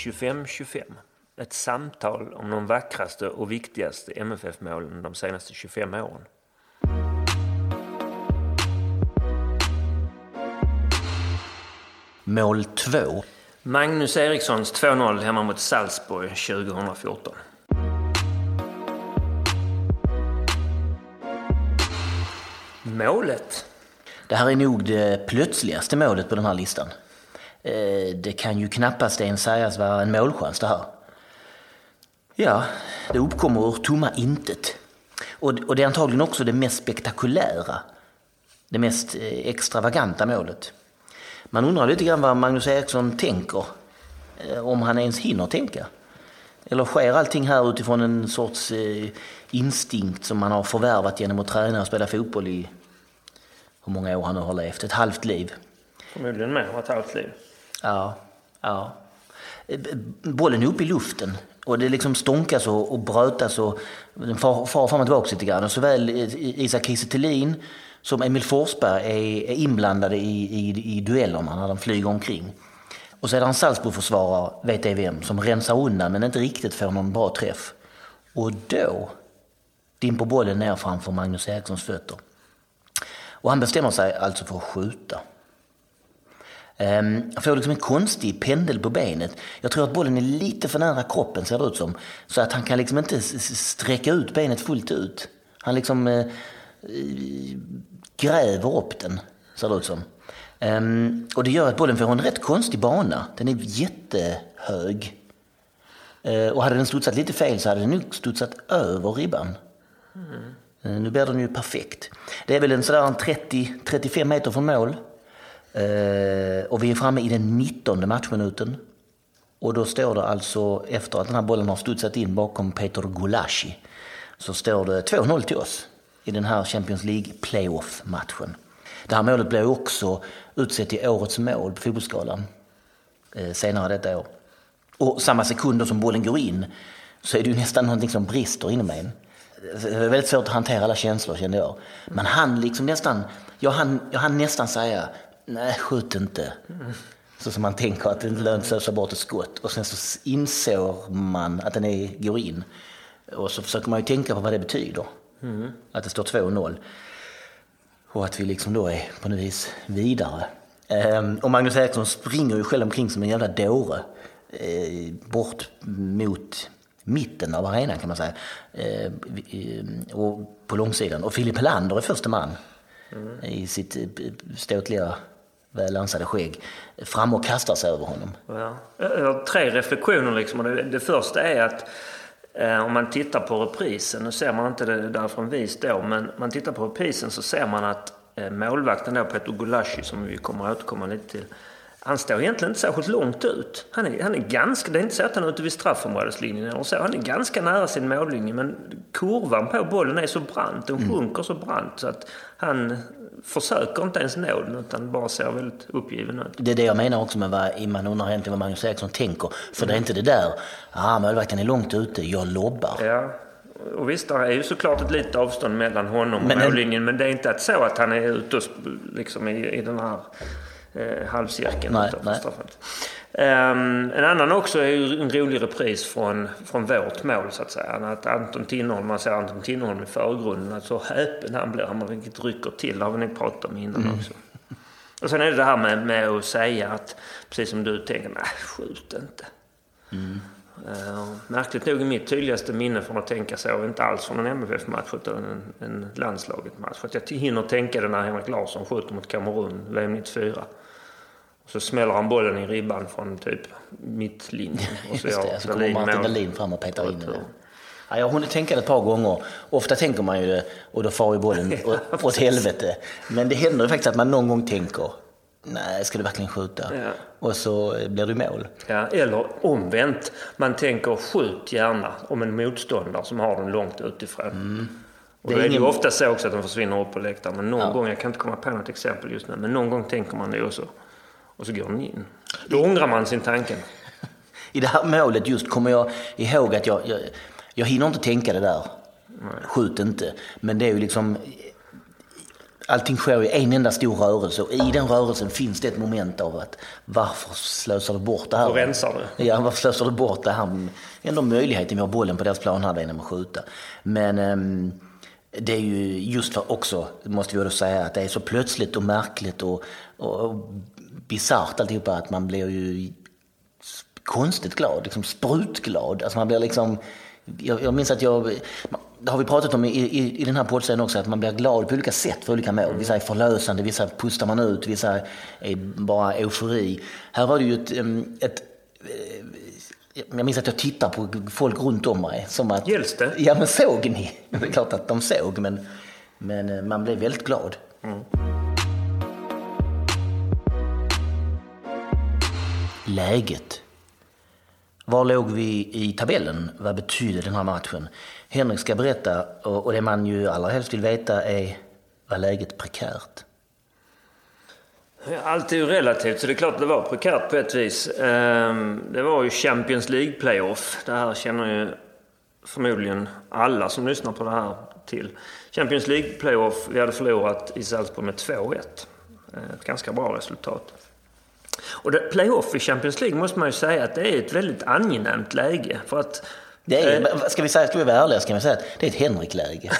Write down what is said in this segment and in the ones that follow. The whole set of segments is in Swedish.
25-25. Ett samtal om de vackraste och viktigaste MFF-målen de senaste 25 åren. Mål 2. Magnus Erikssons 2-0 hemma mot Salzburg 2014. Målet? Det här är nog det plötsligaste målet på den här listan. Eh, det kan ju knappast ens sägas vara en målchans det här. Ja, det uppkommer ur tomma intet. Och det är antagligen också det mest spektakulära, det mest eh, extravaganta målet. Man undrar lite grann vad Magnus Eriksson tänker, eh, om han ens hinner tänka. Eller sker allting här utifrån en sorts instinkt som man har förvärvat genom att träna och spela fotboll i hur många år han nu har levt, ett halvt liv? Förmodligen mer än ett halvt liv. Ja, ja. Bollen är uppe i luften och det liksom stånkas och, och brötas och den far, far fram och tillbaka lite grann. Och såväl Isak Kiese som Emil Forsberg är, är inblandade i, i, i duellerna när de flyger omkring. Och så är det en Salzburg-försvarare, vet det vem, som rensar undan men inte riktigt får någon bra träff. Och då dimper bollen ner framför Magnus Erikssons fötter. Och han bestämmer sig alltså för att skjuta. Han får liksom en konstig pendel på benet. Jag tror att bollen är lite för nära kroppen ser det ut som. Så att han kan liksom inte sträcka ut benet fullt ut. Han liksom eh, gräver upp den, ser det ut som. Um, och det gör att bollen får en rätt konstig bana. Den är jättehög. Uh, och hade den studsat lite fel så hade den nog studsat över ribban. Mm. Uh, nu blir den ju perfekt. Det är väl en sådär 30-35 meter från mål. Eh, och vi är framme i den 19 matchminuten. Och då står det alltså, efter att den här bollen har studsat in bakom Peter Gulashi, så står det 2-0 till oss i den här Champions League playoff-matchen. Det här målet blev också utsett till årets mål på fotbollsskalan eh, senare detta år. Och samma sekunder som bollen går in så är det ju nästan någonting som brister inom en. Det är väldigt svårt att hantera alla känslor kände jag. Men hann liksom nästan, jag hann, jag hann nästan säga nej skjut inte. Så som man tänker att det inte lönt sig att slå bort ett skott. Och sen så insåg man att den är, går in. Och så försöker man ju tänka på vad det betyder. Mm. Att det står 2-0. Och att vi liksom då är på något vis vidare. Ehm, och Magnus Eriksson springer ju själv omkring som en jävla dåre. Ehm, bort mot mitten av arenan kan man säga. Ehm, och på långsidan. Och Filip Helander är första man. Mm. I sitt eh, Eh, ståtliga välansade skägg fram och kastar sig över honom. Ja. Jag har tre reflektioner. Liksom. Det, det första är att eh, om man tittar på reprisen, nu ser man inte det därifrån vis då, men om man tittar på reprisen så ser man att eh, målvakten då, Peter Gulashi, som vi kommer att återkomma lite till, han står egentligen inte särskilt långt ut. Han är, han är ganska, det är inte så att han är ute vid straffområdeslinjen eller så. Han är ganska nära sin mållinje men kurvan på bollen är så brant, den mm. sjunker så brant så att han försöker inte ens nå den utan bara ser väldigt uppgiven ut. Det är det jag menar också med vad man undrar egentligen vad Magnus Eriksson tänker. För mm. det är inte det där, ah målvakten är långt ute, jag lobbar. Ja. Och visst, det är ju såklart ett litet avstånd mellan honom och men, mållinjen men det är inte så att han är ute och, liksom i, i den här eh, halvcirkeln nej, nej. Um, en annan också är en rolig repris från, från vårt mål så att säga. Att Anton Tinnerholm, man ser Anton Tinnerholm i förgrunden, att så häpen han blir. Han riktigt rycker till. Det har vi nog pratat om innan mm. också. Och sen är det det här med, med att säga att, precis som du tänker, nej skjut inte. Mm. Uh, märkligt nog är mitt tydligaste minne från att tänka så, inte alls från en MFF-match utan en, en landslaget-match. Att jag hinner tänka det när Henrik Larsson skjuter mot Kamerun, VM 94. Så smäller han bollen i ribban från typ mittlinjen. Och så, Just det, så kommer Martin Dahlin fram och petar in den. Ja, jag har hunnit tänka det ett par gånger. Ofta tänker man ju det och då far ju bollen ja, åt helvete. Men det händer ju faktiskt att man någon gång tänker Nej, ska du verkligen skjuta? Ja. Och så blir det mål. Ja, eller omvänt. Man tänker skjut gärna om en motståndare som har den långt utifrån. Mm. Och det är, det är ingen... ju ofta så också att de försvinner upp på läktaren. Men någon ja. gång, jag kan inte komma på något exempel just nu, men någon gång tänker man det också och så går den in. Då ångrar man sin tanke. I det här målet just kommer jag ihåg att jag, jag, jag hinner inte tänka det där. Nej. Skjut inte. Men det är ju liksom allting sker i en enda stor rörelse och i den rörelsen finns det ett moment av att varför slösar du bort det här? Och rensar du? Ja, varför slösar du bort det här? Ändå möjligheten vi har bollen på deras planhalva genom att skjuta. Men um, det är ju just för också, måste vi då säga, att det är så plötsligt och märkligt och, och, och bisarrt alltihopa att man blir ju konstigt glad, liksom sprutglad. Alltså man blir liksom, jag, jag minns att jag, det har vi pratat om i, i, i den här poddserien också, att man blir glad på olika sätt för olika mål. Vissa är förlösande, vissa pustar man ut, vissa är bara eufori. Här var det ju ett, ett jag minns att jag tittade på folk runt om mig. Som att, Gälls det? Ja, men såg ni? Det är klart att de såg, men, men eh, man blev väldigt glad. Mm. Läget. Var låg vi i tabellen? Vad betyder den här matchen? Henrik ska berätta och det man ju allra helst vill veta är var läget prekärt? Allt är ju relativt, så det är klart att det var prekärt på ett vis. Ehm, det var ju Champions League-playoff. Det här känner ju förmodligen alla som lyssnar på det här till. Champions League-playoff, vi hade förlorat i Salzburg med 2-1. Ett ganska bra resultat. Och det, playoff i Champions League måste man ju säga att det är ett väldigt angenämt läge. För att det är, eh. ska, vi säga, ska vi vara ärliga ska vi säga att det är ett Henrik-läge.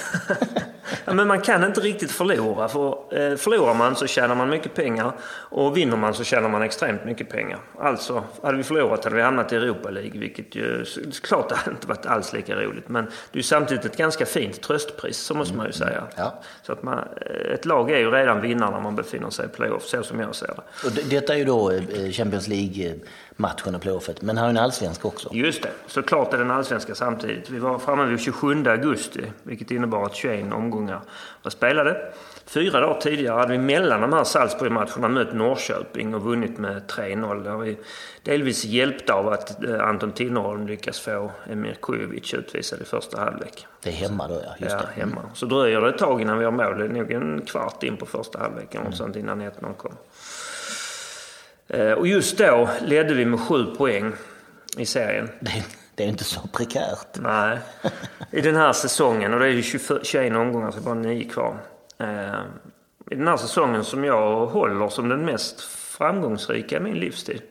ja, men man kan inte riktigt förlora. För eh, förlorar man så tjänar man mycket pengar och vinner man så tjänar man extremt mycket pengar. Alltså, hade vi förlorat hade vi hamnat i Europa League, vilket ju klart det hade inte varit alls lika roligt. Men det är samtidigt ett ganska fint tröstpris, så måste man ju säga. Mm. Ja. Så att man, eh, ett lag är ju redan vinnare när man befinner sig i playoff, så som jag ser det. Och detta är ju då Champions League matchen och playoffet. Men han har en allsvensk också. Just det, såklart är den allsvenska samtidigt. Vi var framme vid 27 augusti, vilket innebar att 21 omgångar var spelade. Fyra dagar tidigare hade vi mellan de här Salzburg-matcherna mött Norrköping och vunnit med 3-0. Där vi delvis hjälpta av att eh, Anton Tinnerholm lyckas få Emir Kujovic utvisad i första halvlek. Det är hemma då ja, just ja, det. hemma. Så dröjer det ett tag innan vi har mål. Det är nog en kvart in på första halvleken mm. och sånt innan 1-0 kommer. Eh, och just då ledde vi med sju poäng i serien. Det, det är inte så prekärt. Nej. I den här säsongen, och det är ju 21 omgångar, så bara nio kvar. Eh, I den här säsongen som jag håller som den mest framgångsrika i min livstid.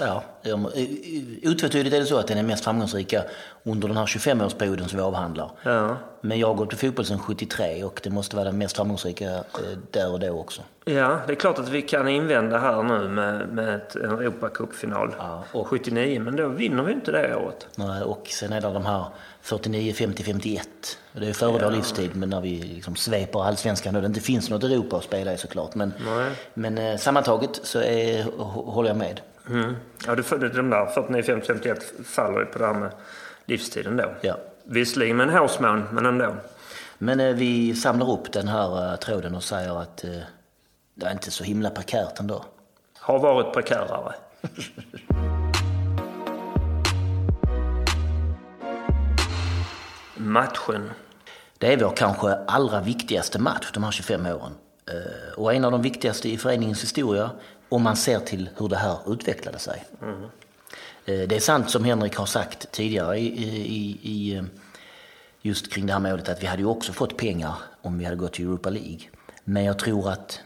Ja, otvetydigt är det så att den är mest framgångsrika under den här 25-årsperioden som vi avhandlar. Ja. Men jag har gått på fotboll sedan 73 och det måste vara den mest framgångsrika eh, där och då också. Ja, det är klart att vi kan invända här nu med, med en Europacupfinal ja, och 79, men då vinner vi inte det året. Nej, och sen är det de här 49, 50, 51. Det är före ja. vår livstid, men när vi liksom sveper allsvenskan och det inte finns något Europa att spela i såklart. Men, men eh, sammantaget så är, håller jag med. Mm. Ja, du, de där 49, 50, 51 faller ju på det här med livstiden då. Ja. Visserligen med en hårsmån, men ändå. Men eh, vi samlar upp den här eh, tråden och säger att eh, det är inte så himla prekärt ändå. Har varit prekärare. Matchen. Det är vår kanske allra viktigaste match de här 25 åren. Eh, och en av de viktigaste i föreningens historia om man ser till hur det här utvecklade sig. Mm. Eh, det är sant som Henrik har sagt tidigare i, i, i, eh, just kring det här målet att vi hade ju också fått pengar om vi hade gått till Europa League. Men jag tror att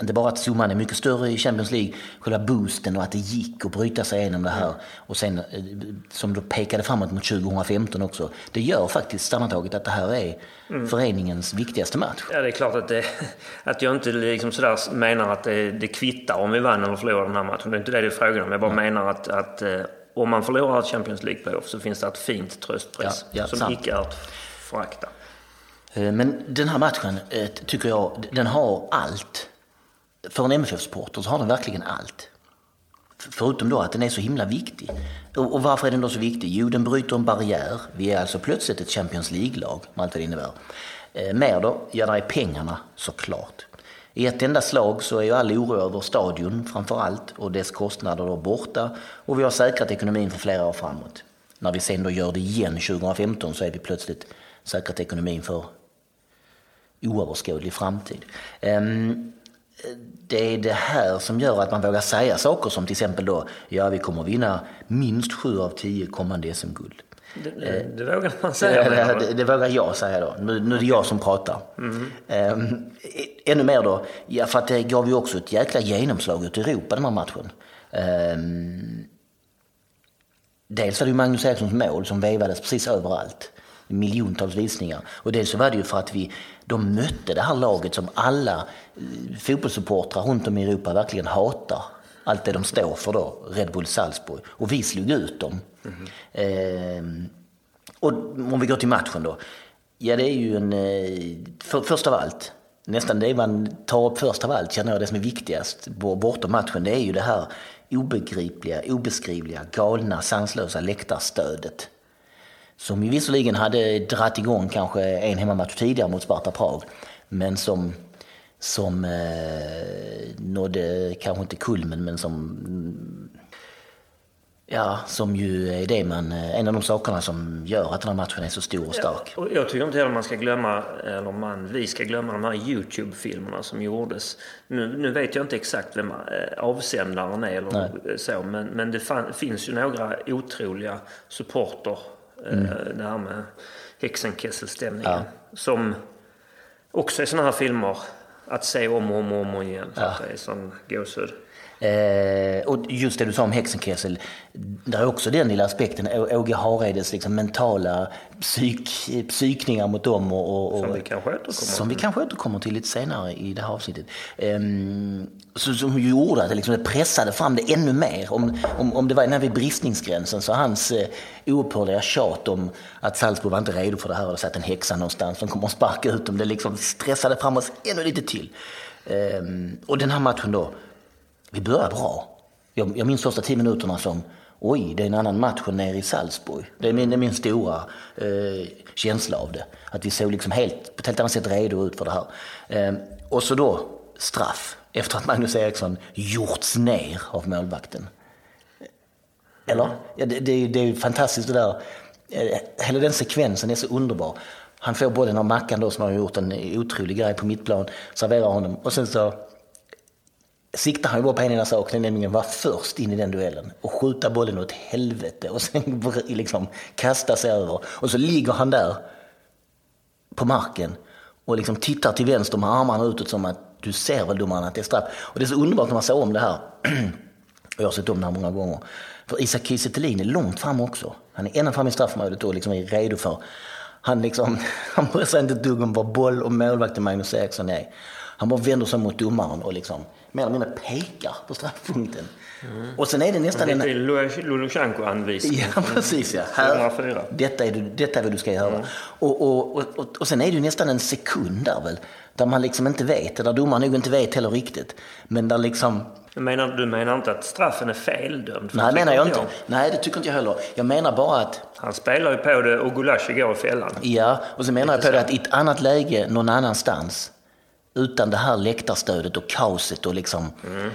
inte bara att summan är mycket större i Champions League, själva boosten och att det gick att bryta sig igenom det här. Och sen eh, som då pekade framåt mot 2015 också. Det gör faktiskt sammantaget att det här är mm. föreningens viktigaste match. Ja, det är klart att, det, att jag inte liksom sådär menar att det, det kvittar om vi vann eller förlorade den här matchen. Det är inte det det är frågan om. Jag bara mm. menar att, att eh, om man förlorar ett Champions League-playoff så finns det ett fint tröstpris ja, ja, som sant. icke är att förakta. Eh, men den här matchen tycker jag, den har allt för en MFF-supporter så har den verkligen allt. Förutom då att den är så himla viktig. Och varför är den då så viktig? Jo, den bryter en barriär. Vi är alltså plötsligt ett Champions League-lag, med allt vad det innebär. Eh, mer då? Ja, där är pengarna såklart. I ett enda slag så är ju all oro över stadion framför allt och dess kostnader då borta. Och vi har säkrat ekonomin för flera år framåt. När vi sen då gör det igen 2015 så är vi plötsligt säkrat ekonomin för oöverskådlig framtid. Um, det är det här som gör att man vågar säga saker som till exempel då, ja vi kommer vinna minst sju av tio kommande SM-guld. Det, det, det vågar man säga. Det, det, det vågar jag säga då. Nu, nu är det jag som pratar. Mm. Um, ännu mer då, ja, för att det gav ju också ett jäkla genomslag ute i Europa den här matchen. Um, dels var det ju Magnus Erikssons mål som vevades precis överallt. Miljontals visningar. Och dels så var det ju för att vi, de mötte det här laget som alla eh, fotbollssupportrar runt om i Europa verkligen hatar. Allt det de står för då, Red Bull Salzburg. Och vi slog ut dem. Mm. Eh, och om vi går till matchen då. Ja, det är ju en... Eh, för, först av allt, nästan det man tar upp först av allt, känner jag det som är viktigast bortom matchen, det är ju det här obegripliga, obeskrivliga, galna, sanslösa läktarstödet. Som ju visserligen hade dratt igång kanske en hemmamatch tidigare mot Sparta Prag, men som, som eh, nådde kanske inte kulmen, men som Ja, som ju är det man, en av de sakerna som gör att den här matchen är så stor och stark. Ja, och jag tycker inte heller man ska glömma, eller man, vi ska glömma de här Youtube-filmerna som gjordes. Nu, nu vet jag inte exakt vem eh, avsändaren är eller Nej. så, men, men det fan, finns ju några otroliga supporter, eh, mm. det här med Hexenkessel-stämningen, ja. som också är sådana här filmer att se om och om och om igen. Ja. Så det är sån gåshud. Eh, och just det du sa om Hexenkessel, där är också den lilla aspekten, Åge Hareides liksom mentala psyk, psykningar mot dem. Och, och, som vi kanske återkommer Som vi kanske återkommer till lite senare i det här avsnittet. Eh, så, som gjorde att det, liksom, det pressade fram det ännu mer. Om, om, om det var den här vid bristningsgränsen så hans eh, oupphörliga tjat om att Salzburg var inte redo för det här och det satt en häxa någonstans som kommer att sparka ut dem. Det liksom stressade fram oss ännu lite till. Eh, och den här matchen då, vi började bra. Jag, jag minns första tio minuterna som oj, det är en annan match än nere i Salzburg. Det är min, det är min stora eh, känsla av det. Att vi såg liksom helt, på ett helt annat sätt redo ut för det här. Eh, och så då straff efter att Magnus Eriksson gjorts ner av målvakten. Eller? Ja, det, det, det är fantastiskt det där. Eh, hela den sekvensen är så underbar. Han får bollen av Mackan då som har gjort en otrolig grej på mittplan, serverar honom och sen så siktar han ju bara på en enda sak, nämligen vara först in i den duellen och skjuta bollen åt helvete och sen liksom kasta sig över. Och så ligger han där på marken och liksom tittar till vänster med armarna utåt som att du ser väl domaren att det är straff. Och det är så underbart när man ser om det här. Och jag har sett om det här många gånger. För Isak Kiese är långt fram också. Han är ända fram i straffområdet och liksom är redo för... Han, liksom, han bryr sig inte ett dugg om var boll och målvakten Magnus Eriksson är. Han bara vänder sig mot domaren och liksom mer eller mindre pekar på straffpunkten. Mm. Och sen är det nästan en... Det är Lulushenko-anvisning. Ja, precis ja. Här, detta, är du, detta är vad du ska göra. Mm. Och, och, och, och, och sen är det ju nästan en sekund där väl, där man liksom inte vet, där domaren nog inte vet heller riktigt. Men där liksom... Du menar, du menar inte att straffen är feldömd? Nej, menar jag inte. Nej, det tycker inte jag heller. Jag menar bara att... Han spelar ju på det och Gulashi går i fällan. Ja, och så menar Lite jag på det att i ett annat läge någon annanstans utan det här läktarstödet och kaoset och liksom mm.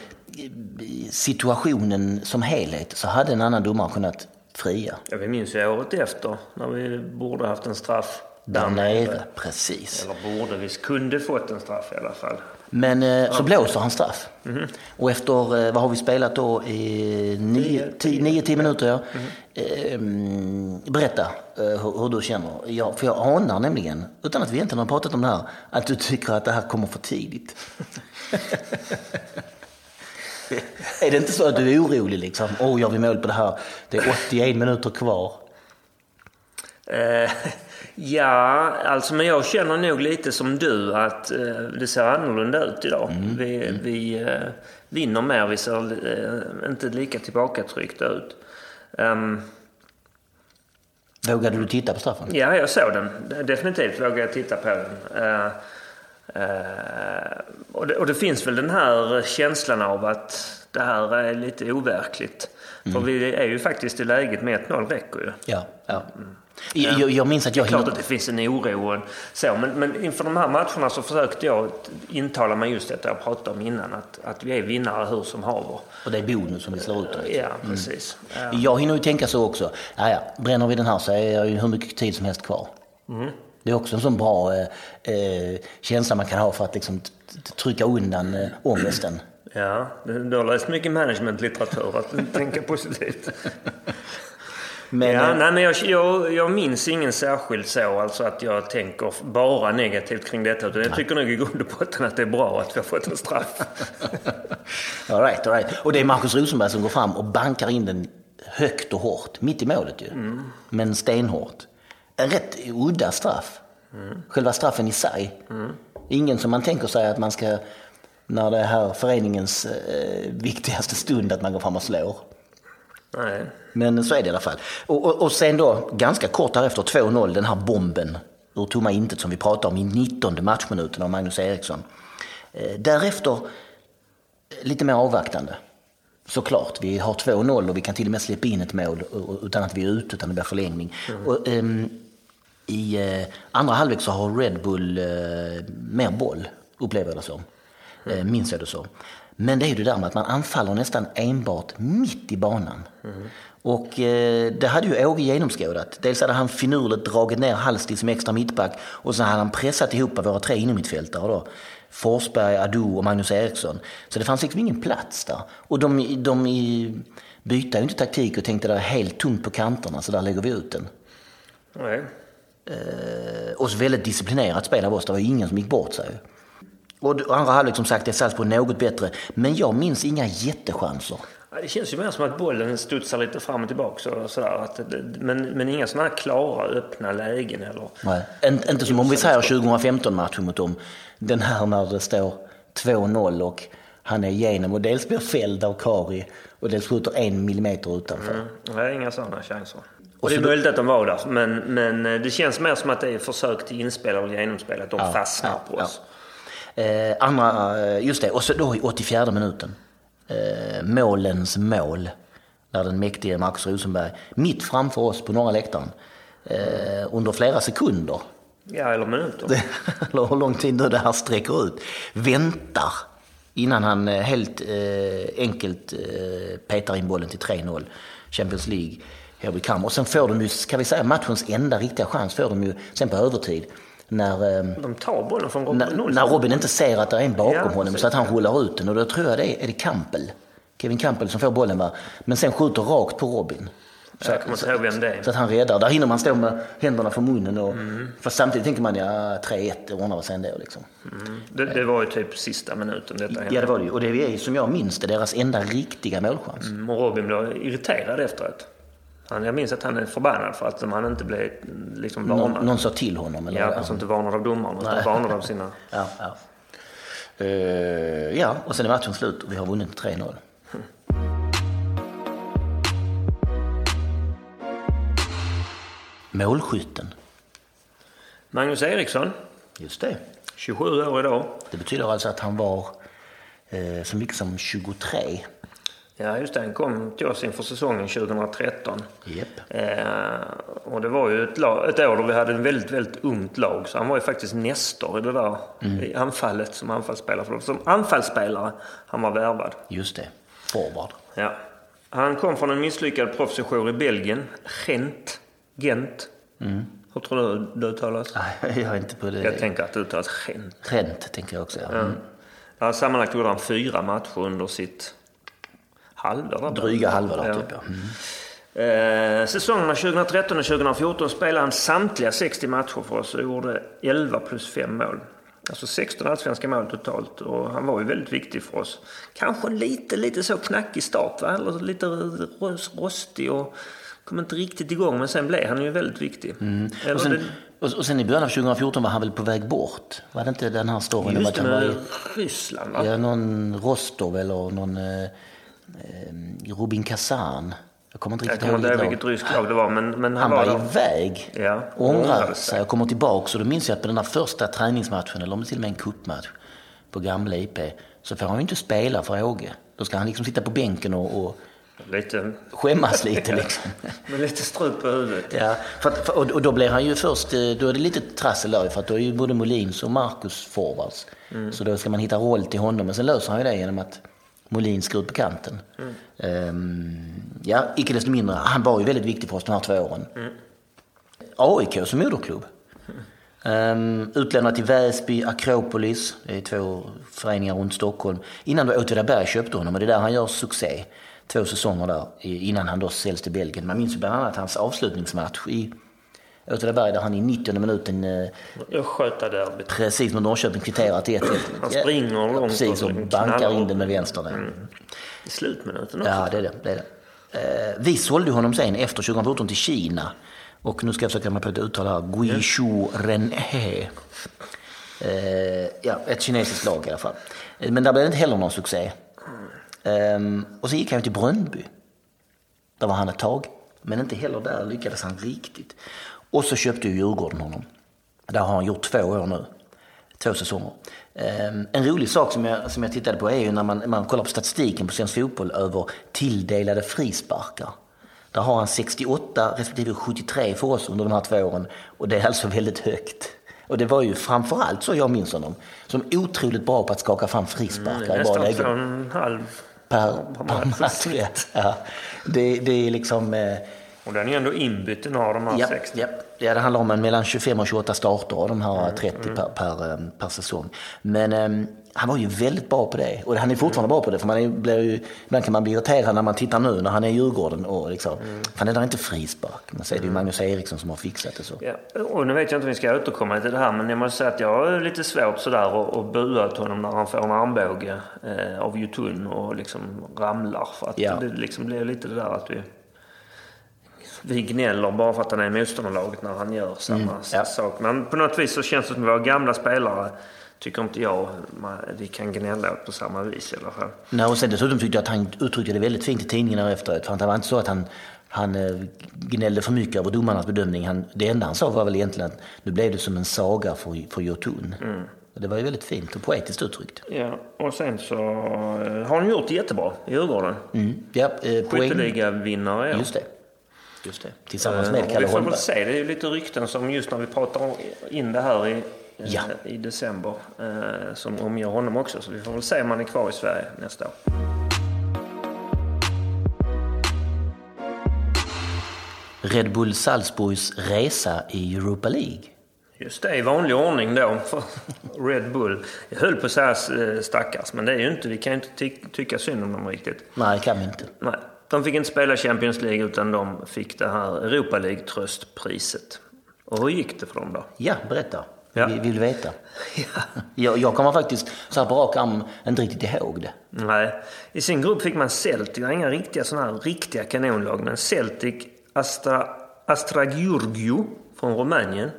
situationen som helhet så hade en annan domare kunnat fria. Ja, vi minns ju året efter när vi borde haft en straff där nere. Precis. Eller borde, vi kunde fått en straff i alla fall. Men eh, så blåser han straff. Mm. Och efter, eh, vad har vi spelat då? I nio, tio, nio, tio minuter ja. Mm. Eh, berätta eh, hur, hur, du känner. Jag, för jag anar nämligen, utan att vi egentligen har pratat om det här, att du tycker att det här kommer för tidigt. är det inte så att du är orolig liksom? Åh, oh, gör vi mål på det här? Det är 81 minuter kvar. Ja, alltså men jag känner nog lite som du att eh, det ser annorlunda ut idag. Mm. Vi, mm. vi eh, vinner mer, vi ser eh, inte lika tillbakatryckta ut. Um, Vågade du titta på straffen? Ja, jag såg den. Definitivt vågade jag titta på den. Uh, uh, och, det, och, det, finns väl den här känslan av att det här är lite overkligt. Mm. För vi är ju faktiskt i läget med 1-0 räcker ju. Ja, ja. Mm. Jag, jag minns att jag... Det är klart att det finns en oro. Och så, men, men inför de här matcherna så försökte jag intala mig just detta jag pratade om innan. Att, att vi är vinnare hur som haver. Och det är bonus som vi slår ut det. Ja, mm. precis. Mm. Jag hinner ju tänka så också. Ja, ja, bränner vi den här så är jag ju hur mycket tid som helst kvar. Mm. Det är också en sån bra eh, eh känsla man kan ha för att liksom trycka undan eh, ångesten. Ja, du har läst mycket managementlitteratur att tänka positivt. Men, ja, eh, nej, men jag, jag, jag minns ingen särskilt så, alltså att jag tänker bara negativt kring detta. Utan jag tycker nog i grund och botten att det är bra att vi har fått en straff. all right, all right. Och det är Markus Rosenberg som går fram och bankar in den högt och hårt, mitt i målet ju. Mm. Men stenhårt. En rätt udda straff. Mm. Själva straffen i sig. Ingen som man tänker sig att man ska, när det är här föreningens eh, viktigaste stund, att man går fram och slår. nej. Men så är det i alla fall. Och, och, och sen då, ganska kort därefter, 2-0, den här bomben ur tomma intet som vi pratade om i 19 matchminuten av Magnus Eriksson. Eh, därefter, eh, lite mer avvaktande. Såklart, vi har 2-0 och vi kan till och med släppa in ett mål eh, utan att vi är ute, utan det blir förlängning. Och, ehm, I eh, andra halvlek så har Red Bull eh, mer boll, upplever jag det som. Eh, minns jag det så. Men det är ju det där med att man anfaller nästan enbart mitt i banan. Och eh, det hade ju Åge genomskådat. Dels hade han finurligt dragit ner Hallstig som extra mittback och så hade han pressat ihop våra tre innermittfältare då. Forsberg, Adu och Magnus Eriksson. Så det fanns liksom ingen plats där. Och de, de bytte ju inte taktik och tänkte det är helt tomt på kanterna så där lägger vi ut den. nej. Eh, och så väldigt disciplinerat spel av oss. Det var ju ingen som gick bort sig. Och och andra halvlek som sagt är Salzburg något bättre. Men jag minns inga jättechanser. Ja, Det känns ju mer som att bollen studsar lite fram och tillbaka. Och sådär. Att men, men inga sådana här klara, öppna lägen. Eller, Nej. In- Inte som om vi säger 2015-matchen mot dem. Den här när det står 2-0 och han är igenom och dels blir fälld av Kari och dels skjuter en millimeter utanför. Mm. Nej, inga sådana chanser. Och det är möjligt att de var där, men, men eh, det känns mer som att det är försök till inspel eller genomspel, att de fastnar ja, på ja. Eh, andra, eh, just det, och så då i 84 minuten. Eh, målens mål. Där den mäktige Marcus Rosenberg, mitt framför oss på norra läktaren, eh, under flera sekunder, Ja, eller minuter. eller hur lång tid nu det här sträcker ut, väntar innan han eh, helt eh, enkelt petar in bollen till 3-0. Champions League, here we come. Och sen får de ju, ska vi säga, matchens enda riktiga chans får de ju sen på övertid. När, eh, De tar bollen från Robin när, när Robin inte ser att det är en bakom Ja, honom så att han rullar ut den. Och då tror jag det är, är det Campbell. Kevin Campbell som får bollen va. Men sen skjuter rakt på Robin. Så, Jag kommer inte ihåg vem det är. så att han räddar. Där hinner man stå med händerna för munnen. Och, Fast samtidigt tänker man ja 3-1 det ordnar sig ändå liksom. Det, det var ju typ sista minuten detta hände. Ja det var det ju. Och det är som jag minns det deras enda riktiga målchans. Mm, Och Robin blev irriterad efteråt. Han, jag minns att han är förbannad för att han inte blev liksom varnad. Någon, någon sa till honom. Eller, Ja, alltså inte varnad av domaren, utan varnad av sina... Ja, ja. Eh, ja, och sen är matchen slut och vi har vunnit 3-0. Målskytten. Magnus Eriksson, Just det. 27 år idag. Det betyder alltså att han var eh, så mycket som 23. Ja, just det. Han kom till oss inför säsongen 2013. Japp. Eh, och det var ju ett, lag, ett år då vi hade en väldigt, väldigt ungt lag. Så han var ju faktiskt nestor i det där i anfallet som anfallsspelare. För som anfallsspelare han var värvad. Just det. Forward. Ja. Han kom från en misslyckad proffssejour i Belgien. Gent. Gent. Hur tror du det uttalas? Jag är inte på det. Jag tänker att det uttalas Gent. Trent tänker jag också. Ja. Mm. Ja, sammanlagt gjorde han fyra matcher under sitt halvår. där. Dryga halva där Ja. typ. Ja. Mm. Eh, säsongerna 2013 och 2014 spelade han samtliga 60 matcher för oss och gjorde 11 plus 5 mål. Alltså 16 allsvenska mål totalt och han var ju väldigt viktig för oss. Kanske lite, lite så knackig start va? Eller lite ros- rostig och kom inte riktigt igång men sen blev han ju väldigt viktig. Mm. Och, sen, det, och, sen i början av 2014 var han väl på väg bort? Var det inte den här storyn just det var med i Ryssland va? ja, någon Rostov eller någon eh, Rubin Kazan? Jag kommer inte riktigt ihåg vilket vilket ryskt lag det var men, men han, Han var var iväg, Ja, ångrade sig och kommer tillbaka. Och då minns jag att på den där första träningsmatchen, eller om det till och med en cupmatch på gamla IP, så får han ju inte spela för Åge. Då ska han liksom sitta på bänken och, och Lite, skämmas lite liksom. med lite strut på huvudet. Ja, för att, för, och och då blir han ju först, eh, då är det lite trassel där för att då är ju både Molins och Marcus forwards. Så då ska man hitta roll till honom, men sen löser han ju det genom att Molin ska ut på kanten. Ehm, ja, icke desto mindre, han var ju väldigt viktig för oss de här två åren. AIK som moderklubb. Um, utlämnad till Väsby, Akropolis, det är två föreningar runt Stockholm. Innan då Åtvidaberg köpte honom och det är där han gör succé. två säsonger där innan han då säljs till Belgien. Man minns ju bland annat hans avslutningsmatch i Åtvidaberg där han i 90 minuten eh, Östgötaderbyt. precis mot Norrköping kvitterar till 1-1. Han springer långt Precis, och bankar in den med vänster. där. I slutminuten också. Ja, det är det. det, är det. Eh, vi sålde honom sen efter 2014 till Kina. Och nu ska jag försöka mig på ett uttal här. Guizhou Renhe. Eh, ja, ett kinesiskt lag i alla fall. Men där blev det inte heller någon succé. Ehm, och så gick han till Bröndby. Där var han ett tag. Men inte heller där lyckades han riktigt. Och så köpte ju Djurgården honom. Där har han gjort två år nu. Två säsonger. Ehm, en rolig sak som jag, som jag tittade på är ju när man, man kollar på statistiken på svensk fotboll över tilldelade frisparkar. Där har han 68 respektive 73 för oss under de här två åren. Och det är alltså väldigt högt. Och det var ju framförallt så jag minns honom. Som otroligt bra på att skaka fram frisparkar i bra lägen och en halv. per, per match. Ja. Det, det är liksom... Eh, Och den är ändå inbytt, den har de här ja, 60. ja, ja, det handlar om en mellan 25 och 28 starter av de Mm, här 30 per, per, eh, per säsong. Men eh, han var ju väldigt bra på det. Och han är fortfarande bra på det. För man är, blir ju, ibland kan man bli irriterad när man tittar nu när han är i Djurgården. Och liksom, Mm. Fan, det där är inte frispark. Men så är det ju Magnus Eriksson som har fixat det så. Ja. Och nu vet jag inte om vi ska återkomma till det här, men jag måste säga att jag har lite svårt sådär att, bua åt honom när han får en armbåge eh, av Jotun och liksom ramlar. För att Ja. det liksom blir lite det där att vi, vi gnäller bara för att han är i motståndarlaget när han gör samma Mm, ja. sak. Men på något vis så känns det som att våra gamla spelare tycker inte jag man, vi kan gnälla åt på samma vis i alla fall. Nej, och sen dessutom tyckte jag att han uttryckte det väldigt fint i tidningarna efteråt. För det var inte så att han, han eh, gnällde för mycket över domarnas bedömning. Han, det enda han sa var väl egentligen att nu blev det som en saga för, för Jotun. Mm. Det var ju väldigt fint och poetiskt uttryckt. Ja, och sen så eh, har han gjort det jättebra i Djurgården. Mm. Ja, eh. Skytteligavinnare. Just det. Just det. Tillsammans Eh, med och Kalle Vi får väl Holmberg. se, det är ju lite rykten som just när vi pratar in det här i, eh, Ja. i december eh, som omger honom också. Så vi får väl se om han är kvar i Sverige nästa år. Red Bull Salzburgs resa i Europa League. Just det, i vanlig ordning då för Red Bull. Jag höll på att säga eh, stackars, men det är ju inte, vi kan ju inte ty- tycka synd om dem riktigt. Nej, det kan vi inte. Nej, de fick inte spela Champions League utan de fick det här Europa League-tröstpriset. Och hur gick det för dem då? Ja, berätta. Ja. Vi vill veta. Ja. Jag, jag kommer faktiskt så här på rak arm inte riktigt ihåg det. Nej. I sin grupp fick man Celtic, det var inga riktiga sådana här riktiga kanonlag, men Celtic, Astra, Astragiurgiu från Rumänien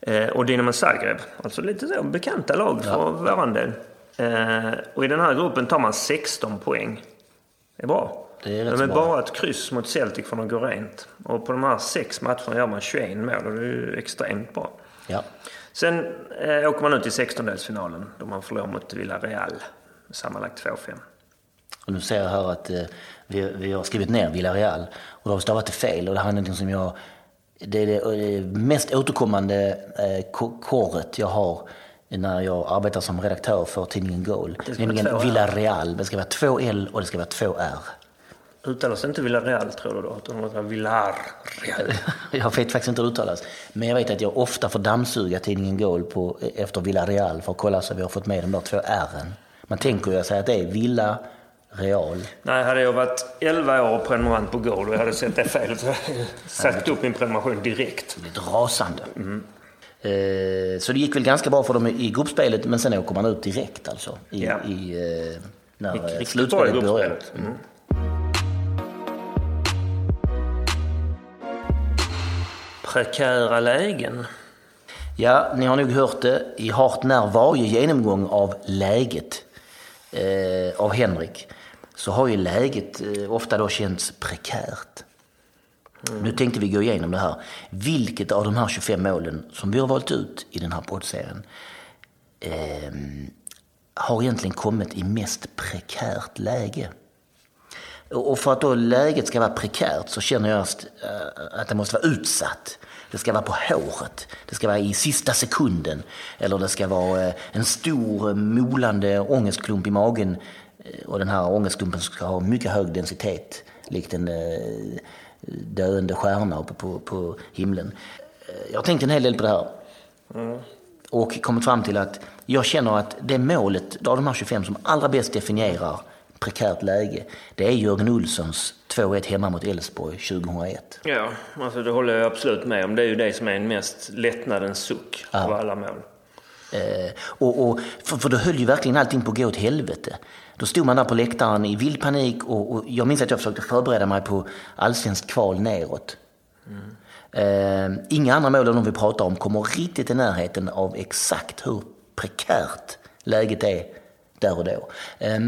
eh, och Dinamo Zagreb. Alltså lite så bekanta lag för våran del. Eh, och i den här gruppen tar man 16 poäng. Det är bra. Det är bra. bara ett kryss mot Celtic från att gå rent. Och på de här sex matcherna gör man 21 mål och det är ju extremt bra. Ja. Sen eh, åker man ut i 16-delsfinalen då man förlorar mot Villarreal. Sammanlagt 2-5. Och nu ser jag här att eh, vi, vi har skrivit ner Villarreal och då har vi stavat det fel och det här är någonting som jag... Det är det eh, mest återkommande eh, ko- korret jag har när jag arbetar som redaktör för tidningen Goal. Nämligen. Villarreal. Det ska vara två L och det ska vara två R. Uttalas inte Villarreal tror du då? Utan det Villarreal. Jag vet faktiskt inte hur det uttalas. Men jag vet att jag ofta får dammsuga tidningen Goal på, efter Villarreal för att kolla så vi har fått med de där två R'n. Man tänker ju säga att det är Villa Real. Nej, hade jag varit 11 år och prenumerant på Goal och jag hade sett det fel så hade jag sagt upp min prenumeration direkt. Lite rasande. Eh, så det gick väl ganska bra för dem i gruppspelet men sen åker man ut direkt alltså. I, Ja. i, eh, när Gick eh, riktigt bra i slutspelet börjar. gruppspelet. Mm. Prekära lägen. Ja, ni har nog hört det i hart när varje genomgång av läget eh, av Henrik så har ju läget eh, ofta då känts prekärt. Nu tänkte vi gå igenom det här. Vilket av de här 25 målen som vi har valt ut i den här poddserien eh, har egentligen kommit i mest prekärt läge? Och för att då läget ska vara prekärt så känner jag eh, att, det måste vara utsatt. Det ska vara på håret. Det ska vara i sista sekunden. Eller det ska vara eh, en stor eh, molande ångestklump i magen. Och den här ångestklumpen ska ha mycket hög densitet. Likt en eh, döende stjärna uppe på, på himlen. Eh, Jag har tänkt en hel del på det här. Och kommit fram till att jag känner att det målet av de här 25 som allra bäst definierar prekärt läge, det är Jörgen Olssons 2-1 hemma mot Elfsborg 2001. Ja, alltså det håller jag absolut med om. Det är ju det som är en mest lättnadens suck ja. av alla mål. Eh, och, och, för, för då höll ju verkligen allting på att gå åt helvete. Då stod man där på läktaren i vild panik och, och jag minns att jag försökte förbereda mig på allsvensk kval neråt. Mm. Eh, inga andra mål än de vi pratar om kommer riktigt i närheten av exakt hur prekärt läget är där och då. Eh,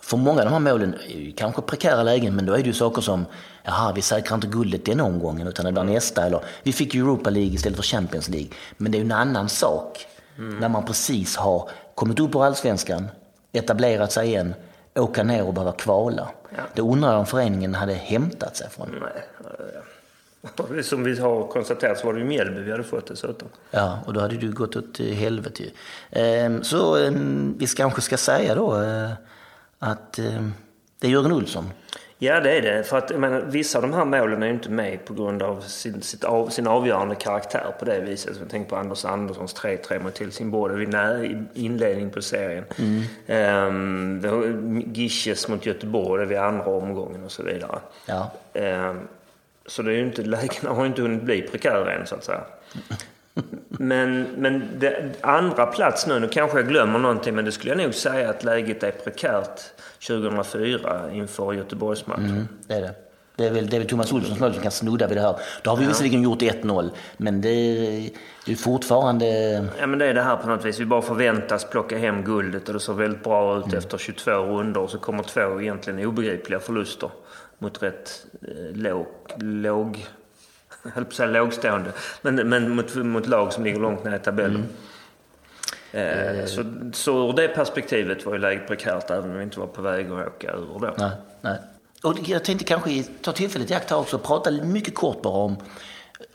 för många av de här målen är ju kanske prekära lägen, men då är det ju saker som jaha, vi säkrar inte guldet den omgången utan det blir nästa. Eller vi fick Europa League istället för Champions League. Men det är ju en annan sak mm. när man precis har kommit upp ur allsvenskan, etablerat sig igen, åka ner och behöva kvala. Ja. Det undrar jag om föreningen hade hämtat sig från. Nej. Som vi har konstaterat så var det ju Mjällby vi hade fått dessutom. Ja, och då hade du gått åt helvete ju. Ehm, så ehm, vi kanske ska säga då eh, att ehm, det är Jörgen Olsson Ja, det är det. För att, menar, vissa av de här målen är ju inte med på grund av sin, sitt av, sin avgörande karaktär på det viset. Jag tänker på Anders Anderssons 3-3 mot Helsingborg vid när, inledning på serien. Mm. Um, Gisches mot Göteborg vid andra omgången och så vidare. Ja. Um, så det är ju inte, lägena har ju inte hunnit bli prekära än så att säga. Men, men det, andra plats nu, nu kanske jag glömmer någonting, men det skulle jag nog säga att läget är prekärt 2004 inför Göteborgsmatchen. Mm, det är det. Det är väl, det är väl Thomas Olssons mål som kan snudda vid det här. Då har vi ja. visserligen gjort 1-0, men det är, det är fortfarande... Ja, men det är det här på något vis. Vi bara förväntas plocka hem guldet och det ser väldigt bra ut mm. efter 22 runder och så kommer två egentligen obegripliga förluster mot rätt eh, låg, låg jag höll på att säga lågstående, men, men mot, mot lag som ligger långt ner i tabellen. Mm. Eh, så, så ur det perspektivet var ju läget prekärt även om vi inte var på väg att åka ur då. Nej, nej. Och jag tänkte kanske ta tillfället i akt här också och prata mycket kort bara om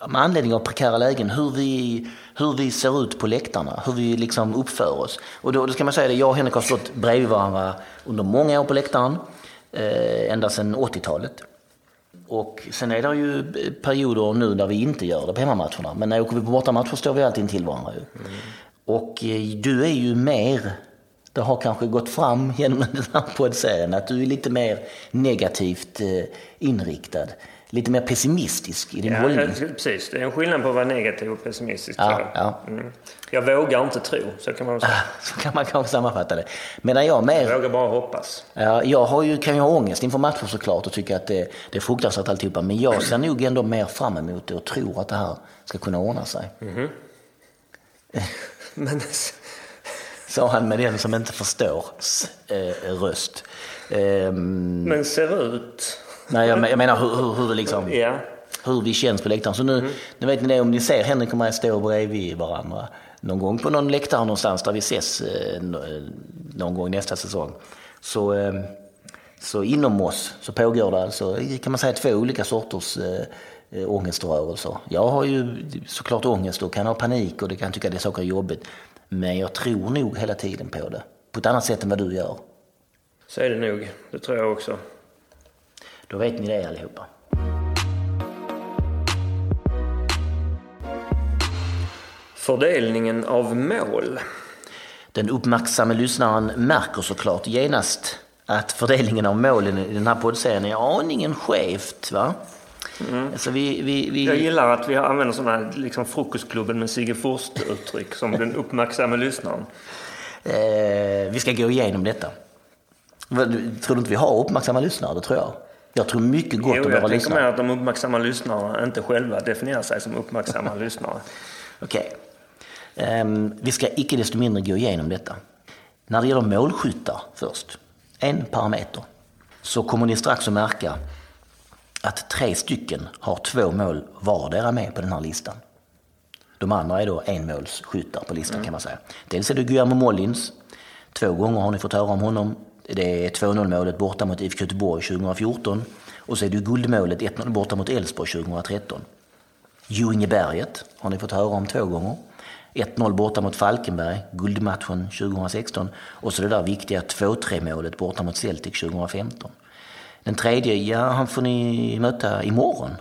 med anledning av prekära lägen, hur vi, hur vi ser ut på läktarna, hur vi liksom uppför oss. Och då, då ska man säga det, jag och Henrik har stått bredvid varandra under många år på läktaren, eh, ända sedan 80-talet. Och sen är det ju perioder nu där vi inte gör det på hemmamatcherna. Men när åker vi på bortamatcher står vi alltid intill varandra. Ju. Mm. Och eh, du är ju mer, det har kanske gått fram genom den här poddserien, att du är lite mer negativt eh, inriktad. Lite mer pessimistisk i din ja, hållning. Precis, det är en skillnad på att vara negativ och pessimistisk. Ja, ja. Mm. Jag vågar inte tro, så kan man säga. så kan man kanske sammanfatta det. Medan jag mer... Jag vågar bara hoppas. Ja, jag har ju, kan ju ha ångest inför matcher såklart och tycka att det, det är fruktansvärt alltihopa. Men jag ser nog ändå mer fram emot det och tror att det här ska kunna ordna sig. Mm -hmm. Men... Sa han med den som inte förstår äh, röst. Ähm... Men ser ut? Nej, jag, menar hur, hur, hur det liksom... Yeah. Hur vi känns på läktaren. Så nu, mm. nu vet ni det, om ni ser Henrik och mig stå bredvid varandra någon gång på någon läktare någonstans där vi ses eh, någon gång nästa säsong. Så, eh, så inom oss så pågår det alltså, kan man säga, två olika sorters eh, ångeströrelser. Jag har ju såklart ångest och kan ha panik och det kan tycka det är saker är jobbigt. Men jag tror nog hela tiden på det. På ett annat sätt än vad du gör. Så är det nog. Det tror jag också. Då vet ni det allihopa. Fördelningen av mål. Den uppmärksamma lyssnaren märker såklart genast att fördelningen av målen i den här poddserien är aningen skevt. Va? Mm. Alltså vi, vi, vi... Jag gillar att vi använder sådana här liksom frukostklubben med Sigge uttryck som den uppmärksamma lyssnaren. Eh, vi ska gå igenom detta. Tror du inte vi har uppmärksamma lyssnare? Det tror jag. Jag tror mycket gott jo, om våra lyssnare. Jag tänker mer att de uppmärksamma lyssnarna inte själva definierar sig som uppmärksamma lyssnare. Okej. Okay. Ehm, vi ska icke desto mindre gå igenom detta. När det gäller målskyttar först, en parameter, så kommer ni strax att märka att tre stycken har två mål vardera med på den här listan. De andra är då enmålsskyttar på listan mm. kan man säga. Dels är det Guillermo Mollins. Två gånger har ni fått höra om honom. Det är 2-0 målet borta mot IFK Göteborg 2014. Och så är det guldmålet 1-0 borta mot Elfsborg 2013. Berget har ni fått höra om två gånger. 1-0 borta mot Falkenberg, guldmatchen 2016 och så det där viktiga 2-3 målet borta mot Celtic 2015. Den tredje, ja han får ni möta imorgon.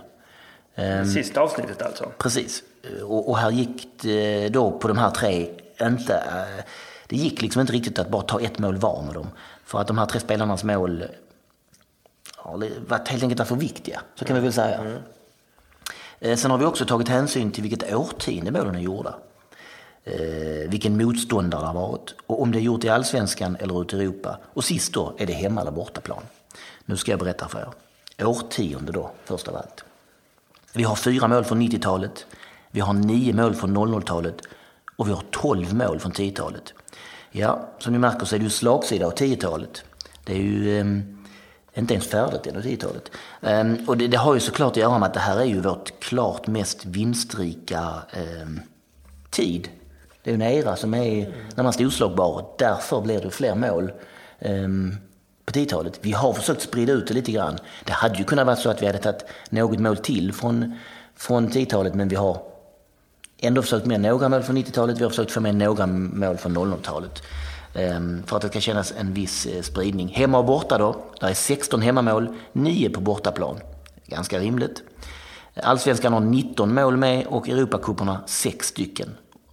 Ehm, Sista avsnittet alltså? Precis. Och, och här gick det då på de här tre inte... Eh, det gick liksom inte riktigt att bara ta ett mål var med dem. För att de här tre spelarnas mål har varit helt enkelt för viktiga, så kan vi väl säga. Mm. Sen har vi också tagit hänsyn till vilket årtionde målen är gjorda. Eh, vilken motståndare det har varit och om det är gjort i allsvenskan eller ute i Europa. Och sist då, är det hemma eller bortaplan? Nu ska jag berätta för er. Årtionde då, först av allt. Vi har fyra mål från 90-talet, vi har nio mål från 00-talet och vi har 12 mål från 10-talet. Ja, som ni märker så är det ju slagsida av 10-talet. Det är ju eh, inte ens färdigt än, 10-talet. Eh, och det, det, har ju såklart att göra med att det här är ju vårt klart mest vinstrika eh, tid det är en era som är närmast oslagbar. Därför blir det fler mål um, på 10-talet. Vi har försökt sprida ut det lite grann. Det hade ju kunnat vara så att vi hade tagit något mål till från, från 10-talet men vi har ändå försökt med några mål från 90-talet. Vi har försökt få med några mål från 00-talet. Um, ehm, för att det ska kännas en viss uh, spridning. Hemma och borta då. Där är 16 hemmamål, 9 på bortaplan. Ganska rimligt. Allsvenskan har 19 mål med och Europacuperna 6 stycken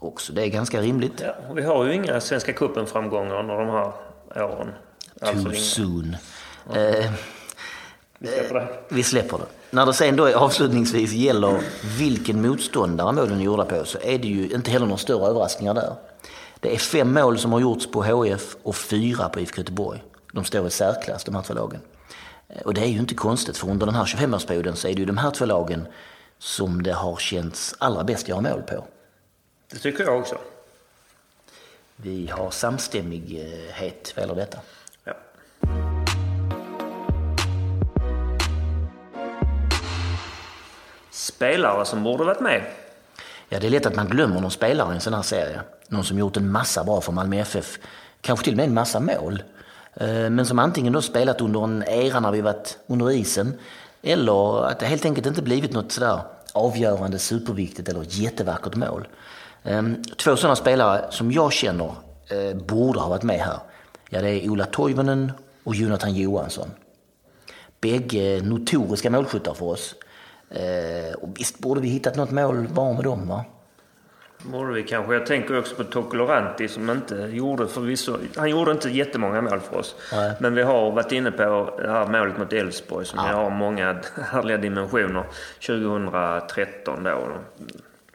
också. Det är ganska rimligt. Ja, vi har ju inga Svenska cupen-framgångar under de här åren. Alltså Too soon. Ja. Eh, vi släpper det. Vi släpper det. När det sen då avslutningsvis gäller vilken motståndare målen är gjorda på så är det ju inte heller några större överraskningar där. Det är fem mål som har gjorts på HF och fyra på IFK Göteborg. De står i särklass, de här två lagen. Och det är ju inte konstigt, för under den här 25-årsperioden så är det ju de här två lagen som det har känts allra bäst att göra mål på. Det tycker jag också. Vi har samstämmighet vad gäller detta. Ja. Spelare som borde varit med? Ja, det är lätt att man glömmer någon spelare i en sån här serie. Någon som gjort en massa bra för Malmö FF. Kanske till och med en massa mål. Eh, men som antingen då spelat under en era när vi varit under isen eller att det helt enkelt inte blivit något sådär avgörande, superviktigt eller jättevackert mål. Ehm, två sådana spelare som jag känner eh, borde ha varit med här. Ja, det är Ola Toivonen och Jonathan Johansson. Bägge notoriska målskyttar för oss. Eh, och visst borde vi hittat något mål var med dem va? Borde vi kanske. Jag tänker också på Tocco Loranti som inte gjorde förvisso, han gjorde inte jättemånga mål för oss. Nej. Men vi har varit inne på det här målet mot Elfsborg som ja. har många härliga dimensioner. 2013 då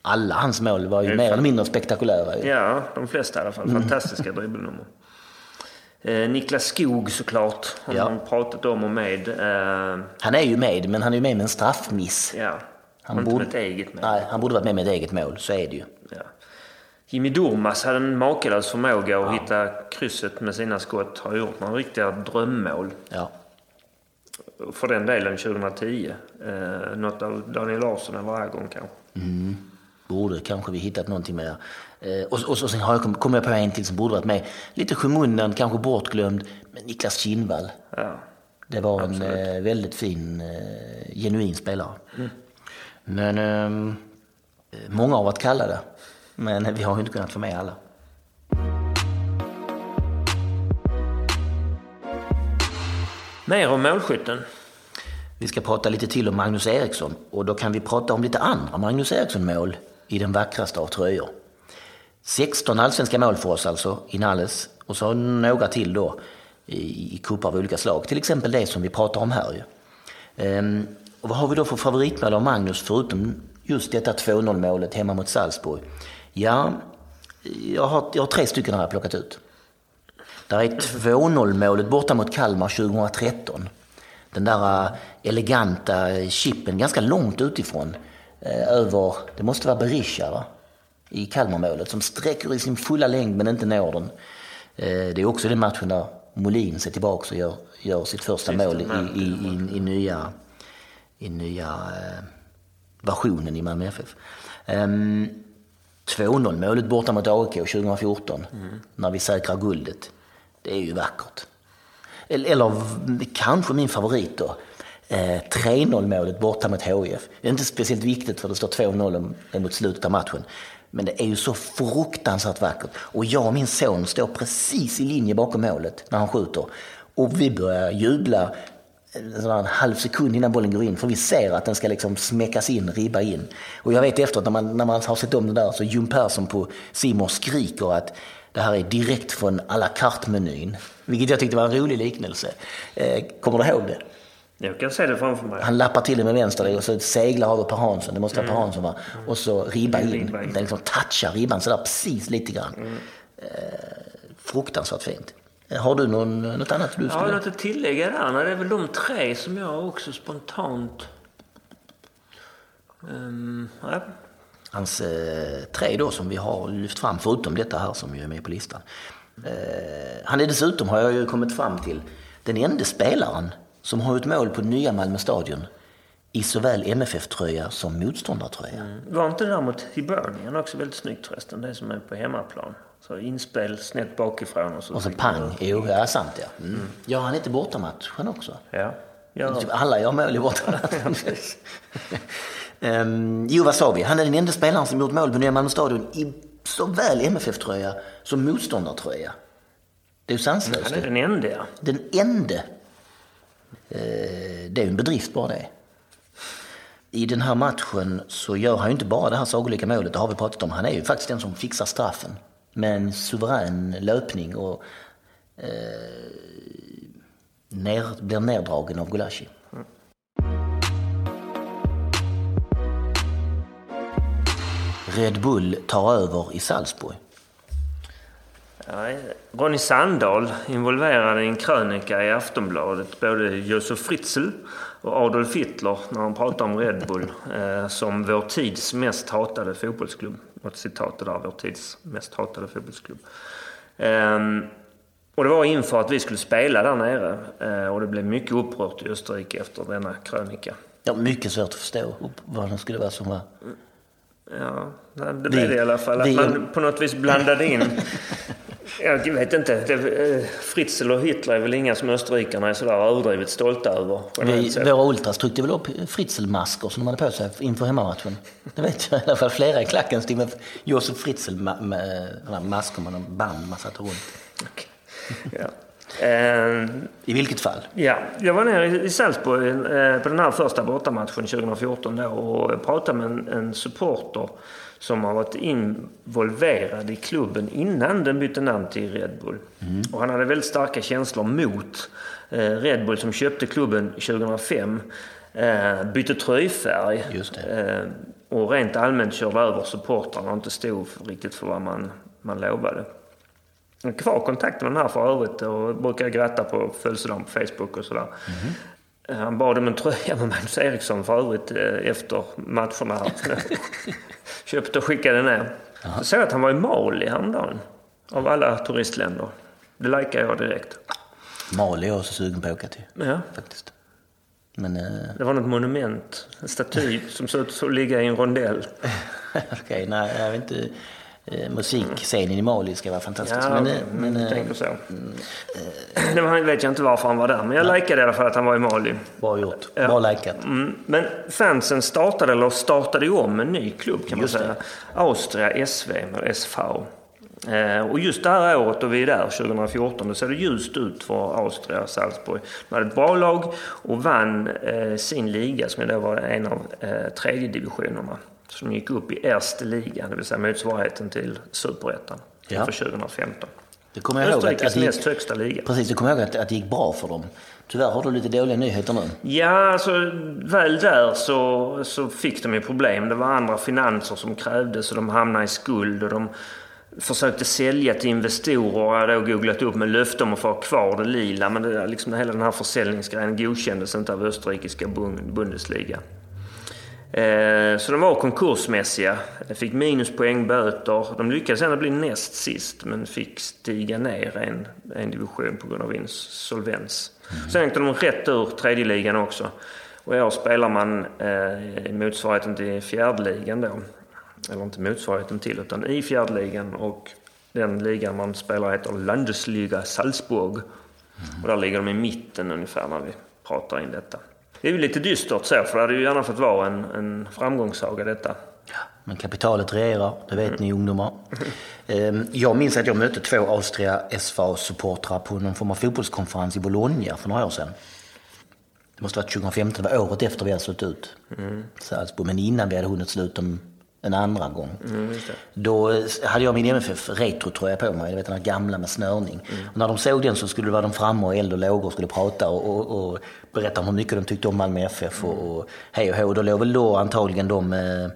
alla hans mål var ju mer eller mindre spektakulära. Ju. Ja, de flesta i alla fall. Mm. Fantastiska dribbelnummer. Eh, Niklas Skog såklart har ja. man pratat om och med. Eh, han är ju med, men han är ju med med en straffmiss. Ja, han inte borde, med ett eget mål. Nej, han borde varit med med ett eget mål, så är det ju. Ja. Jimmy Durmas hade en makalös förmåga att ja. hitta krysset med sina skott. Har gjort några riktiga drömmål. Ja. För den delen 2010. Eh, något av Daniel Larsson eller Agon kanske. Mm borde kanske vi hittat någonting mer. Eh, och, och, och sen har jag, kom jag på en till som borde varit med. Lite skymundan, kanske bortglömd. Men Niklas Kinnvall. Ja, det var absolut. en eh, väldigt fin, eh, genuin spelare. Mm. Men eh, många har varit kallade. Men vi har ju inte kunnat få med alla. Mer om målskytten. Vi ska prata lite till om Magnus Eriksson och då kan vi prata om lite andra Magnus Eriksson-mål i den vackraste av tröjor. 16 allsvenska mål för oss alltså, inalles. Och så några till då i, i av olika slag. Till exempel det som vi pratar om här ju. Ehm, och vad har vi då för favoritmål av Magnus förutom just detta 2-0 målet hemma mot Salzburg? Ja, jag har, jag har tre stycken här jag plockat ut. Där är 2-0 målet borta mot Kalmar 2013. Den där eh, eleganta chippen ganska långt utifrån över, det måste vara Berisha va? i Kalmarmålet som sträcker i sin fulla längd men inte når den. Eh, det är också den matchen där Molin ser tillbaka och gör, gör sitt första Sista mål i, i, i, i, nya, i nya eh, versionen i Malmö FF. Um, 2-0 målet borta mot AIK 2014 mm. när vi säkrar guldet. Det är ju vackert. Eller, eller kanske min favorit då. 3-0 målet borta mot HIF. Det är inte speciellt viktigt för det står 2-0 mot slutet av matchen. Men det är ju så fruktansvärt vackert. Och jag och min son står precis i linje bakom målet när han skjuter. Och vi börjar jubla eh, en halv sekund innan bollen går in för vi ser att den ska liksom smäckas in, ribba in. Och jag vet efteråt när man, när man har sett om det där så Jon Persson på Simon skriker att Det här är direkt från à la carte-menyn, vilket jag tyckte var en rolig liknelse. Eh, kommer du ihåg det? Jag kan se det framför mig. Han lappar till det med vänster och så seglar över Per Hansson, det måste vara Per Hansson va? Och så ribba in. Ribba in. Den liksom touchar ribban sådär precis lite grann. Eh, fruktansvärt fint. Eh, Har du någon, något annat du skulle... något att tillägga där. Nej, Det är väl de tre som jag också spontant... Um, ja. Hans eh, tre då som vi har lyft fram, förutom detta här som ju är med på listan. Eh, han är dessutom, har jag ju kommit fram till, den enda spelaren som har ett mål på nya Malmö stadion i såväl MFF-tröja som motståndartröja. Var inte det där mot Hibernian också väldigt snyggt förresten? Det som är på hemmaplan. Så inspel snett bakifrån och så. Och så pang, jo, ja sant ja. Mm. Ja, han är inte bortamatchen också. Ja. ja. Typ alla gör mål i bortamatchen. um, jo, vad sa vi? Han är den enda spelaren som gjort mål på nya Malmö stadion i såväl MFF-tröja som motståndartröja. Det är ju sanslöst. Han är den enda. Den enda. Eh, det är ju en bedrift bara det. I den här matchen så gör han ju inte bara det här sagolika målet, det har vi pratat om. Han är ju faktiskt den som fixar straffen med en suverän löpning och eh, ner, blir neddragen av Gulashi. Red Bull tar över i Salzburg. Ronny Sandahl involverade i en krönika i Aftonbladet både Josef Fritzl och Adolf Hitler när han pratade om Red Bull eh, som vår tids mest hatade fotbollsklubb. Något citat där, vår tids mest hatade fotbollsklubb. Ehm, och det var inför att vi skulle spela där nere eh, och det blev mycket upprört i Österrike efter denna krönika. Ja, mycket svårt att förstå vad det skulle vara som var Ja, det blev Vi- det i alla fall. Att vi- man på något vis blandade in... Jag vet inte. Eh, Fritzl och Hitler är väl inga som österrikarna är sådär överdrivet stolta över. Vi, våra ultras tryckte väl upp Fritzl-masker som de hade på sig inför hemmamatchen. Det vet jag i alla fall flera i klacken stod med Josef Fritzl ma- med band man satte runt. Okej. Ja. Eh, I vilket fall. Ja, jag var nere i- i Salzburg eh, på den här första bortamatchen 2014 då och pratade med en, en supporter som har varit involverad i klubben innan den bytte namn till Red Bull. Och han hade väldigt starka känslor mot eh, Red Bull som köpte klubben 2005. Eh, bytte tröjfärg. Just Eh, och rent allmänt körde över supportrarna och inte stod riktigt för vad man, man lovade. Jag har kvar kontakten med den här för övrigt och brukar gratta på födelsedagen på Facebook och sådär. Han bad om en tröja med Magnus Eriksson för övrigt eh, efter matcherna. här. Köpte och skickade ner. Så såg jag att han var i Mali häromdagen. Av alla turistländer. Det likar jag direkt. Mali är jag också sugen på att åka till. Ja, Faktiskt. Men eh, det var något monument. En staty som såg ut att ligga i en rondell. okej, nej, jag vet inte. Eh, musikscenen i Mali ska vara fantastisk. Ja, men, men, eh, men, jag eh, tänker så. Det var, vet jag inte varför han var där, men jag likade i alla fall att han var i Mali. bra gjort. Ja. Bra likat. Mm, men fansen startade, eller startade ju om en ny klubb kan man Just det. säga. Austria SV, eller SV. Eh, och just det här året då vi är där, 2014, då ser det ljust ut för Austria Salzburg. De hade ett bra lag och vann eh, sin liga som då var en av eh, tredje divisionerna. Som gick upp i Erste liga, det vill säga motsvarigheten till Superettan Ja. inför 2015. Det kommer jag ihåg att, att Österrikes näst högsta liga. precis, det kommer jag ihåg att, att det gick bra för dem. Tyvärr har du lite dåliga nyheter nu. Ja, alltså väl där så, så fick de ju problem. Det var andra finanser som krävdes och de hamnade i skuld och de försökte sälja till investorer och hade då googlat upp med löfte om att få ha kvar det lila. Men det, liksom, hela den här försäljningsgrejen godkändes inte av österrikiska Bund- Bundesliga. Eh, så de var konkursmässiga. Fick minuspoäng, böter. De lyckades ändå bli näst sist men fick stiga ner en, en division på grund av insolvens. Sen åkte de rätt ur tredje ligan också. Och i år spelar man eh, motsvarigheten till fjärdeligan då. Eller inte motsvarigheten till, utan i fjärdeligan. Och den ligan man spelar heter Landesliga Salzburg. Och där ligger de i mitten ungefär när vi pratar in detta. Det är ju lite dystert så, för det hade ju gärna fått vara en, en framgångssaga detta. Men kapitalet regerar, det vet ni ungdomar. Ehm, Jag minns att jag mötte två Austria SV-supportrar på någon form av fotbollskonferens i Bologna för några år sedan. Det måste ha varit 2015, det var året efter vi hade slått ut Salzburg. Men innan vi hade hunnit sluta en andra gång. Mm. Då hade jag min MFF Retro-tröja på mig, du vet den här gamla med snörning. Och när de såg den så skulle det vara de framme och eld och lågor och skulle prata och, och, och berätta om hur mycket de tyckte om Malmö FF och, och hej och hå. Då låg väl då antagligen de eh,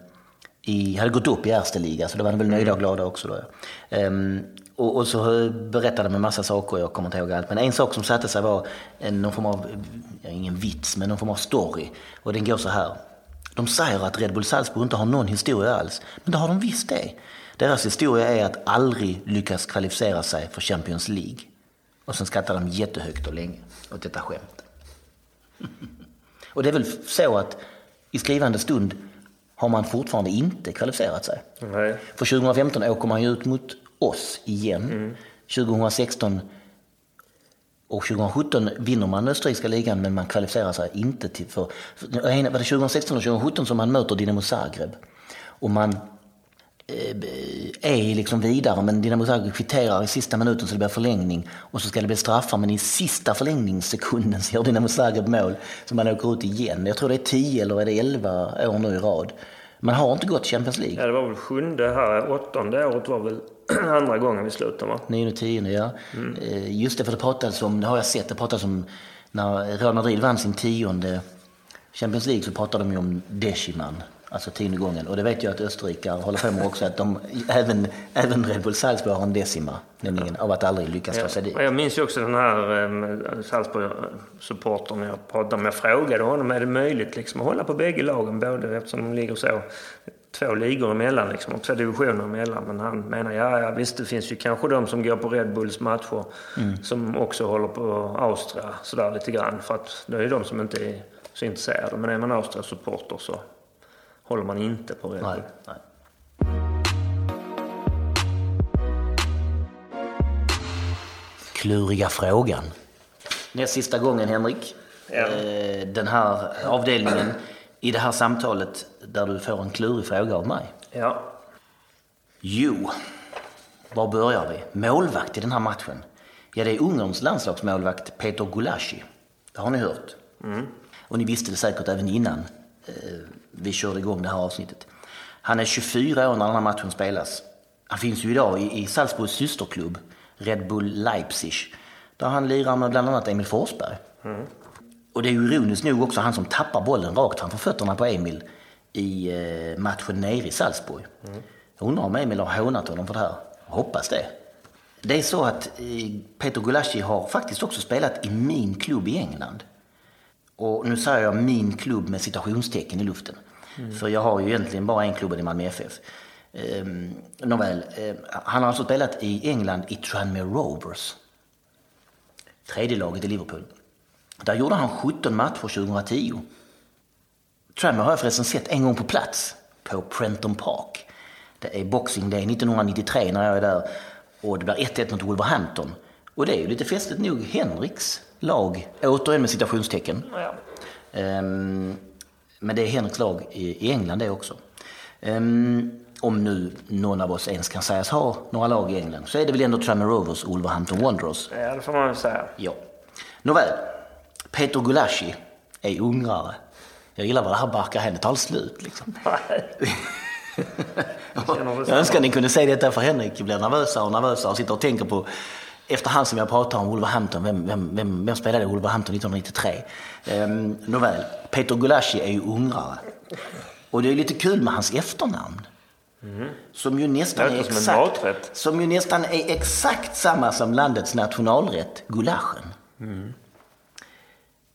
i, hade gått upp i Erste liga så då var de väl nöjda och glada också. Då. Ehm, och, och så eh, berättade de en massa saker, jag kommer inte ihåg allt. Men en sak som satte sig var någon form av, ja, ingen vits, men någon form av story. Och den går så här. De säger att Red Bull Salzburg inte har någon historia alls, men det har de visst det. Deras historia är att aldrig lyckas kvalificera sig för Champions League. Och sen skrattar de jättehögt och länge åt detta skämt. och det är väl så att i skrivande stund har man fortfarande inte kvalificerat sig. Nej. För 2015 åker man ju ut mot oss igen. 2016 och 2017 vinner man österrikiska ligan men man kvalificerar sig inte till för... för var det 2016 och 2017 som man möter Dinamo Zagreb? Och man eh, är liksom vidare men Dinamo Zagreb kvitterar i sista minuten så det blir förlängning och så ska det bli straffar men i sista förlängningssekunden så gör Dinamo Zagreb mål så man åker ut igen. Jag tror det är 10 eller är det 11 år nu i rad. Man har inte gått Champions League. Ja, det var väl sjunde här. Åttonde året var väl andra gången vi slutade va? Nionde, tionde, ja. Eh, Just det, för det pratades om, det har jag sett, det pratades om när Real Madrid vann sin tionde Champions League så pratade de ju om deciman, alltså tionde gången. Och det vet jag att österrikare håller på med också, att de, även, även Red Bull Salzburg har en decima, nämligen av att aldrig lyckas ta sig dit. Ja, jag minns ju också den här eh, Salzburg-supportern jag pratade med. Jag frågade honom, är det möjligt liksom, att hålla på bägge lagen? Både eftersom de ligger så två ligor emellan liksom, och två divisioner emellan. Men han menar, ja, ja visst det finns ju kanske de som går på Red Bulls matcher som också håller på Austria sådär lite grann. För att det är ju de som inte är så intresserade. Men är man Austria-supporter så håller man inte på Red Bull. Nej, nej. Kluriga frågan. Näst sista gången Henrik. Ja. Eh, Den här avdelningen i det här samtalet där du får en klurig fråga av mig. Ja. Jo, var börjar vi? Målvakt i den här matchen? Ja, det är Ungerns landslagsmålvakt Peter Gulashi. Det har ni hört. Och ni visste det säkert även innan eh, vi körde igång det här avsnittet. Han är 24 år när den här matchen spelas. Han finns ju idag i, i Salzburgs systerklubb, Red Bull Leipzig, där han lirar med bland annat Emil Forsberg. Och det är ju ironiskt nog också han som tappar bollen rakt framför fötterna på Emil i eh, matchen nere i Salzburg. Jag undrar om Emil har hånat honom för det här. Jag hoppas det. Det är så att eh, Peter Gulashi har faktiskt också spelat i min klubb i England. Och nu säger jag min klubb med citationstecken i luften. För jag har ju egentligen bara en klubb är Malmö FF. Ehm, nåväl, eh, han har alltså spelat i England i Tranmere Rovers. Tredje laget i Liverpool. Där gjorde han 17 matcher 2010. Tranmere har jag förresten sett en gång på plats på Prenton Park. Det är Boxing Day 1993 när jag är där och det blir 1-1 mot Wolverhampton. Och det är ju lite festligt nog Henriks lag, återigen med citationstecken. ja. Ehm, men det är Henriks lag i, England det också. Ehm, om nu någon av oss ens kan sägas ha några lag i England så är det väl ändå Tranmere Rovers och Wolverhampton Wanderers. Ja, det får man väl säga. Ja. Nåväl, Peter Gulashi är ungrare. Jag gillar vad det här barkar hän, det tar slut liksom. Det Jag önskar ni kunde se detta för Henrik blir nervösare och nervösare och sitter och tänker på Efterhand som jag pratar om Wolverhampton, vem, vem, vem, vem spelade Wolverhampton 1993? Um, nåväl, Peter Gulashi är ju ungrare. Och det är lite kul med hans efternamn. Som ju nästan är som exakt, som ju nästan är exakt samma som landets nationalrätt, gulaschen.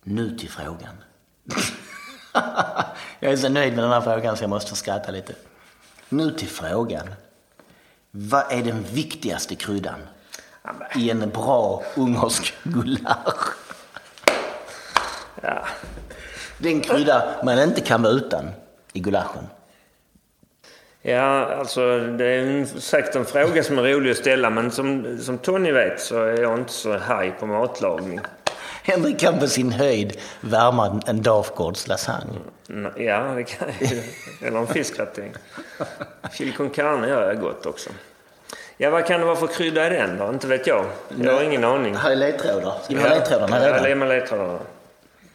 Nu till frågan. jag är så nöjd med den här frågan så jag måste skratta lite. Nu till frågan. Vad är den viktigaste kryddan i en bra ungersk gulasch? ja. Den krydda man inte kan vara utan i gulaschen. Ja, alltså det är en, säkert en fråga som är rolig att ställa men som, som Tony vet så är jag inte så haj på matlagning. Henrik kan på sin höjd värma en Dafgårds lasagne. Ja, det kan jag. Eller en fiskgratäng. Chili con carne gör jag gott också. Ja, vad kan det vara för krydda i den då? Inte vet jag. Jag har ingen aning. Här är ledtrådar. Ska vi ha ledtrådarna Ja, redan? lägg med ledtrådarna.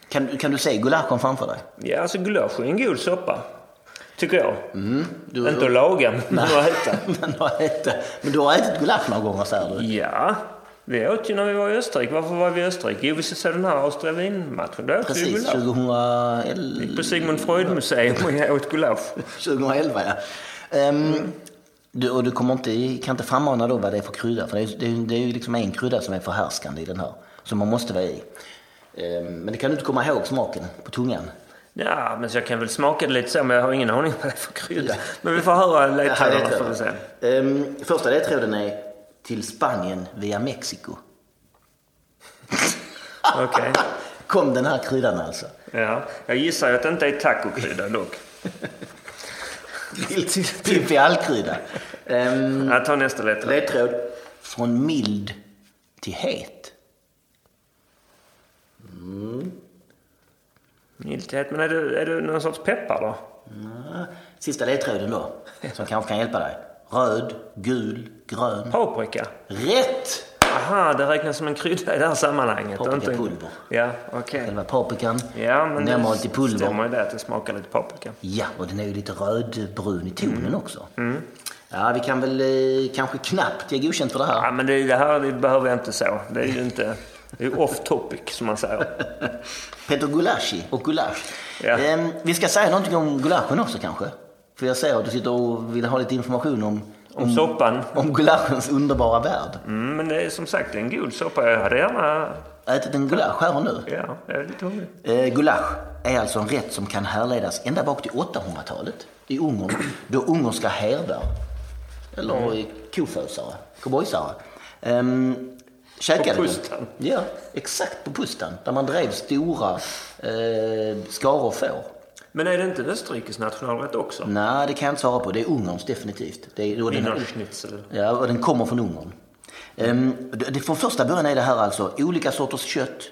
Kan, kan du se gulaschen framför dig? Ja, alltså gulasch är en god soppa. Tycker jag. Mm, du, Inte att laga, men att äta. men, du har ätit, men du har ätit gulasch några gånger säger du? Ja, vi åt ju när vi var i Österrike. Varför var vi i Österrike? Jo, vi såg den här Austria Wien-matchen. Då åt vi gulasch. 2011, Gick på Sigmund Freud-museum och jag åt gulasch. 2011 ja. Ehm, du, och du kommer inte, kan inte frammana då vad det är för krydda. För det är, det är, det är ju liksom en krydda som är förhärskande i den här. Som man måste vara i. Ehm, men det kan du inte komma ihåg smaken på tungan. Ja, men jag kan väl smaka det lite så, men jag har ingen aning vad det är för krydda. Men vi får höra ledtrådarna får vi se. Ehm, första ledtråden är till Spanien via Mexiko. Okej. Kom den här kryddan alltså. Ja, jag gissar att det inte är tacokrydda dock. Pippi allkrydda. Ehm, Jag tar nästa ledtråd. ledtråd. Från mild till het. Mildhet, men är det, är det någon sorts peppar då? Sista ledtråden då, som kanske kan hjälpa dig. Röd, gul, grön. Paprika? Rätt! Aha, det räknas som en krydda i det här sammanhanget. Paprikapulver. Ja, okej. Själva paprikan. Ja, men Nermalt i det pulver. stämmer ju det att det smakar lite paprika. Ja, och den är ju lite rödbrun i tonen Mm. också. Ja, vi kan väl eh, kanske knappt ge godkänt för det här. Ja, men det, det här det behöver jag inte så. Det är ju inte... Det är off topic, som man säger. Peter Gulashi och gulasch. Ja. Ehm, vi ska säga någonting om gulaschen också kanske. För jag ser att du sitter och vill ha lite information om, Om soppan. om gulaschens underbara värld. Mm, men det är som sagt en god soppa. Jag hade gärna... Ätit en gulasch här och nu. Ja, jag är lite hungrig. Eh, gulasch är alltså en rätt som kan härledas ända bak till 800-talet i Ungern, då ungerska herdar, eller mm. kofösare, cowboysare, um, käkade På den. pustan. Ja, exakt på pustan, där man drev stora eh, skaror får. Men är det inte Österrikes nationalrätt också? Nej, det kan jag inte svara på. Det är Ungerns definitivt. Det är, och den, Wiener Schnitzel. ja, och den kommer från Ungern. Um, det, det, från första början är det här alltså olika sorters kött,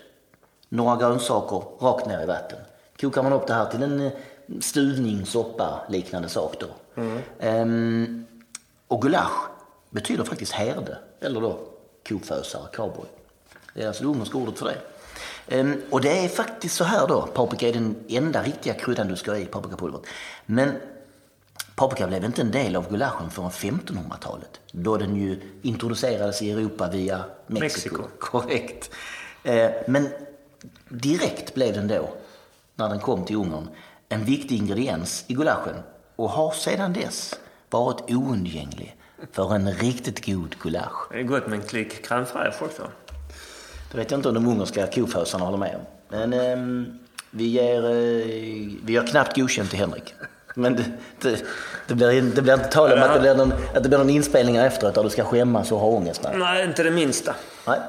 några grönsaker, rakt ner i vatten. Kokar man upp det här till en eh, stuvning, soppa, liknande sak då. Ehm, och gulasch betyder faktiskt herde, eller då kofösare, cowboy. Det är alltså det ungerska ordet för det. Ehm, och det är faktiskt så här då, paprika är den enda riktiga kryddan du ska ha i paprikapulvret. Men paprika blev inte en del av gulaschen förrän 1500-talet. Då den ju introducerades i Europa via Mexiko. Mexiko. Korrekt. Eh, men direkt blev den då, när den kom till Ungern, en viktig ingrediens i gulaschen och har sedan dess varit oundgänglig för en riktigt god gulasch. Det är gott med en klick crème fraîche också. Det vet jag inte om de ungerska kofösarna håller med om. Men ehm, vi, ger, eh, vi gör knappt godkänt till Henrik. Men det, det, det, blir, det blir inte tal om att det blir någon, att det blir någon inspelning efteråt där du ska skämmas och ha ångest. Nej. Nej, inte det minsta. Nej.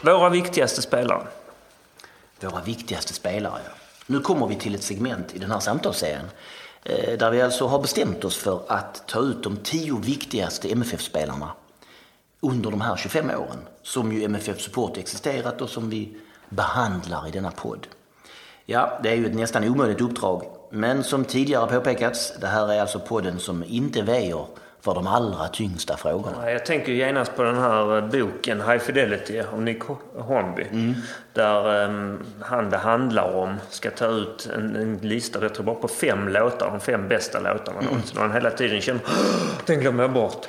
Våra viktigaste spelare. Våra viktigaste spelare, ja. Nu kommer vi till ett segment i den här samtalsserien eh, Eh, där vi alltså har bestämt oss för att ta ut de tio viktigaste MFF-spelarna under de här 25 åren som ju MFF Support existerat och som vi behandlar i denna podd. Ja, det är ju ett nästan omöjligt uppdrag, men som tidigare påpekats, det här är alltså podden som inte väjer för de allra tyngsta frågorna. Jag tänker genast på den här eh, boken High Fidelity av Nick Hornby. Där um, han det handlar om ska ta ut en, en lista, jag tror bara på fem låtar, de fem bästa låtarna. Så han hela tiden känner den glömde jag bort.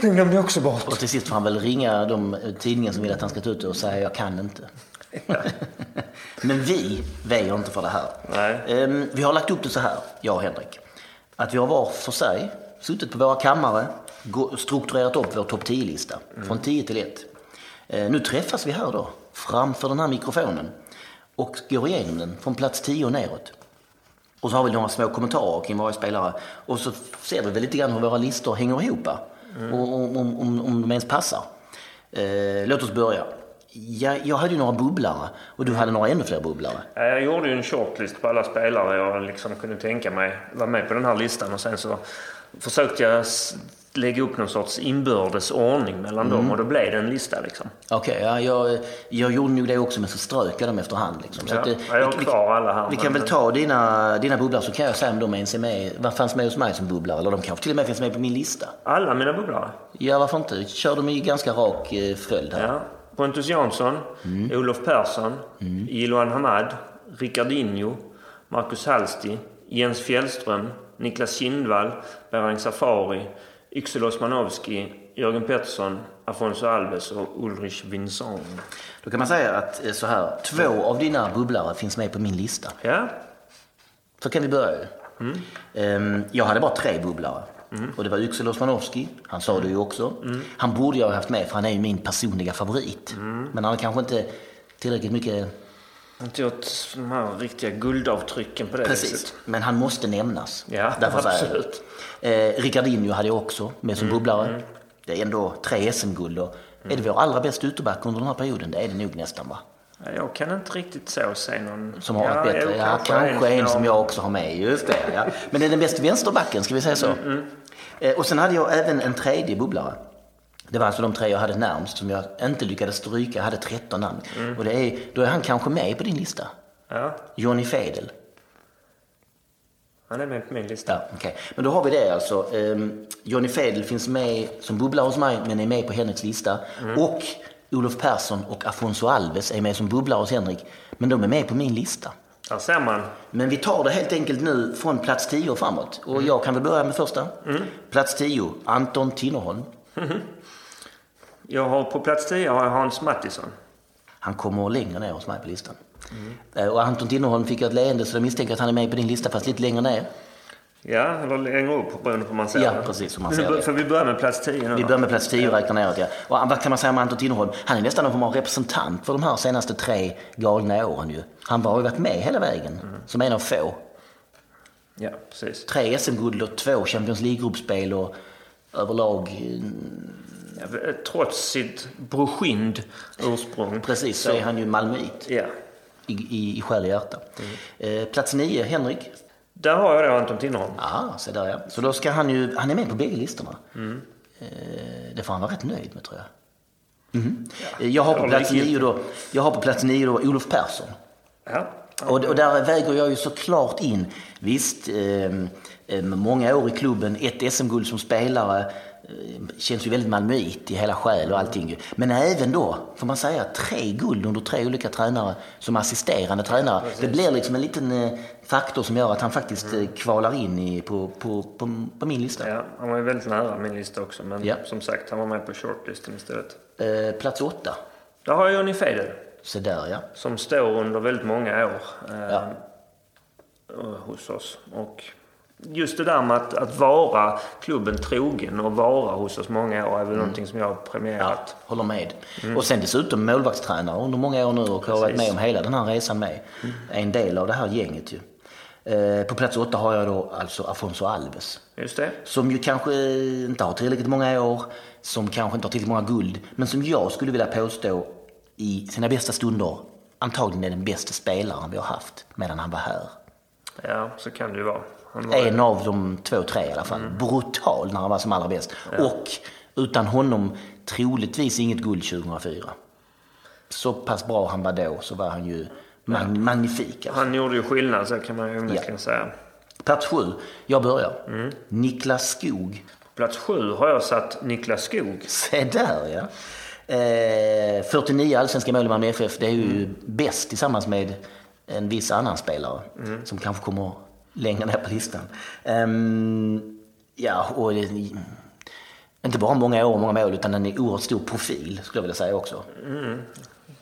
Den glömde jag också bort. Och till sist får han väl ringa de tidningar som vill att han ska ta ut det och säga jag kan inte. Men vi väjer inte för det här. Nej. Ehm, Vi har lagt upp det så här, jag och Henrik. Att vi har var för sig suttit på våra kammare, strukturerat upp vår topp 10-lista från 10 till 1. Eh, Nu träffas vi här då, framför den här mikrofonen och går igenom den från plats 10 och neråt. Och så har vi några små kommentarer kring varje spelare. Och så ser vi väl lite grann hur våra listor hänger ihop. Och om, om, om, de ens passar. Eh, låt oss börja. Jag, jag hade ju några bubblare och du hade några ännu fler bubblare. Ja, Jag gjorde ju en shortlist på alla spelare jag liksom kunde tänka mig vara med på den här listan. Och sen så försökte jag lägga upp någon sorts inbördes ordning mellan dem och då blev det en lista liksom. Okej, ja, jag, jag gjorde nog det också men så strök jag dem efterhand. Liksom. Så Ja, att, ja, jag har vi, kvar alla här. vi kan väl ta dina, dina bubblare så kan jag säga om de ens är med, vad fanns med hos mig som bubblare. Eller de kanske till och med finns med på min lista. Alla mina bubblare? Ja, varför inte? Kör dem i ganska rak eh, följd här. Ja. Pontus Jansson, Olof Persson, Jiloan Hamad, Ricardinho, Marcus Hallsti, Jens Fjällström, Niklas Kindvall, Berang Safari, Yxel Osmanowski, Jörgen Pettersson, Afonso Alves och Ulrich Vincent. Då kan man säga att eh, så här, två av dina bubblare finns med på min lista. Ja, Så kan vi börja ju. Ehm, Jag hade bara tre bubblare. Och det var Yxel Osmanowski, han sa du ju också. Han borde jag ha haft med för han är ju min personliga favorit. Men han har kanske inte tillräckligt mycket, inte gjort de här riktiga guldavtrycken på det precis. viset. Men han måste nämnas. Ja, Därför absolut. Eh, Ricardinho hade jag också med som bubblare. Det är ändå tre SM-guld och är det vår allra bästa ytterback under den här perioden? Det är det nog nästan va? Ja, Jag kan inte riktigt så se någon... Som har ja, varit bättre. Ja, kanske en som jag också har med. Just det, ja. Men det är den bästa vänsterbacken, ska vi säga så. Eh, Och sen hade jag även en tredje bubblare. Det var alltså de tre jag hade närmst som jag inte lyckades stryka. Jag hade 13 namn. Och det är, då är han kanske med på din lista. Ja, Johnny Fedel. han är med på min lista. Ja, okej. Men då har vi det alltså. Ehm, Johnny Fedel finns med som bubblare hos mig men är med på Henriks lista. Och Olof Persson och Afonso Alves är med som bubblare hos Henrik. Men de är med på min lista. Där ser man. Men vi tar det helt enkelt nu från plats 10 och framåt. Och jag kan väl börja med första. Plats 10, Anton Tinnerholm. Jag har på plats 10 har jag Hans Mattisson. Han kommer längre ner hos mig på listan. Eh, Och Anton Tinnerholm fick jag ett leende så jag misstänker att han är med på din lista fast lite längre ner. Ja, eller längre upp beroende på hur man ser Ja, det. precis, hur man ser det. För vi börjar med plats 10 nu Vi börjar med plats 10 och räknar neråt. Ja. Och vad kan man säga om Anton Tinnerholm? Han är nästan en form av representant för de här senaste tre galna åren ju. Han har ju varit med hela vägen som en av få. Ja, precis. Tre SM-guld och två Champions League-gruppspel och överlag eh, Trots sitt broschind ursprung. Precis, så är han ju malmöit Ja. i, i, i själ och hjärta. Eh, plats nio, Henrik. Där har jag då Anton Tinnerholm. Ja, så där ja. Så då ska han ju, han är med på bägge listorna. Eh, det får han vara rätt nöjd med tror jag. Mhm. Eh, Jag, har på Ja, plats nio då, jag har på plats nio då Olof Persson. Ja. Och, och där väger jag ju såklart in, visst, eh, många år i klubben, ett SM-guld som spelare, känns ju väldigt malmöit i hela själ och allting. Men även då, får man säga, tre guld under tre olika tränare som assisterande tränare. Det blir liksom en liten eh, faktor som gör att han faktiskt eh, kvalar in i, på, på, på, på min lista. ja, han var ju väldigt nära min lista också. Men Ja. som sagt, han var med på shortlisten istället. Eh, plats åtta, Där har jag Johnny Fedel. så där ja. Som står under väldigt många år eh, Ja. hos oss. Och just det där med att, att vara klubben trogen och vara hos oss många år är väl någonting som jag har premierat. Håller med. Och sen dessutom målvaktstränare under många år nu och har varit med om hela den här resan med. Är en del av det här gänget ju. Eh, på plats åtta har jag då alltså Afonso Alves. Just det. Som ju kanske inte har tillräckligt många år, som kanske inte har tillräckligt många guld, men som jag skulle vilja påstå i sina bästa stunder antagligen är den bästa spelaren vi har haft medan han var här. Ja, så kan det ju vara. En av de två, tre i alla fall. Brutal när han var som allra bäst. Och utan honom troligtvis inget guld 2004. Så pass bra han var då så var han ju mag- magnifik. Alltså. Han gjorde ju skillnad, så kan man ju onekligen säga. Plats sju, jag börjar. Niklas Skog. Plats sju har jag satt Niklas Skog. Se där ja. Eh, 49 allsvenska mål i Malmö FF, det är ju bäst tillsammans med en viss annan spelare som kanske kommer längre ner på listan. Ehm, ja, och inte bara många år och många mål utan en oerhört stor profil skulle jag vilja säga också.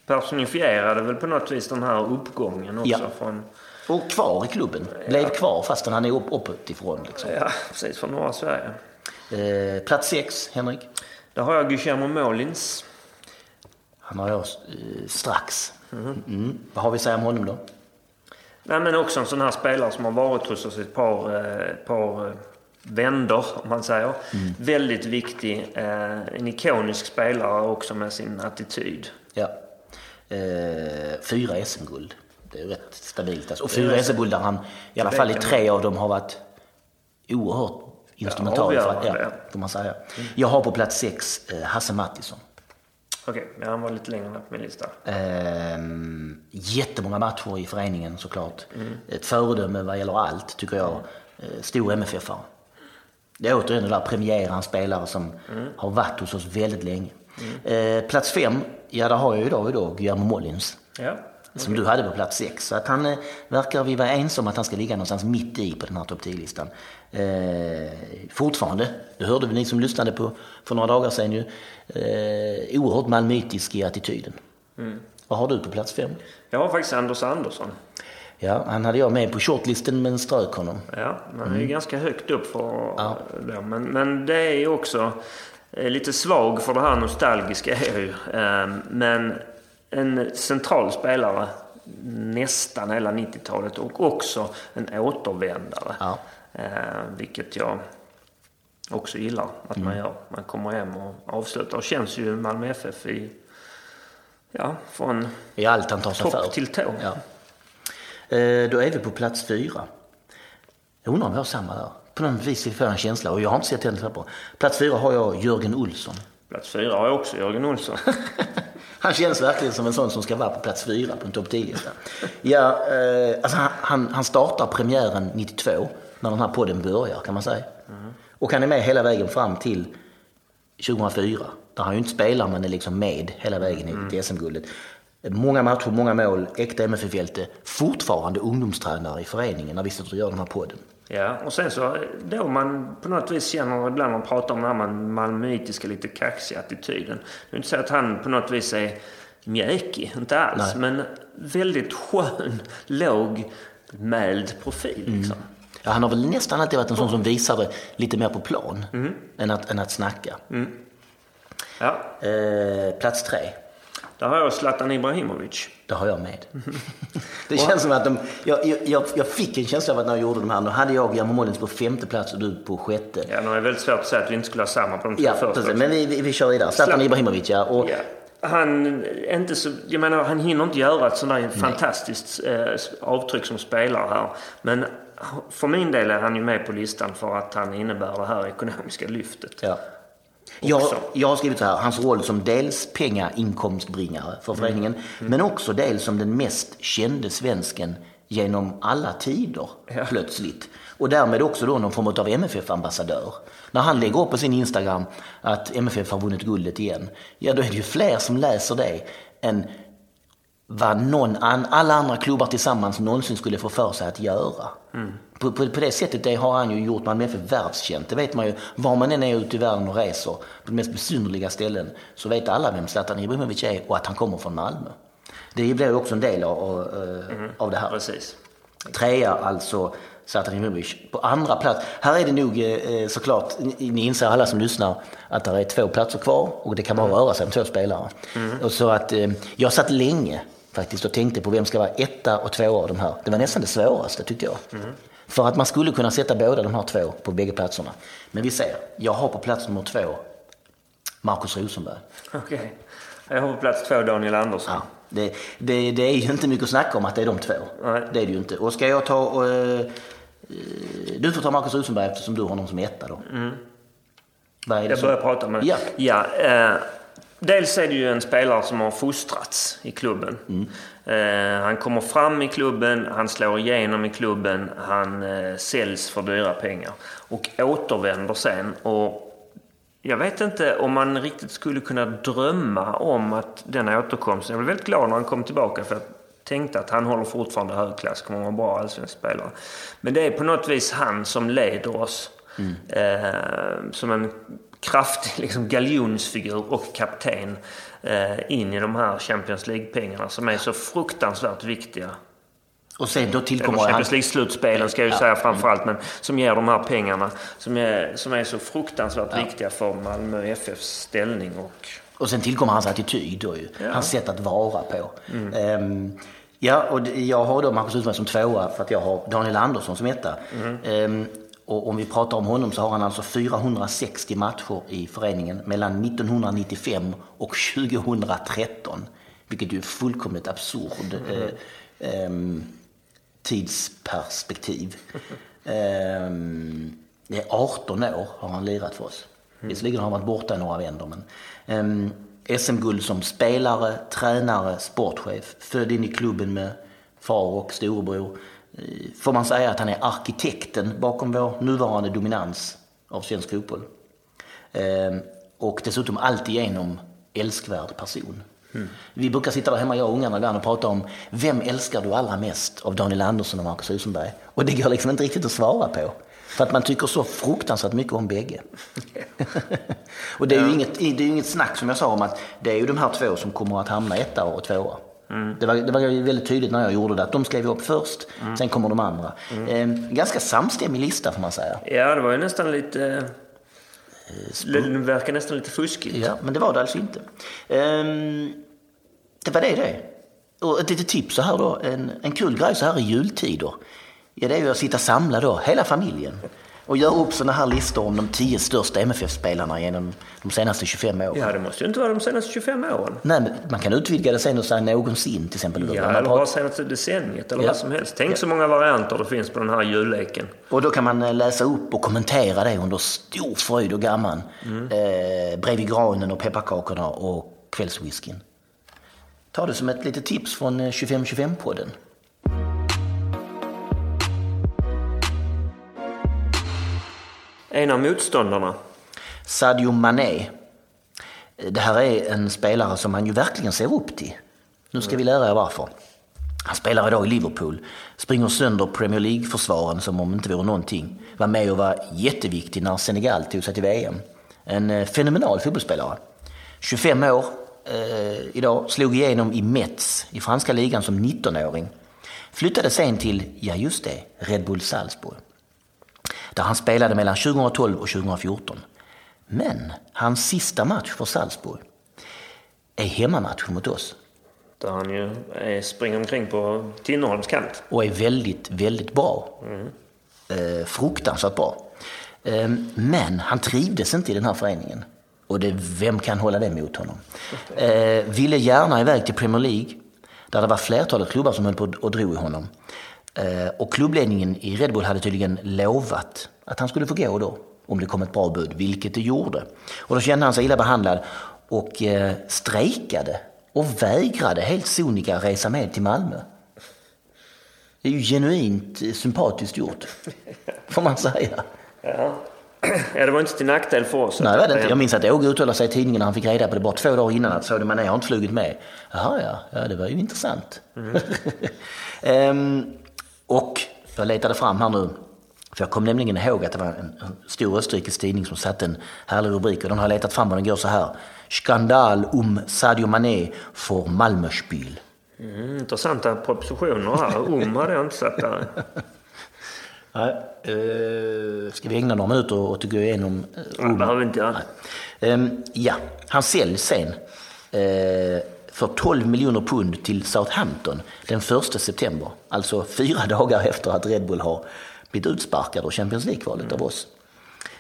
Personifierade väl på något vis den här uppgången också. Ja. Från, Och kvar i klubben. Blev kvar fastän han är upp, uppåtifrån. Liksom. ja, precis, från norra Sverige. Eh, plats sex, Henrik. Där har jag Guillermo Molins. Han har jag eh, strax. Mm. Vad har vi att säga om honom då? Nej, men också en sån här spelare som har varit hos oss ett par, eh, par eh, vändor, om man säger. Väldigt viktig. Eh, en ikonisk spelare också med sin attityd. Ja. Eh, fyra SM-guld. Det är rätt stabilt. Alltså. Och fyra SM-guld där han, i alla fall i tre av dem, har varit oerhört instrumental. för, avgörande, ja, får man säga. Jag har på plats sex eh, Hasse Mattisson. Okej, ja, han var lite längre ner på min lista. Ehm, jättemånga matcher i föreningen såklart. Ett föredöme vad gäller allt, tycker jag. Eh, stor MFF-are. Det är återigen det där premiera en spelare som har varit hos oss väldigt länge. Eh, plats fem, ja där har jag då, då Guillermo Mollins. Ja. Som du hade på plats sex. Så att han eh, verkar vi vara ense om att han ska ligga någonstans mitt i på den här topp 10-listan. Eh, fortfarande, det hörde vi ni som lyssnade på för några dagar sedan ju, eh, oerhört malmöitisk i attityden. Vad har du på plats fem? Jag har faktiskt Anders Andersson. Ja, han hade jag med på shortlisten men strök honom. Ja, han är ju ganska högt upp för det. Men, men det är ju också eh, lite svag för det här nostalgiska är ju. Eh, Men en central spelare nästan hela 90-talet och också en återvändare. Ja. Eh, Vilket jag också gillar att man gör. Man kommer hem och avslutar. Och känns ju Malmö FF i, ja, från I allt han tar sig för. topp till tå. Ja. Eh, då är vi på plats fyra. Jag undrar om vi har samma där. På något vis får jag en känsla och jag har inte sett henne på. Plats fyra har jag Jörgen Olsson. Plats fyra har jag också Jörgen Olsson. Han känns verkligen som en sån som ska vara på plats fyra på en topp 10-lista. Ja, eh, alltså han, han, han startar premiären 92, när den här podden börjar kan man säga. Och han är med hela vägen fram till 2004. Där han ju inte spelar men är liksom med hela vägen i till SM-guldet. Många matcher, många mål, äkta MFF-hjälte. Fortfarande ungdomstränare i föreningen när vi sitter och gör den här podden. Ja, och sen så då man på något vis känner ibland när man pratar om den här malmöitiska lite kaxiga attityden. Det är inte så att han på något vis är mjäkig, inte alls. Men väldigt skön, låg, mäld profil liksom. Ja, han har väl nästan alltid varit en sån som visar det lite mer på plan än, att, än att snacka. Ja, Eh, plats tre, där har jag Zlatan Ibrahimovic. det har jag med. det känns som att de, jag, jag- jag, fick en känsla av att när jag gjorde de här, då hade jag Guillermo Mollins på femte plats och du på sjätte. Ja, nu är det väldigt svårt att säga att vi inte skulle ha samma på de två Ja, första. precis. Men vi, vi, vi kör vidare. Zlatan Zlatan. Ibrahimovic, ja. Och, Ja. Han, inte så, jag menar, han hinner inte göra ett sånt där fantastiskt eh, avtryck som spelare här. Men för min del är han ju med på listan för att han innebär det här ekonomiska lyftet. Ja. Jag, jag har skrivit så här, hans roll som dels pengainkomstbringare för föreningen, men också dels som den mest kände svensken genom alla tider plötsligt. Och därmed också då någon form av MFF-ambassadör. När han lägger upp på sin Instagram att MFF har vunnit guldet igen, ja då är det ju fler som läser det än vad någon an, alla andra klubbar tillsammans någonsin skulle få för sig att göra. På, på, på det sättet det har han ju gjort Malmö FF världskänt. Det vet man ju. Var man än är ute i världen och reser, på de mest besynnerliga ställen, så vet alla vem Zlatan Ibrahimovic är och att han kommer från Malmö. Det blir ju också en del av, av, av det här. Precis. Trea alltså Zlatan Ibrahimovic. På andra plats, här är det nog eh, såklart, ni, inser alla som lyssnar, att det är två platser kvar och det kan bara röra sig om två spelare. Och så att eh, jag satt länge faktiskt och tänkte på vem ska vara etta och tvåa av de här. Det var nästan det svåraste tyckte jag. För att man skulle kunna sätta båda de här två på bägge platserna. Men vi ser, jag har på plats nummer två Markus Rosenberg. Okej. Jag har på plats två Daniel Andersson. Ja, det, det, det är ju inte mycket att snacka om att det är de två. Nej. Det är det ju inte. Och ska jag ta... och, eh, du får ta Marcus Rosenberg eftersom du har honom som etta då. Är det Jag som- börjar prata med Ja. ja eh, Dels är det ju en spelare som har fostrats i klubben. Eh, han kommer fram i klubben, han slår igenom i klubben, han eh, säljs för dyra pengar. Och återvänder sen. Och jag vet inte om man riktigt skulle kunna drömma om att den återkomsten... Jag blev väldigt glad när han kom tillbaka för jag tänkte att han håller fortfarande hög klass, kommer vara en bra allsvensk spelare. Men det är på något vis han som leder oss eh, som en kraftig liksom, galjonsfigur och kapten eh, in i de här Champions League-pengarna som är så fruktansvärt viktiga. Och sen då tillkommer. Champions League-slutspelen ska jag ju säga framförallt, men som ger de här pengarna som är, som är så fruktansvärt viktiga för Malmö FFs ställning. Och, Och sen tillkommer hans attityd då ju. Ja. Hans sätt att vara på. Ehm, ja, och jag har då Marcus Rosenberg som tvåa för att jag har Daniel Andersson som etta. Ehm, och om vi pratar om honom så har han alltså 460 matcher i föreningen mellan 1995 och 2013. Vilket ju är fullkomligt absurd eh, ehm, tidsperspektiv. Ehm, det är 18 år har han lirat för oss. Visserligen har han varit borta i några vändor men ehm, SM-guld som spelare, tränare, sportchef. Född in i klubben med far och storebror. Får man säga att han är arkitekten bakom vår nuvarande dominans av svensk fotboll. Ehm, och dessutom alltigenom älskvärd person. Vi brukar sitta där hemma, jag och ungarna ibland och prata om vem älskar du allra mest av Daniel Andersson och Marcus Rosenberg? Och det går liksom inte riktigt att svara på. För att man tycker så fruktansvärt mycket om bägge. och det är, ju inget, det är inget snack som jag sa om att det är ju de här två som kommer att hamna etta och tvåa. Det, var, det var väldigt tydligt när jag gjorde det att de skrev upp först, sen kommer de andra. Eh, ganska samstämmig lista får man säga. Ja, det var ju nästan lite... Det verkar nästan lite fuskigt. Ja, men det var det alltså inte. Ehm, det var det det. Och ett litet tips så här då, en, en kul grej så här i jultider. Ja, det är ju att sitta samlad då, hela familjen. Och göra upp sådana här listor om de tio största MFF-spelarna genom de senaste 25 åren. Ja, det måste ju inte vara de senaste 25 åren. Nej, men man kan utvidga det sen och säga någonsin till exempel. Ja, eller bara senaste decenniet eller Ja. vad som helst. Tänk så många varianter det finns på den här julleken. Och då kan man eh, läsa upp och kommentera det under stor fröjd och gamman. Eh, bredvid granen och pepparkakorna och kvällswhiskyn. Ta det som ett litet tips från eh, 2525-podden. En av motståndarna. Sadio Mané. Det här är en spelare som man ju verkligen ser upp till. Nu ska vi lära er varför. Han spelar idag i Liverpool, springer sönder Premier League-försvaren som om det inte vore någonting. Var med och var jätteviktig när Senegal tog sig till VM. En eh, fenomenal fotbollsspelare. 25 år eh, idag, slog igenom i Metz i franska ligan som 19-åring. Flyttade sen till, ja just det, Red Bull Salzburg där han spelade mellan 2012 och 2014. Men hans sista match för Salzburg är hemmamatchen mot oss Där han ju är, springer omkring på Tinnerholms kant. och är väldigt, väldigt bra. Eh, fruktansvärt bra. Eh, men han trivdes inte i den här föreningen. Och det, vem kan hålla det mot honom? Eh, ville gärna iväg till Premier League, där det var flertalet klubbar som höll på och drog i honom. Eh, och klubbledningen i Red Bull hade tydligen lovat att han skulle få gå då, om det kom ett bra bud, vilket det gjorde. Och då kände han sig illa behandlad och eh, strejkade och vägrade helt sonika resa med till Malmö. Det är ju genuint eh, sympatiskt gjort, får man säga. Ja. ja, det var inte till nackdel för oss. Nej, det var det inte. Jag minns att Åge uttalade sig i tidningen när han fick reda på det bara två dagar innan att Sadio Mané har inte flugit med. Jaha, ja, ja det var ju intressant. Ehm, och jag letade fram här nu, för jag kom nämligen ihåg att det var en stor österrikisk tidning som satte en härlig rubrik och den har jag letat fram och den går så här. Skandal om Sadio Mané får Malmöspiel. Mm, intressanta propositioner här. Om hade jag inte satt där. Nej, eh, ska vi ägna några minuter åt att gå igenom eh, Det behöver vi inte göra. Ehm, ja, han säljs sen eh, för 12 miljoner pund till Southampton den 1 september. Alltså fyra dagar efter att Red Bull har blivit utsparkad ur Champions League-kvalet av oss.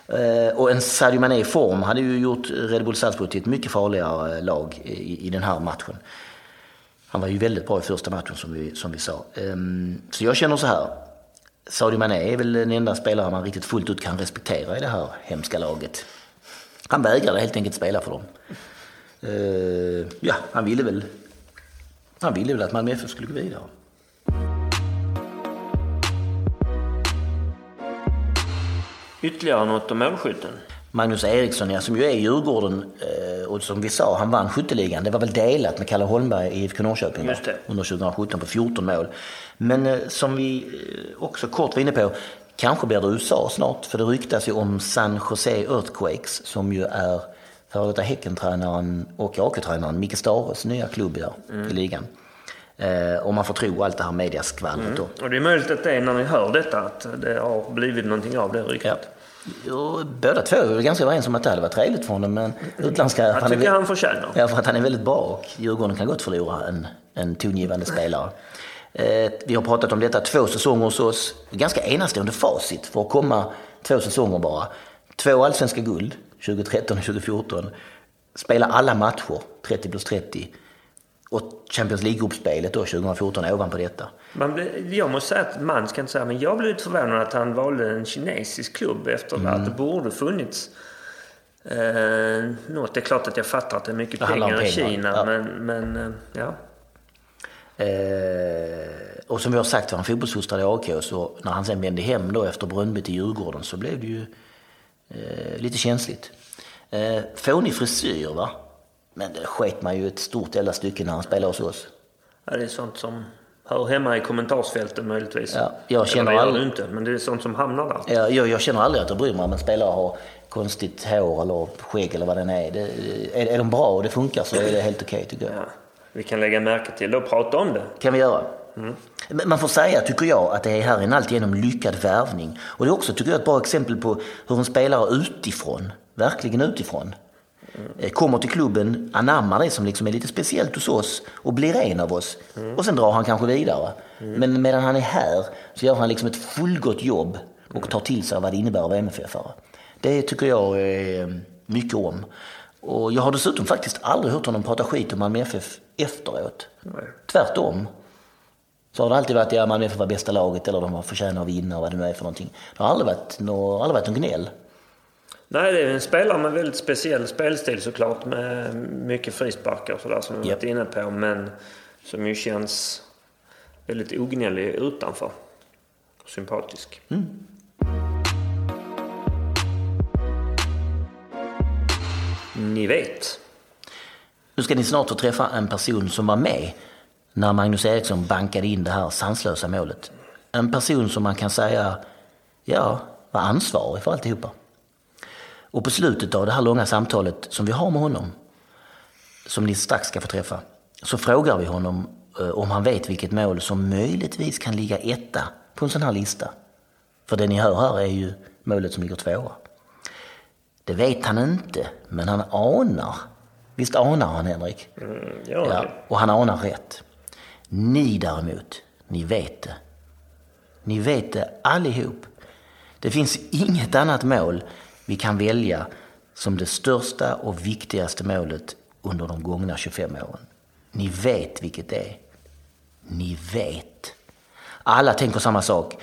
Eh, och en Sadio Mané i form hade ju gjort Red Bull Salzburg till ett mycket farligare eh, lag i, i den här matchen. Han var ju väldigt bra i första matchen som vi, som vi sa. Ehm, så jag känner så här. Sadio Mané är väl den enda spelare man riktigt fullt ut kan respektera i det här hemska laget. Han vägrade helt enkelt spela för dem. Eh, ja, han ville väl han ville väl att Malmö FF skulle gå vidare. Ytterligare något om målskytten. Magnus Eriksson, ja, som ju är i Djurgården eh, och som vi sa, han vann skytteligan. Det var väl delat med Kalle Holmberg i IFK Norrköping? Just det. under 2017 på 14 mål. Men eh, som vi eh, också kort var inne på, kanske blir det USA snart. För det ryktas ju om San Jose Earthquakes som ju är före detta Häckentränaren och AK-tränaren Micke Stares nya klubb där Mm. i ligan. Eh, om man får tro allt det här mediaskvallret då. Och det är möjligt att det är när ni hör detta att det har blivit någonting av det ryktet. Ja. Och båda två är ganska överens om att det hade varit trevligt för honom men utländska... Jag är tycker väl- han förtjänar. Ja, för att han är väldigt bra och Djurgården kan gott förlora en, en tongivande spelare. Eh, vi har pratat om detta två säsonger hos oss. Ganska enastående facit för att komma två säsonger bara. Två allsvenska guld, 2013 och 2014. Spela alla matcher, 30 plus 30. Och Champions League-gruppspelet då 2014 ovanpå detta. Man jag måste säga att man ska inte säga, men jag blev lite förvånad att han valde en kinesisk klubb efter Mm. att det borde funnits eh, något. Det är klart att jag fattar att det är mycket Det om pengar i pengar, Kina, ja. men, men eh, ja. Eh, och som vi har sagt var han fotbollsfostrad i AIK så när han sen vände hem då efter Bröndby till Djurgården så blev det ju eh, lite känsligt. Eh, fånig frisyr va? Men det sket man ju ett stort jävla stycke när han spelade hos oss. Ja, det är sånt som hör hemma i kommentarsfälten möjligtvis. Ja, jag känner Eller det aldrig- inte, men det är sånt som hamnar där. Jag, jag, jag känner aldrig att jag bryr mig om en spelare har konstigt hår eller skägg eller vad den är. Det, är, är de bra och det funkar så är det helt okej tycker jag. Ja, vi kan lägga märke till det och prata om det. kan vi göra. Men Man får säga, tycker jag, att det här är en alltigenom lyckad värvning. Och det är också, tycker jag, ett bra exempel på hur en spelare utifrån, verkligen utifrån, eh, kommer till klubben, anammar det som liksom är lite speciellt hos oss och blir en av oss. Och sen drar han kanske vidare. Men medan han är här så gör han liksom ett fullgott jobb och tar till sig vad det innebär att vara MFF-are. Det tycker jag eh, mycket om. Och jag har dessutom faktiskt aldrig hört honom prata skit om Malmö FF efteråt. Nej. Tvärtom. Så har det alltid varit, ja Malmö FF var bästa laget eller de förtjänar att vinna och vad det nu är för någonting. Det har aldrig varit, nå, aldrig varit någon gnäll. Nej, det är en spelare med väldigt speciell spelstil såklart. Med mycket frisparkar och sådär som vi Japp. varit inne på. Men som ju känns väldigt ognällig utanför. Sympatisk. Ni vet. Nu ska ni snart få träffa en person som var med när Magnus Eriksson bankade in det här sanslösa målet. En person som man kan säga, ja, var ansvarig för alltihopa. Och på slutet av det här långa samtalet som vi har med honom, som ni strax ska få träffa, så frågar vi honom eh, om han vet vilket mål som möjligtvis kan ligga etta på en sån här lista. För det ni hör här är ju målet som ligger tvåa. Det vet han inte, men han anar. Visst anar han, Henrik? Mm, ja, Ja, och han anar rätt. Ni däremot, ni vet det. Ni vet det allihop. Det finns inget annat mål vi kan välja som det största och viktigaste målet under de gångna 25 åren. Ni vet vilket det är. Ni vet. Alla tänker samma sak.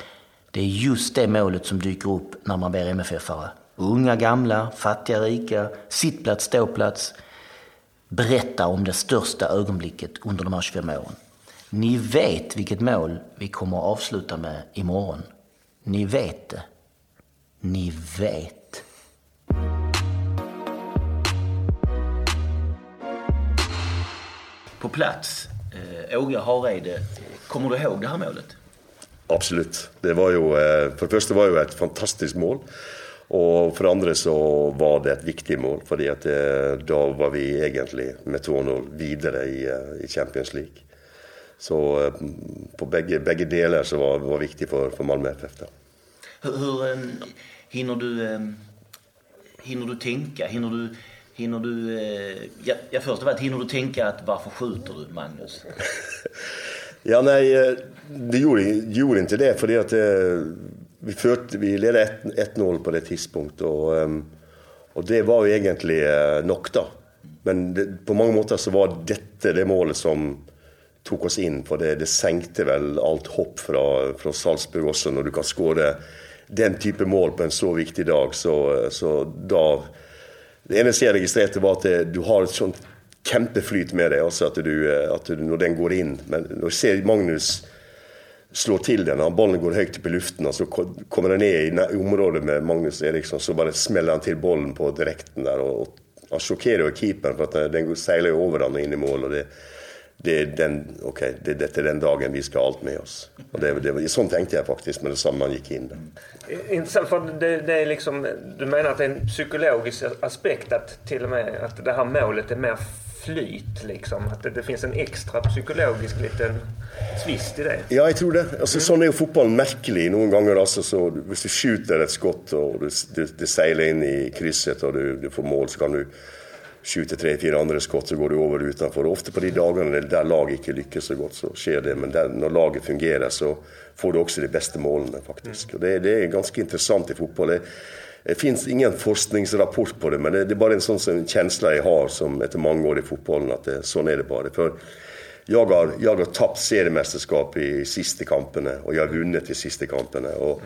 Det är just det målet som dyker upp när man ber MFF-are. Unga, gamla, fattiga, rika, sittplats, ståplats. Berätta om det största ögonblicket under de här 25 åren. Ni vet vilket mål vi kommer att avsluta med imorgon. Ni vet det. Ni vet. På plats, eh, Åge Hareide. Kommer du ihåg det här målet? Absolutt. Det var jo, eh, for det første var det jo et fantastisk mål. Og for det andre så var det et viktig mål, fordi at eh, da var vi egentlig med 2-0 videre i, eh, i Champions League. Så eh, på begge, begge deler så var det var viktig for, for Malmö FF. Hur, hur eh, hinner du eh, hinner du tänka? Hinner du, hinner du eh, ja, ja, först av allt, hinner du tänka att varför skjuter du Magnus? Ja, nei, eh, det gjorde, gjorde ikke det. fordi at eh, vi, førte, vi ledet 1-0 på det tidspunktet. Og, eh, og det var jo egentlig eh, nok, da. Men det, på mange måter så var dette det målet som tok oss inn. For det, det senkte vel alt hopp fra, fra Salzburg også, når du kan skåre den type mål på en så viktig dag. Så, så da Det eneste jeg registrerte, var at det, du har et sånt kjempeflyt med deg. altså at du, at du, Når den går inn. Men når jeg ser Magnus slå til den, når ballen går høyt opp i luften, og så kommer den ned i området med Magnus Eriksson, så bare smeller han til ballen på direkten der. og, og Han sjokkerer jo keeperen, for at den seiler jo over han og inn i mål. og det det er den, ok, det, dette er den dagen vi skal ha alt med oss. Og det, det, sånn tenkte jeg faktisk med det samme han gikk inn. der. Intressant, för det, det är liksom, du menar att det är en psykologisk aspekt att till och med att det här målet är mer flyt liksom? Att det, det finns en extra psykologisk liten twist i det? Ja, jeg tror det. Altså, sånn er jo fotballen merkelig noen ganger. Altså, så hvis du skyter et skott og du, du, det seiler inn i krysset og du, du får mål, så kan du skyte tre-fire andre skott, så går du over utenfor. Og ofte på de dagene der laget ikke lykkes så godt, så skjer det. Men der, når laget fungerer, så får du også de beste målene, faktisk. Og det, det er ganske interessant i fotball. Det, det finnes ingen forskningsrapport på det, men det, det er bare en sånn som- kjensle jeg har som etter mange år i fotballen, at det, sånn er det bare. For jeg har, jeg har tapt seriemesterskap i siste kampene, og jeg har vunnet de siste kampene. Og,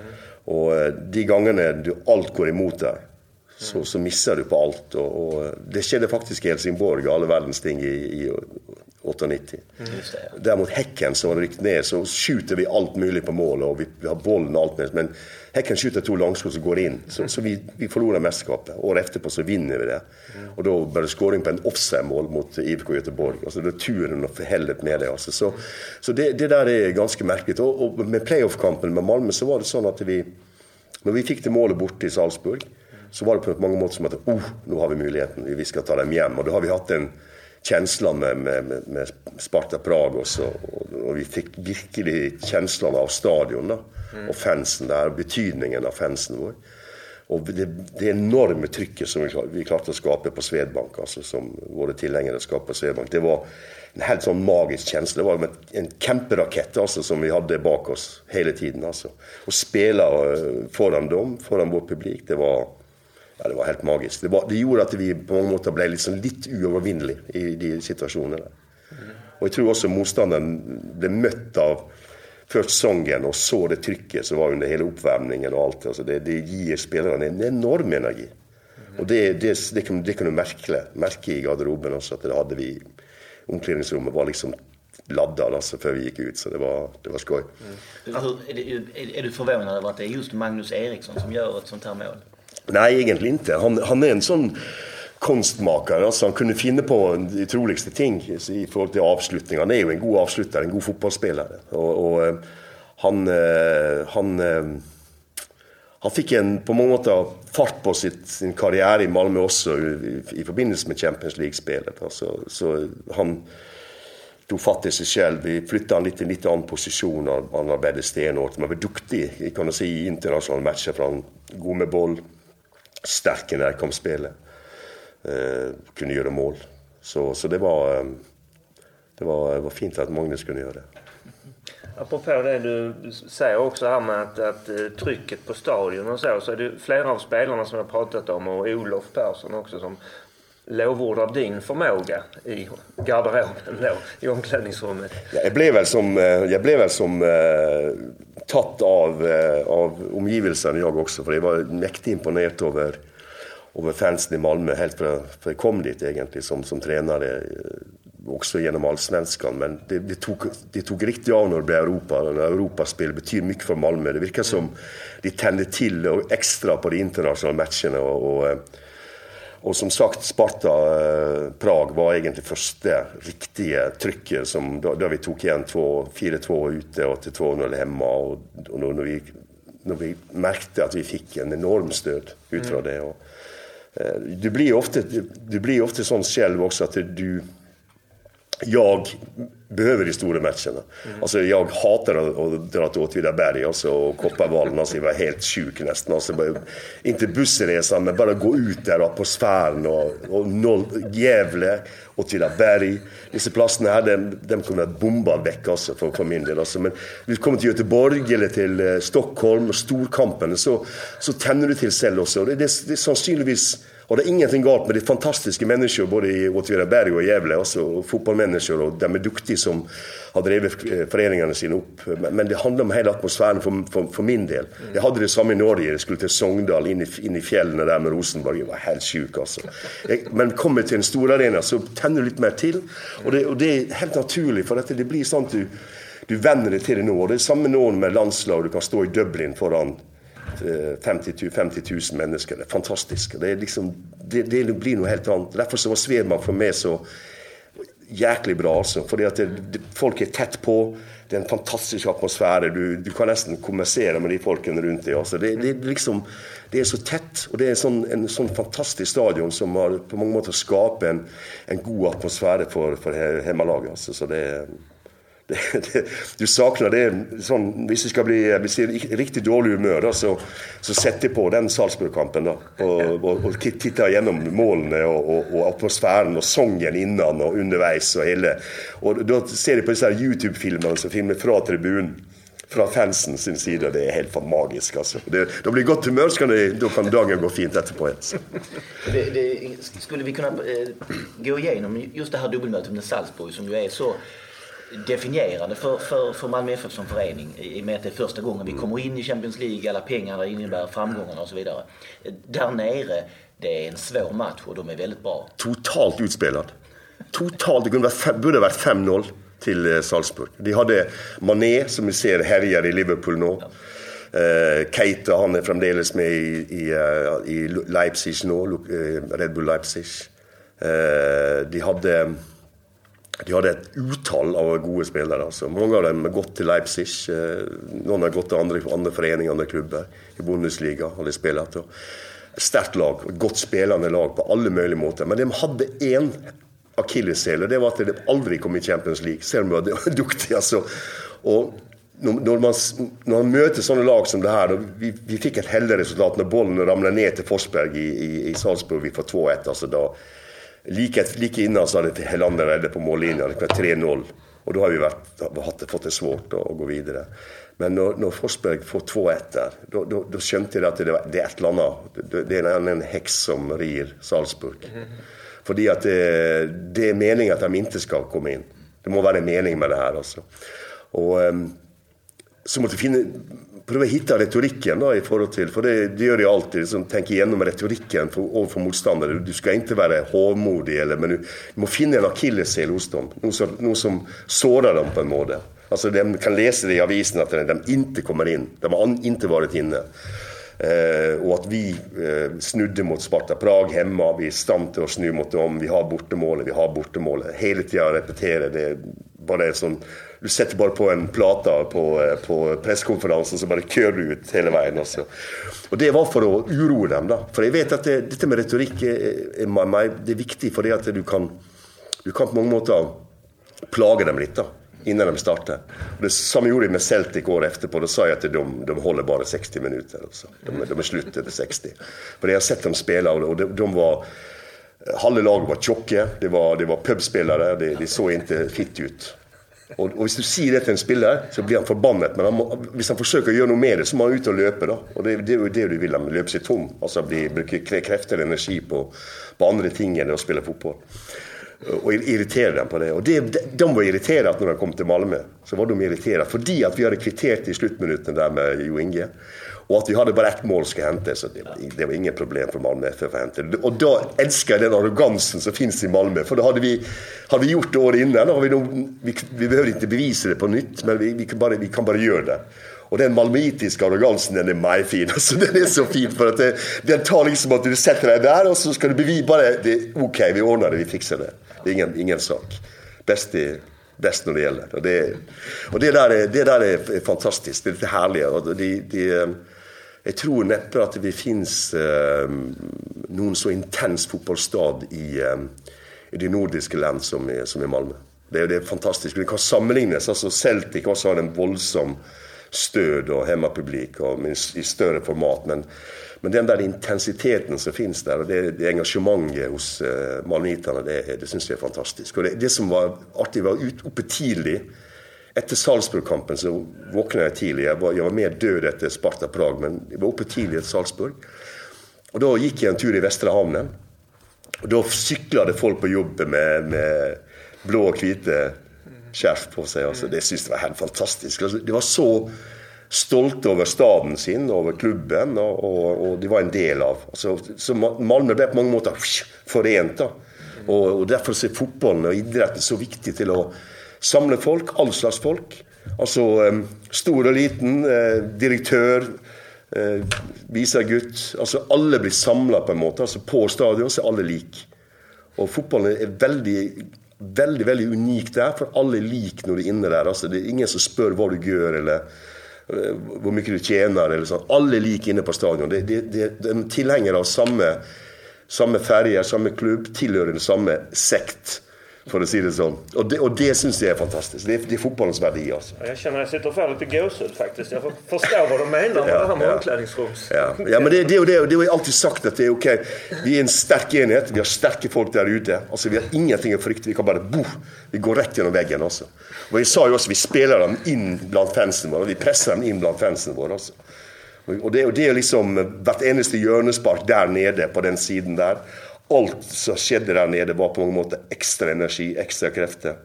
og eh, de gangene du, alt går imot deg, så, så misser du på alt. Og, og det skjedde faktisk i Helsingborg, alle verdens ting i, i 98. Mm. Däremot Häcken som har ryckt ner så skjuter vi allt möjligt på mål och vi, vi har bollen och allt möjligt. Men Häcken skjuter två långskott som går in. Så, så vi, vi förlorar mästerskapet. Året efterpå så vinner vi det. Mm. Och då börjar skåring på en offside-mål mot IFK Göteborg. Alltså det är turen och heldet med det. Alltså. Så, så det, det, där är ganska märkligt. Och, och med playoff-kampen med Malmö så var det så att vi, när vi fick det målet bort i Salzburg så var det på många mått som att oh, nu har vi möjligheten, vi ska ta dem hem. Och då har vi haft en känsla med, med, med Sparta Prag också. Och vi fick verkligen känslan av stadion då, mm. och fansen där, betydningen av fansen. Vår. Och det, det enorma trycket som vi, vi klarte att skapa på Svedbank, alltså som våra tillängare skapade på Svedbank, det var en helt sån magisk känsla. Det var en kämperakett alltså, som vi hade bak oss hela tiden. Alltså. Och spela eh, föran dem, föran vår publik, det var Ja, det var helt magiskt. Det, var, det gjorde att vi på många måter blev liksom lite oövervinnliga i de situationerna. Mm. Och jag tror också motståndaren blev mött av först sången och så det trycket som var under hela uppvärmningen och allt. Alltså det, det ger spelarna en enorm energi. Mm. Och det, det, det, kunde, det kunde märka, märka i garderoben också, att det hade vi omklädningsrummet var liksom laddad alltså för vi gick ut så det var, det var skoj. Mm. Hur, är, det, är, du förvånad över att det är just Magnus Eriksson som gör ett sånt här mål? Nej, egentligen inte. Han, han är en sån konstmakare. Alltså han kunde finna på de troligaste ting i förhållande till avslutning. Han är ju en god avslutare, en god fotbollsspelare. Och, och eh, han, eh, han, eh, han fick en, på många sätt fart på sitt, sin karriär i Malmö också i, i förbindelse med Champions League-spelet. Alltså, så han tog fatt i sig själv. Vi flyttade han lite, lite annan position. Han var stenhårt. Men var duktig kan kan säga, i internationella matcher. För han god med boll stark i närkampsspelet. Eh, kunde göra mål. Så, så det, var, eh, det, var, det var fint att Magnus kunde göra det. Apropå det du säger också här med att, att eh, trycket på stadion och så, så är det flera av spelarna som jag pratat om och Olof Persson också som lovordar din förmåga i garderoben då, i omklädningsrummet. Jag blev väl som, eh, jag blev väl som eh, tatt av, eh, av omgivelsen jag också, för det var mäktigt imponerat över, över fansen i Malmö, helt för, för jag kom dit egentligen som, som tränare eh, också genom allsvenskan. Men det, det, tog, det tog riktigt av när det blev Europa. När Europaspel betyder mycket för Malmö. Det verkar som de tände till extra på de internationella matcherna. Och, och, och som sagt, Sparta eh, Prag var egentligen första riktiga trycket som, där vi tog igen 4-2 ute och till 2-0 hemma. Och, och när, vi, när vi märkte att vi fick en enorm stöd utifrån mm. det. Och, eh, du blir ofta, du, du blir ofta sån själv också att du jag behöver de stora matcherna. Mm. Alltså jag hatar att, dra till Åtvidaberg alltså, och Kopparvalen. Alltså, jag var helt sjuk nästan. Alltså, bara, inte bussresan, men bara gå ut där och atmosfären och, och noll, Gävle, Åtvidaberg. Dessa platserna här, de, de kommer att bomba väck alltså, för, för min del. Alltså. Men vi kommer till Göteborg eller till eh, Stockholm storkampen så, så tänder du till själv också. Det, det, det är synligtvis och det är ingenting galt med de fantastiska människor både i Åtvidaberg och Gävle, alltså fotbollsmänniskor och de är duktiga som har drivit föreningarna sina upp. Men det handlar om hela atmosfären för, för, för min del. Jag hade det samma i Norge, jag skulle till Sogndal, in i, in i fjällen där med Rosenborg. Jag var helt sjuk alltså. Men kommer till en stor arena så tänder du lite mer till. Och det, och det är helt naturligt för att det blir sånt du, du vänjer dig till det nu. Och det är samma någon med landslag, du kan stå i Dublin föran 50, 50 000 människor. Det är fantastiskt. Det, är liksom, det, det blir något helt annat. Därför så var Svedman för mig så jäkligt bra. Alltså. För det det, folk är tätt på. Det är en fantastisk atmosfär. Du, du kan nästan kommunicera med de folken runt dig. Alltså. Det, det, liksom, det är så tätt och det är en sån, en sån fantastisk stadion som har på många mått skapat en, en god atmosfär för, för hemmalaget. Alltså. Så det, du saknar det. Sån, om du ska bli, bli riktigt dålig humör då, så, så sätt dig på den Salzburgkampen då. Och, och, och titta igenom målen och, och, och, atmosfären och sången innan och underveis och hela. Och då ser du på dessa Youtube-filmer som filmer från tribunen från fansen sin sida. Det är helt magiskt alltså. Det, de blir gott humör så kan det, då kan dagen gå fint efterpå. Alltså. Det, det, skulle vi kunna eh, gå igenom just det här dubbelmötet med Salzburg som ju är så definierande för, för, för Malmö FF som förening i och med att det är första gången vi mm. kommer in i Champions League, alla pengarna innebär framgångarna och så vidare. Där nere, det är en svår match och de är väldigt bra. Totalt utspelad. totalt, Det vært, burde vært 5-0 til eh, Salzburg. De hadde Mané, som vi ser herjer i Liverpool nå. Uh, Keita han er fremdeles med i, i, uh, i Leipzig nå, uh, Red Bull Leipzig. de hadde de hadde et utall av gode spillere. Altså. Mange av dem har gått til Leipzig. Eh, Noen har gått til andre, andre foreninger, andre klubber. I Bundesliga har de spilt. Sterkt lag. Godt spillende lag på alle mulige måter. Men de hadde én akilleshæl, og det var at de aldri kom i Champions League, selv om de var duktige. Altså. Og når man, når man, møter sånne lag som det her Vi, vi fikk et heldig resultat når ballen ramla ned til Forsberg i, i, i Salzburg. Vi får 2-1. Altså da, like, like innan så hade Helander räddat på mållinjen, Det var 3-0. Och då har vi varit, fått det svårt att gå vidare. Men när, när Forsberg får 2-1 där, då, då, da, skjønte jeg at det, det, är ett eller annat. Det, det är en, en häx som rir Salzburg. För at det, eh, det är meningen att de inte ska komma in. Det må vara en mening med det här. altså. Och, Um, så måste jeg prøve å hitte retorikken. da, i forhold til, for Det, det gjør jeg alltid. liksom, Tenke gjennom retorikken for, overfor motstandere. Du skal ikke være hovmodig, eller, men du, du, må finne en akilleshæl hos dem. Noe som, noe som, sårer dem på en måte. Altså, De kan lese det i avisen at de ikke kommer inn. De har ikke vært inne. Eh, og at vi eh, snudde mot Sparta Prag hjemme. Vi er i stand til å snu mot dem. Vi har bortemålet, vi har bortemålet. Hele tida repetere det. bare sånn du sätter bara på en platta på, eh, på presskonferensen så bara kör du ut vägen. Och, så. och Det var för att uroa dem. Då. För jag vet att det, detta med retorik är, är, är, det viktigt för det att du kan, du kan på många sätt plaga dem lite. Då innan de starter. Det samma gjorde jag med Celtic år efter. Då sa jag att de, de håller bara 60 minuter. Altså. De, de är slut efter 60. För jag har sett dem spela och de, de var eh, halva laget var tjocka. Det var, det var pubspelare, De, de såg inte fit ut. Og, og, Hvis du sier det til en spiller, så blir han forbannet. Men han må, hvis han forsøker å gjøre noe med det, så må han ut og løpe. da. Og Det, det er jo det du vil, løpe seg tom. Altså bli, bruke krefter og energi på, på, andre ting enn å spille fotball. Og irritere dem på det. Og det, De var irritert når de kom til Malmö. Så var de irritert fordi at vi hadde kvittert i sluttminuttene der med Jo Inge. Och att vi hade bara ett mål ska hente, så det, det, var inget problem för Malmö FF att hämta. Och då älskar jag den arrogansen som finns i Malmö. För då hade vi, hade vi gjort det året innan. Vi, vi, vi, behøver inte bevisa det på nytt, men vi, kan, bara vi kan bara göra det. Och den malmöitiska arrogansen den är majfin. Alltså, den är så fin, för att det, Den tar liksom att du sätter dig där och så ska du bevisa. bare det, OK, vi ordnar det, vi fixar det. Det är ingen, ingen sak. Bäst i, bäst när det gäller. Och det, och det, där, är, det där är fantastiskt, Det er herlige. Och det, det, jag tror näppe att det finns eh, någon så intens fotbollsstad i, eh, i, de nordiska land som i, som i Malmö. Det, det, är fantastiskt, Det kan sammanlignas. Alltså Celtic också har en våldsam stöd och hemmapublik och i större format. Men, men, den där intensiteten som finns där och det, det engagemanget hos eh, malmøiterne, det, det syns jag är fantastiskt. Och det, det som var artig, var ut, uppe tidigt. Efter Salzburg-kampen så vaknade jag tidigt. Jag var, jag var, mer död efter Sparta Prag, men jag var uppe tidigt efter Salzburg. Och då gick jag en tur i Västra hamnen. Och då cyklade folk på jobbet med, med blå och vita skjerf på sig. Alltså, det syntes jag var helt fantastiskt. Alltså, det var så stolte over staden sin, over klubben, og, og, og de var en del av. Altså, så Malmö ble på mange måter forent. da. Og, og Derfor er fotballen og idretten så viktig til å Samle folk, all slags folk. Altså stor og liten, direktør, eh, eh visergutt. Altså alle blir samla på en måte. Altså på stadion så er alle like. Og fotballen er veldig, veldig veldig unik der, for alle er like når de er inne der. Altså, det er ingen som spør hva du gjør, eller uh, hvor mye du tjener. eller sånn. Alle er like inne på stadion. De, de, de, de er tilhengere av samme, samme ferje, samme klubb, tilhører den samme sekt for å si det sånn. Og det, og det syns jeg er fantastisk. Det, det är fotbollens verdi. Alltså. Jag känner att jag sitter och får lite gåshud faktiskt. Jag förstår vad de menar med ja, det här med ja. omklädningsrums... Ja. ja, men det, det, det, det har jag alltid sagt att det är okej. Okay. Vi är en stark enhet. Vi har starka folk där ute. Alltså, vi har ingenting att frykta. Vi kan bara bo. Vi går rätt genom väggen också. Och jag sa ju också, vi spelar dem in bland fansen våra. Vi pressar dem in bland fansen våra också. Och det, och det är liksom hvert eneste hjørnespark der nede på den siden der alt som skjedde der nede, var på mange måter ekstra energi, ekstra krefter.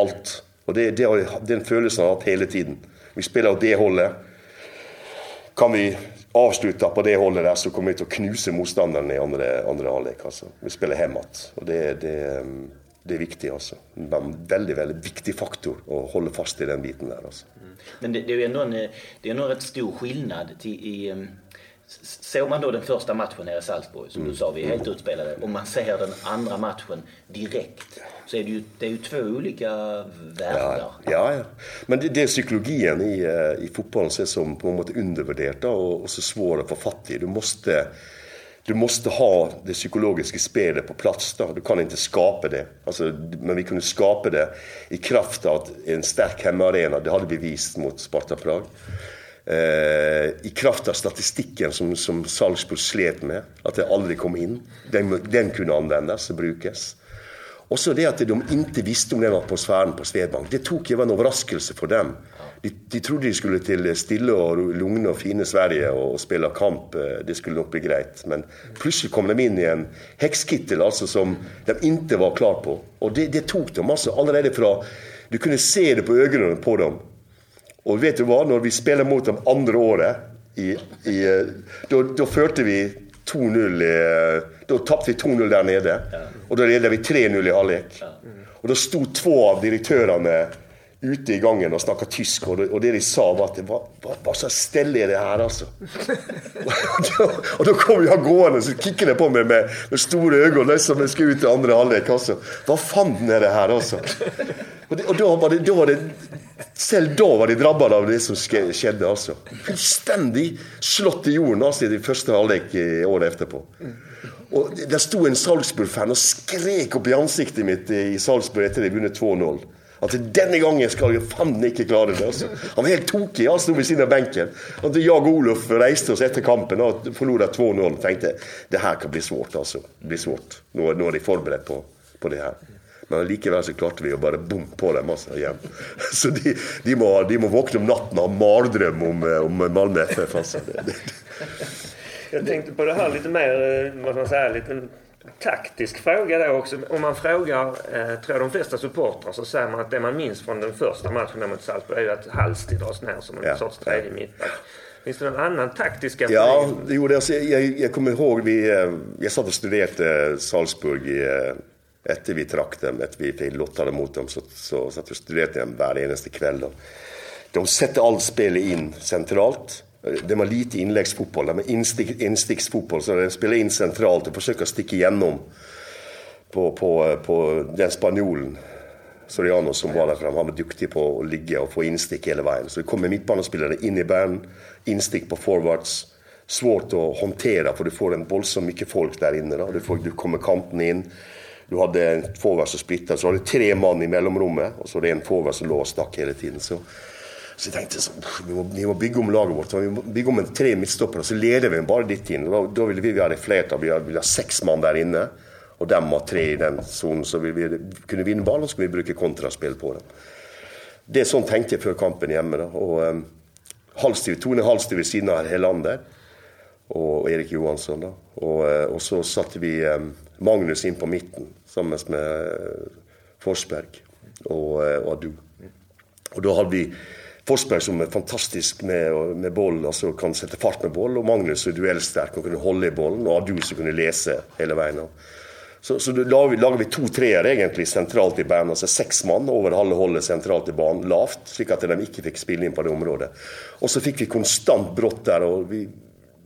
Alt. Og det, det har den følelsen jeg har hatt hele tiden. Vi spiller av det holdet. Kan vi avslutte på det holdet der, så kommer vi til å knuse motstanderen i andre, andre halvlek. Altså. Vi spiller hjem igjen. Og det, det, det är viktigt alltså. En väldigt, väldigt viktig faktor att hålla fast i den biten där alltså. Mm. Men det, det, är ju ändå en, det är ändå en rätt stor skillnad till, i, ehm, Såg man då den första matchen nere i Salzburg, som mm. du sa, vi är helt utspelade, och man ser den andra matchen direkt, så är det ju, det är ju två olika världar. Ja, ja, ja. men det, det är psykologin i, eh, i fotbollen som är som på något undervärderat och, och så svår att få fatt i. Du måste, du måste ha det psykologiska spelet på plats. Då. Du kan inte skapa det. Alltså, men vi kunde skapa det i kraft av en stark hemmaarena. Det hade vi visat mot Sparta Prag Eh, i kraft av statistiken som, som Salzburg slet med, att det aldrig kom in. Den, den kunde användas och brukas. Och så det att de inte visste om den atmosfären på Svedbank. Det tog ju var en överraskelse för dem. De, de trodde de skulle till stilla och lugna och fina Sverige och spela kamp. Eh, det skulle nog bli grejt. Men plötsligt kom de in i en häxkittel alltså, som de inte var klar på. Och det, det tog dem alltså allerede från... Du kunde se det på ögonen på dem. Och vet du vad? När vi spelade mot dem andra året, då, förde vi 2-0. Då tappade vi 2-0 där nere. Och då ledde vi 3-0 i halvlek. Och då stod två av direktörerna ute i gången och snackade tysk och det, det de sa var att vad, vad, vad så ställe är det här och, då, och då kom jag gående och kickade på mig med, med stora ögon nästan jag skulle ut i andra halvlek. Alltså. Vad fan är det här alltså? Och, det, och då, var det, då var det Selv da var de drabbade av det som skjedde. altså. Fullstendig slått i jorden altså, i første halvlek eh, året etterpå. Og Der sto en Salzburg-fan og skrek opp i ansiktet mitt eh, i Salzburg etter de vunnet 2-0. At denne gangen skal jeg faen ikke klare det. altså. Han var helt tokig. Han sto ved siden av benken. At jag og Olof reiste oss etter kampen og forlot 2-0. tenkte det her kan bli svårt. altså. Det blir svårt. Nå, nå er de forberedt på, på det her. Men likevel så klarte vi å bare bom på dem altså, igjen. Så de, de, må, de må våkne om natten och ha mardröm om, om Malmö FF. Alltså. Jag tänkte på det här lite mer, eh, vad man säga, lite taktisk fråga då också. Om man frågar, eh, tror jag de flesta supportrar, så säger man att det man minns från den första matchen mot Salzburg är ju att Halsti dras ner som en ja. sorts tredje mittback. Finns det någon annan taktiska Ja, jo, alltså, jag, jag kommer ihåg, vi, eh, jag satt och studerade Salzburg i etter vi trakk dem, etter vi fikk mot dem, så, så satt vi studerade dem hver eneste kveld. De setter alt spillet inn sentralt. De har lite innleggsfotball, de har insticksfotboll. så de spiller inn sentralt og forsøker å stikke gjennom på, på, på den spanjolen. Soriano som var der framme. han var dyktig på å ligge og få innstikk hele veien. Så det kommer midtbanespillere inn i banen, innstikk på forwards. Svårt å håndtere, for du får en voldsomt mye folk der inne. Da. Du, får, du kommer kanten inn. Du hade en forward som splittade, så var det tre man i mellanrummet och så var det en forward som låg och stack hela tiden. Så, så jag tänkte så, vi, måste må bygga om laget vårt. Vi måste bygga om en tre mittstoppare så leder vi bara dit in. Då, då ville vi, vi hade flertal, vi ville ha sex man där inne. Och de var tre i den zonen, så vi, vi kunde vinna bollen skulle vi bruka kontraspel på den. Det är sånt tänkte jag för kampen hemma. Då. Och, ehm, um, Halstiv, Tone Halstiv vid sidan av Helander och Erik Johansson. Då. Och, eh, och så satte vi um, Magnus in på mitten tillsammans med eh, Forsberg och, eh, och Adu. Och då hade vi Forsberg som är fantastisk med, eh, med boll, alltså kan sätta fart med boll och Magnus är duellstark och kunde hålla i bollen och Adu som kunde läsa hela vägen. Så, så då lagade vi, två vi egentligen centralt i banen. alltså sex man över halva hållet centralt i banan lavt, så att de inte fick spela in på det området. Och så fick vi konstant brott där och vi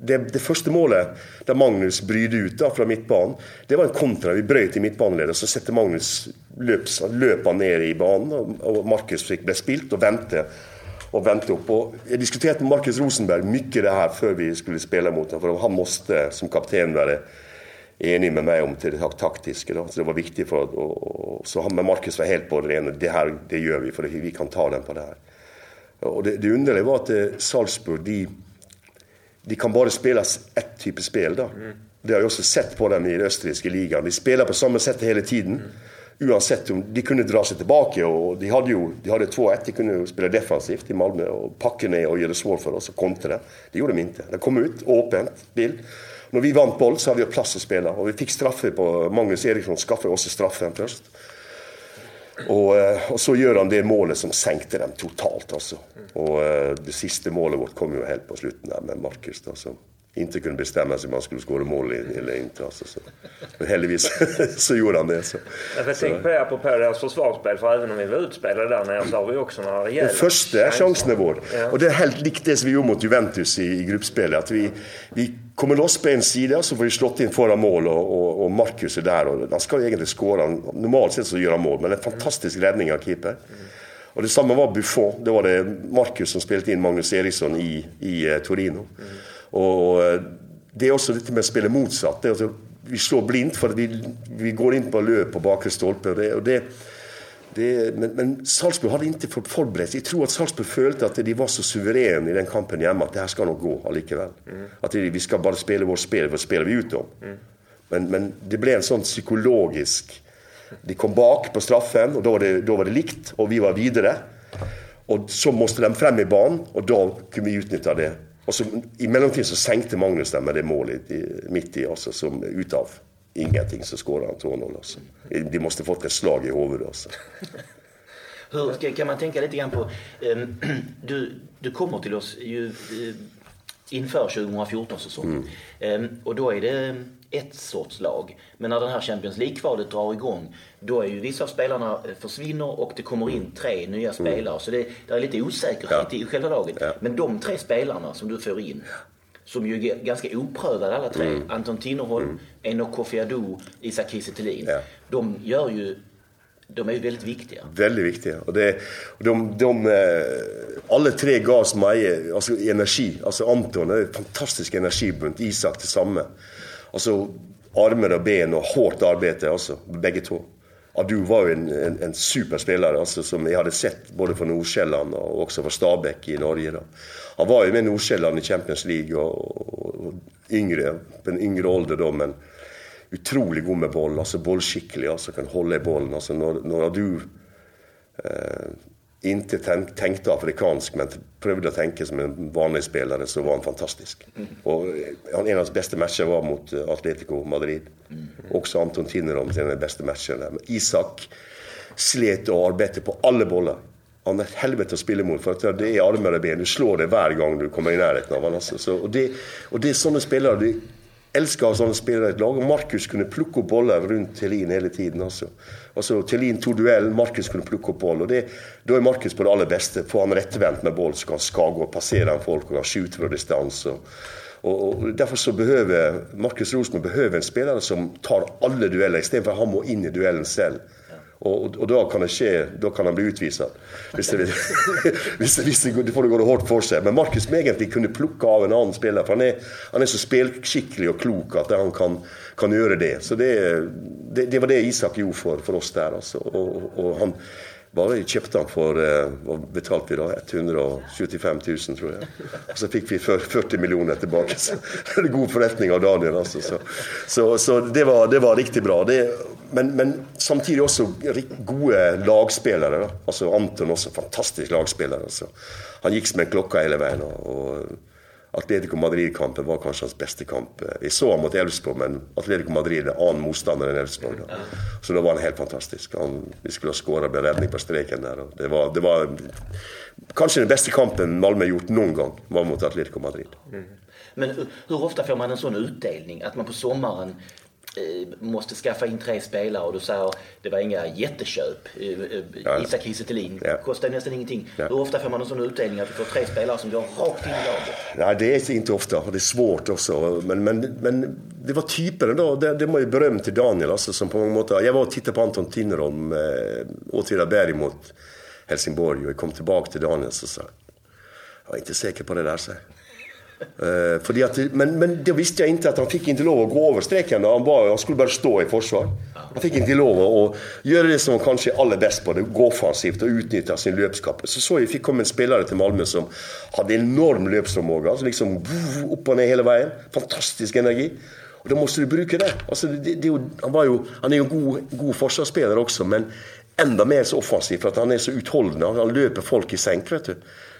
det, det, första målet, där Magnus bryter ut da, fra midtbanen, det var en kontra. Vi brøt i midtbaneledet. Så sätter Magnus løp, løp ned i banen, og, Marcus Markus ble spilt og vente. Og vente opp. Og jeg diskuterte med Markus Rosenberg mye det her før vi skulle spille mot ham. For han måtte som kaptein være enig med meg om det taktiske. Da. Så det var viktig for og, Så han med Markus var helt på det rene. Det her det gjør vi, for vi kan ta den på det her. Og det, det underlige var at eh, Salzburg de de kan bare spille ett type spill. da. Mm. Det har jeg også sett på dem i den østerrikske ligaen. De spiller på samme sett hele tiden. Mm. Uansett om de kunne dra seg tilbake. og De hadde jo de hadde 2-1. De kunne jo spille defensivt i Malmö og pakke ned og gjøre det svårt for oss å kontre. Det gjorde de ikke. De kom ut åpent. Bill. Når vi vant boll, så hadde vi plass å spille. Og vi fikk straffe på Magnus Eriksson skaffet også straffen først. Och, eh, och, så gör han det målet som sänkte dem totalt. Alltså. Och eh, det sista målet vårt kom ju helt på slutet där med Marcus. Då, som, inte kunde bestämma sig om han skulle skåra mål eller inte. Alltså, så. Men heldigvis så gjorde han det. Så. Jag tänker på det apropå deras försvarsspel, för även om vi var utspelade där nere så har vi också några rejäla Den första chansen är vår. Ja. Och det är helt likt det som vi gjorde mot Juventus i, i gruppspelet. Att vi, vi kommer loss på en sida så får vi slått in förra mål och, och, och Marcus är där. Och han ska egentligen skåra. Normalt sett så gör han mål, men en fantastisk räddning av keeper. Mm. Och detsamma var Buffon. Det var det Marcus som spelade in Magnus Eriksson i, i uh, Torino. Mm. Och eh, det är också lite med spela motsatt. Alltså, vi slår blint för att vi, vi går in på löp på bakre stolpe. Och det, och det, det, men, men Salzburg hade inte fått förberett Jag tror att Salzburg följde att de var så suveräna i den kampen hemma att det här ska nog gå allikevel. Mm. Att det, vi ska bara spela vårt spel, vad spelar vi ut dem? Mm. Men, men det blev en sån psykologisk... De kom bak på straffen och då var det, då var det likt och vi var vidare. Och så måste de fram i banan och då kunde vi utnyttja det och så, I mellantiden så sänkte Magnus den med det målet i, mitt i, alltså, som utav ingenting så skårade han 2-0. Alltså. De måste fått ett slag i huvudet. Alltså. Hur kan man tänka lite grann på, um, du, du kommer till oss ju, uh, inför 2014-säsongen mm. um, och då är det ett sorts lag. Men när den här Champions League-kvalet drar igång, då är ju vissa av spelarna eh, försvinner och det kommer in tre nya mm. spelare. Så det, det är lite osäkerhet ja. i själva laget. Ja. Men de tre spelarna som du får in, som ju är ganska oprövade alla tre. Mm. Anton Tinnerholm, mm. Enoch Kofi Adu, Isak Kiese ja. De gör ju de är ju väldigt viktiga. Väldigt viktiga. Och det, de, de, eh, alla tre gav mig alltså energi. Alltså Anton är fantastisk energibunt. Isak detsamma. Altså armer og ben og hardt arbeid, altså, begge to. Adu var jo en, en, en superspiller altså, som jeg hadde sett både for Nordsjælland og også for Stabæk i Norge. Da. Han var jo med Nordsjælland i Champions League og, og yngre, på en yngre alder da, men utrolig god med ball. altså bollskicklig, altså kan holde i ballen. altså Når, når Adu eh, inte tänkte afrikansk men prövade att tänka som en vanlig spelare så var han fantastisk. Mm. Och en av hans bästa matcher var mot eh, Atletico Madrid. Mm. Också Anton Tinnerom sina bästa matcher. Isak slet och arbetade på alla bollar. Han är ett helvete att spela mot för att det är armar och ben. Du slår det varje gång du kommer i närheten av honom. Alltså. Så, och, det, och det är sådana spelare. Det, elska sånne spillere i et lag. Og Markus kunne plukke opp boller rundt Thelin hele tiden. Altså. Altså, Thelin tok duell, Markus kunne plukke opp boll. og det, Da er Markus på det aller beste. Får han rettvendt med boll, så kan han skage og passere en folk og kan skyte fra distanse. Og, og, Derfor så behøver Markus Rosenborg behøver en spiller som tar alle dueller, istedenfor at han må inn i duellen selv. Och, och då kan det ske, då kan han bli utvisad. Visst, visst, visst, hvis det, får det gå hårt för sig. Men Marcus må egentlig kunne plukke av en annan spelare, för han är, han är så spelskicklig och klok att han kan, kan göra det. Så det, det, det, var det Isak gjorde för, för oss der. Altså. Och, och han bara i han för eh, Hva vi då? 175 000, tror jag. Och så fick vi 40 miljoner tillbaka. Så det god förrättning av Daniel. alltså. Så, så, så det, var, det, var, riktigt bra. Det, men, men, samtidigt också goda lagspelare. Da. Altså Anton också, fantastisk lagspelare. Altså. Han gick som en klocka hela vägen. Och, och Atletico Madrid-kampen var kanskje hans beste kamp. Jeg så han mot Elfsborg, men Atletico Madrid er annen motstander enn Elfsborg. Da. Så da var han helt fantastisk. Han, vi skulle ha skåra med redning på streken der. Det var, det, var, kanskje den beste kampen Malmö har gjort noen gang, var mot Atletico Madrid. Mm. Men hur ofta får man en sån utdelning? Att man på sommaren måste skaffa in tre spelare och du säger det var inga jätteköp. Eh, eh, ja. Isak Kiese ja. kostar nästan ingenting. Ja. Hur ofta får man en sån utdelning att du får tre spelare som går rakt in i laget? Nej, det är inte ofta och det är svårt också. Men, men, men det var typen då. Det, det var ju beröm till Daniel alltså, som på många mått, Jag var och tittade på Anton Tinnerom, eh, Åtvidaberg mot Helsingborg och jag kom tillbaka till Daniel och sa jag är inte säker på det där. Så. Eh, uh, att, men, men det visste jag inte, att han fick inte lov att gå över streken. Han, han skulle bara stå i försvar. Han fick inte lov att göra det som han kanske är allra bäst på, det, gå offensivt och utnyttja sin löpskap. Så så jag fick komma en spelare till Malmö som hade enorm löpsförmåga. Altså liksom upp och ner hela vägen. Fantastisk energi. Och då måste du bruka det. Alltså, det, det han, jo, han, är ju en god, god försvarsspelare också, men ända mer så offensiv, för att han är så uthållig, Han löper folk i sänk, vet du.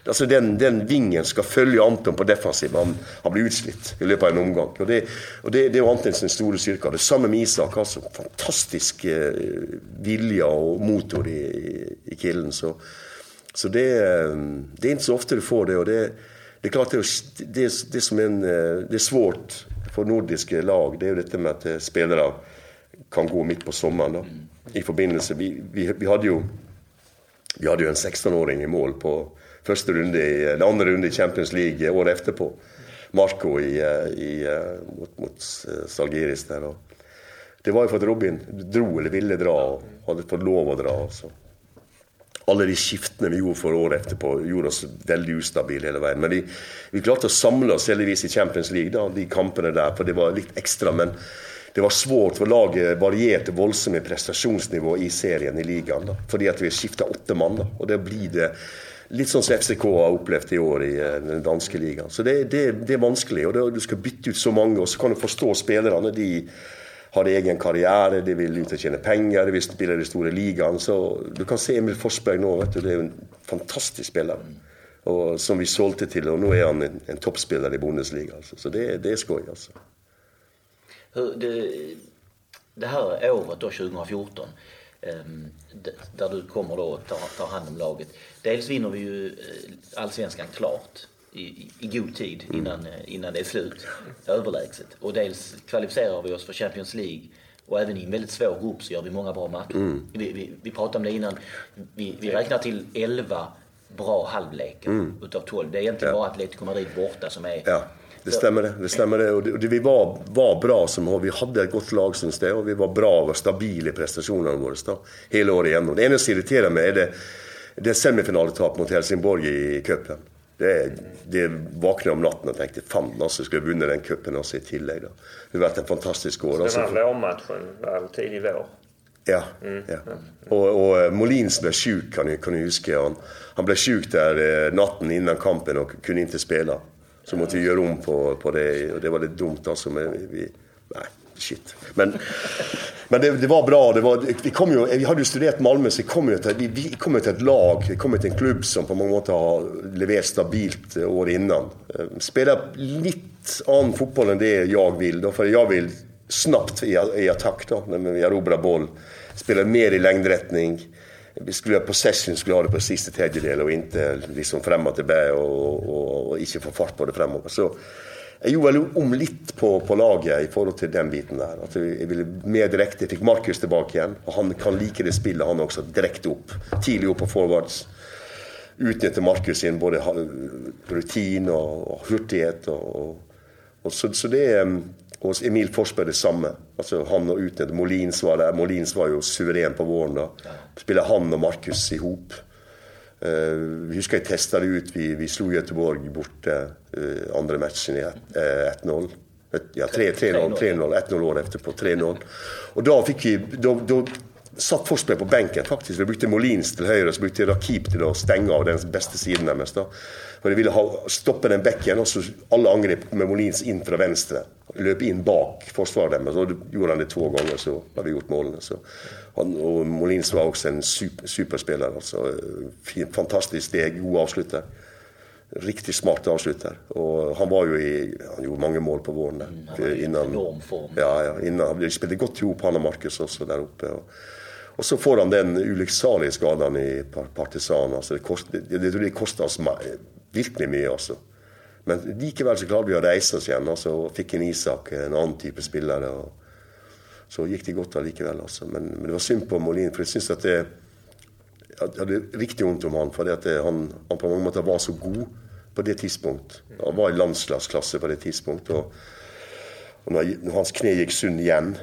Alltså den, den, vingen skal følge Anton på defensiv. Han, han blir utslitt i løpet av en omgang. Og Det, og det, det er jo Antons store styrke. Det samme med Isak. altså Fantastisk eh, vilje og motor i, i kilden. Så, så det, eh, det, er ikke så ofte du får det. og det Det är klart, det, det, det, som en, eh, det är svårt för nordiska lag, det är ju detta med att eh, spelare kan gå mitt på sommaren. Då. I förbindelse, vi, vi, vi hade ju vi hade ju en 16-åring i mål på första runde i, eller andra runde i Champions League året efter på. Marco i, eh, i, eh, mot, mot eh, Salgiris där. Och det var ju för att Robin drog eller ville dra och hade fått lov att dra. Så alle de skiftene vi gjorde for året etterpå, gjorde oss veldig ustabile hele veien. Men vi, vi klarte å samle oss heldigvis i Champions League, da, de kampene der. For det var litt ekstra. Men det var svårt, for laget varierte voldsomt i prestasjonsnivå i serien i ligaen. Da, fordi at vi skifta åtte mann. Da, og det blir det litt sånn som FCK har opplevd i år i eh, den danske ligaen. Så det, det, det er vanskelig. og det, Du skal bytte ut så mange, og så kan du forstå spillerne. de har egen karriere, de vil ut og tjene penger, de vil spille i de store ligaen. Så du kan se Emil Forsberg nå, vet du, det er jo en fantastisk spiller. Og, som vi solgte til, og nå er han en, en toppspiller i Bundesliga. Altså. Så det, det är skoj alltså. Det, det här året då, 2014, där du kommer då och tar, tar hand om laget. Dels vinner vi ju eh, allsvenskan klart i, i god tid mm. innan, mm. innan det är slut. Överlägset. Och dels kvalificerar vi oss för Champions League och även i en väldigt svår grupp så gör vi många bra matcher. Mm. Vi, vi, vi pratade om det innan. Vi, vi räknar till 11 bra halvlekar mm. utav 12. Det är egentligen ja. bara Atletico Madrid borta som är... Ja. Det stämmer det. det, stämmer det. Och det, och det vi var, var bra som Vi hade ett gott lag syns det och vi var bra och stabila i prestationerna våra då, hela året igenom. Det enda som irriterar mig är det, det semifinaltap mot Helsingborg i cupen. Det, det vaknade om natten och tänkte fan alltså, skulle vunna den cupen också i tillägg. Då. Det har varit en fantastisk år. Den här vårmatchen var tidig vår? Ja. Mm. ja. Och, och eh, Molins blev sjuk kan kan ni huska. Han, han blev sjuk där eh, natten innan kampen och kunde inte spela. Så måste vi göra om på, på det och det var lite dumt alltså. Men vi, nej, shit. Men, men det, det, var bra. Det var, vi, kom ju, vi hade ju studerat Malmö, så vi kom ju till, vi, vi kom ju till ett lag, vi kom till en klubb som på många måter har levererat stabilt år innan. Eh, spelar lite annan fotboll än det jag vill. Då, för jag vill snabbt i, i attack då, när vi erobrar boll. Spela mer i längdrättning. Vi skulle ha possession skulle ha det på sista tredjedel och inte liksom fram och tillbaka och, och, och, inte få fart på det framåt. Så eh, jeg gjorde vel om litt på, på, laget i forhold til den biten der. At jeg ville mer direkte. Jeg fikk Markus tilbake igjen. og Han kan like det spillet, han også. Direkte opp. Tidlig opp på forwards. Utnytte Markus sin både rutin og, og hurtighet. Og, og så, så, det mm, Og Emil Forsberg det samme. Altså Han og utnytte Molins var der. Molins var jo suveren på våren da. Spiller han og Markus i hop. Uh, husker jeg testa det ut. Vi, vi slo Göteborg borte uh, andre matchen i 1-0. Ja, 3-0. 1-0 året etterpå. 3-0. Og da fikk vi da, da satt Forsberg på benken, faktisk. Vi brukte Molins til høyre, så brukte Rakip til å stenge av den beste siden deres. da. For de ville ha, stoppe den bekken, og så alle angrep med Molins inn fra venstre. Løpe inn bak deres. Og gjorde han det to ganger, så har vi gjort målene. Så han, og Molins var også en super, superspiller. Altså. Fantastisk steg, god avslutter. Riktig smart avslutter. Og han var jo i Han gjorde mange mål på våren. Der. Mm, innan, ja, ja, innan, de spilte godt i hop, han og Markus også der oppe. Og, og så får han den ulykksalige skaden i Partisan. Altså det, kost, det, det, det kosta oss virkelig mye, altså. Men likevel så klarte vi å reise oss igjen og fikk en Isak, en annen type spillere. og så gikk det godt allikevel. Altså. Men, men, det var synd på Molin, for jeg syns at det, jeg hadde riktig vondt om han. For han, han, på mange måter var så god på det tidspunkt. Han var i landslagsklasse på det tidspunkt. Og, og når, når, hans kne gikk sunn igjen,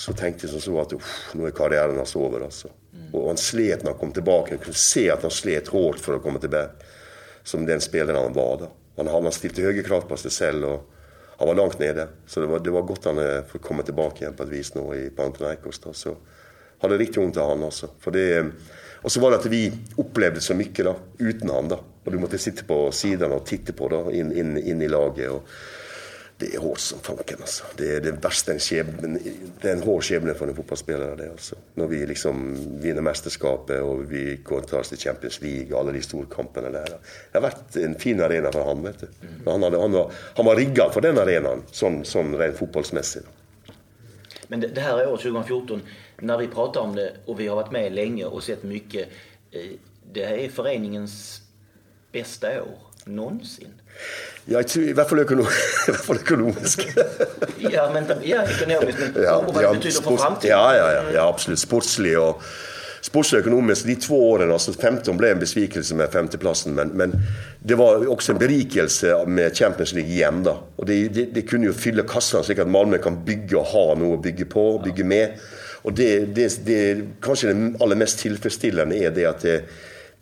så tenkte jeg sånn at uff, nå er karrieren hans over. altså. Og han slet når han kom tilbake. Jeg kunne se at han slet hardt for å komme tilbake som den spilleren han var. da. Han, han stilt høye krav på sig själv och han var långt nere. Så det var, det var godt han eh, fick komma tillbaka igen på ett vis nu i Panathinaikos. Så hade riktigt ont av honom också. För det, och så var det att vi upplevde så mycket då, utan honom. Då. Och du måste sitta på sidan och titta på då, in, in, in i laget. Och det är hårt som fanken. Alltså. Det är det värsta en skjebne, Det är en hård skjebne för en fotbollsspelare. Det, alltså. När vi liksom vinner mästerskapet och vi går tar oss till Champions League och alla de storkamperna där. Det har varit en fin arena för honom. Vet du. Mm. Han, hade, han, var, han var riggad för den arenan, som, som rent fotbollsmässigt. Men det, det här året, 2014, när vi pratar om det och vi har varit med länge och sett mycket. Eh, det här är föreningens bästa år någonsin. Ja, jeg tror, I hvert fall, økonom, i hvert fall økonomisk. ja, men, ja, økonomisk. Men, Ja, och vad ja, det betyder för framtiden. Ja, ja, ja, ja, absolutt. Sportslig og Sportslig. De to årene, altså 15 ble en besvikelse med femteplassen, men, men det var også en berikelse med Champions League igjen. da. Og Det de, de kunne jo fylle kassene slik at Malmö kan bygge og ha noe å bygge på, bygge med. Og det, det, det, Kanskje det aller mest tilfredsstillende er det at det,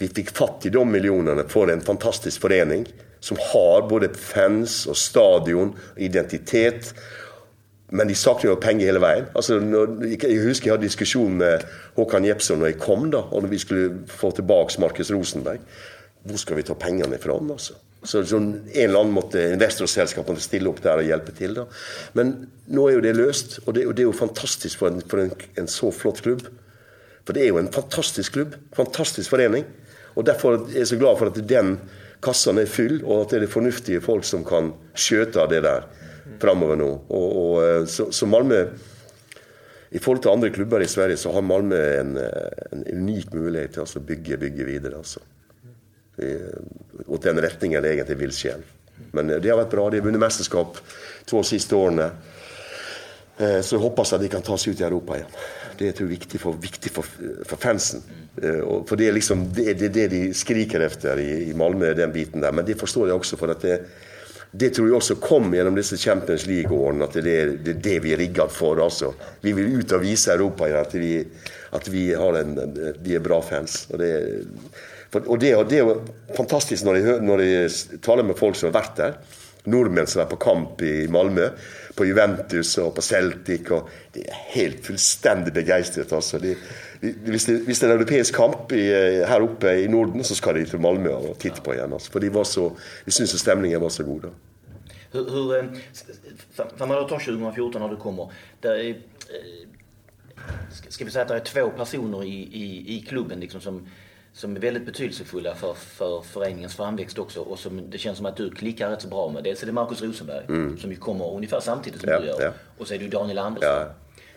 vi fikk fatt i de millionene for en fantastisk forening som har både fans och stadion, identitet. Men de saknar jo penger hele veien. Altså, når, jeg husker jeg hadde diskusjon med Håkan Jeppsson når jeg kom, da, og vi skulle få tillbaka Markus Rosenberg. Hvor skal vi ta pengene fra? Altså? Så, så en eller annen måte investorselskap måtte stille opp der og hjelpe til. Da. Men nå er jo det løst, og det, og det er jo fantastisk for, en, for en, en så flott klubb. For det er jo en fantastisk klubb, fantastisk forening. Og Derfor er jeg så glad for at den kassen er full, og at det er fornuftige folk som kan skjøte det der framover nå. Og, og, så, så Malmö I forhold til andre klubber i Sverige så har Malmö en, eh, en unik mulighet til å bygge, bygge videre. altså. I, eh, åt den retningen det egentlig vil skje. Men eh, det har vært bra. De har vunnet mesterskap to siste årene. Så jeg håper at de kan ta seg ut i Europa igjen. Det är jeg tror viktigt, för, viktig for, for fansen. Mm. og For det är liksom det, det det de skriker efter i, i Malmö, den biten där. Men det förstår jag också för att det, det tror jag också kom genom dessa Champions League-åren, att det är det det vi är riggade för. altså. Vi vill ut och visa Europa igjen at vi, att vi, har en, vi är bra fans. Och det, för, och det, och det är fantastiskt när når jeg, hø- når med folk som har varit där. Nordmenn som er på kamp i Malmö, på Juventus og på Celtic. og De er helt fullstendig begeistret. altså. De, de, hvis, det, hvis det er en europeisk kamp i, eh, her oppe i Norden, så skal de til Malmö og titte på igjen. altså. For de, var så, de syntes stemningen var så god. da. Hur, hur, eh, för man då tar 2014 när du kommer. Där är, ska- ska vi säga att det är två personer i, i, i klubben liksom som, som är väldigt betydelsefulla för, för föreningens framväxt också och som det känns som att du klickar rätt så bra med. Dels är det Markus Rosenberg som ju kommer ungefär samtidigt som Mm. Ja, du gör. ja. Och så är det ju Daniel Andersson. Ja.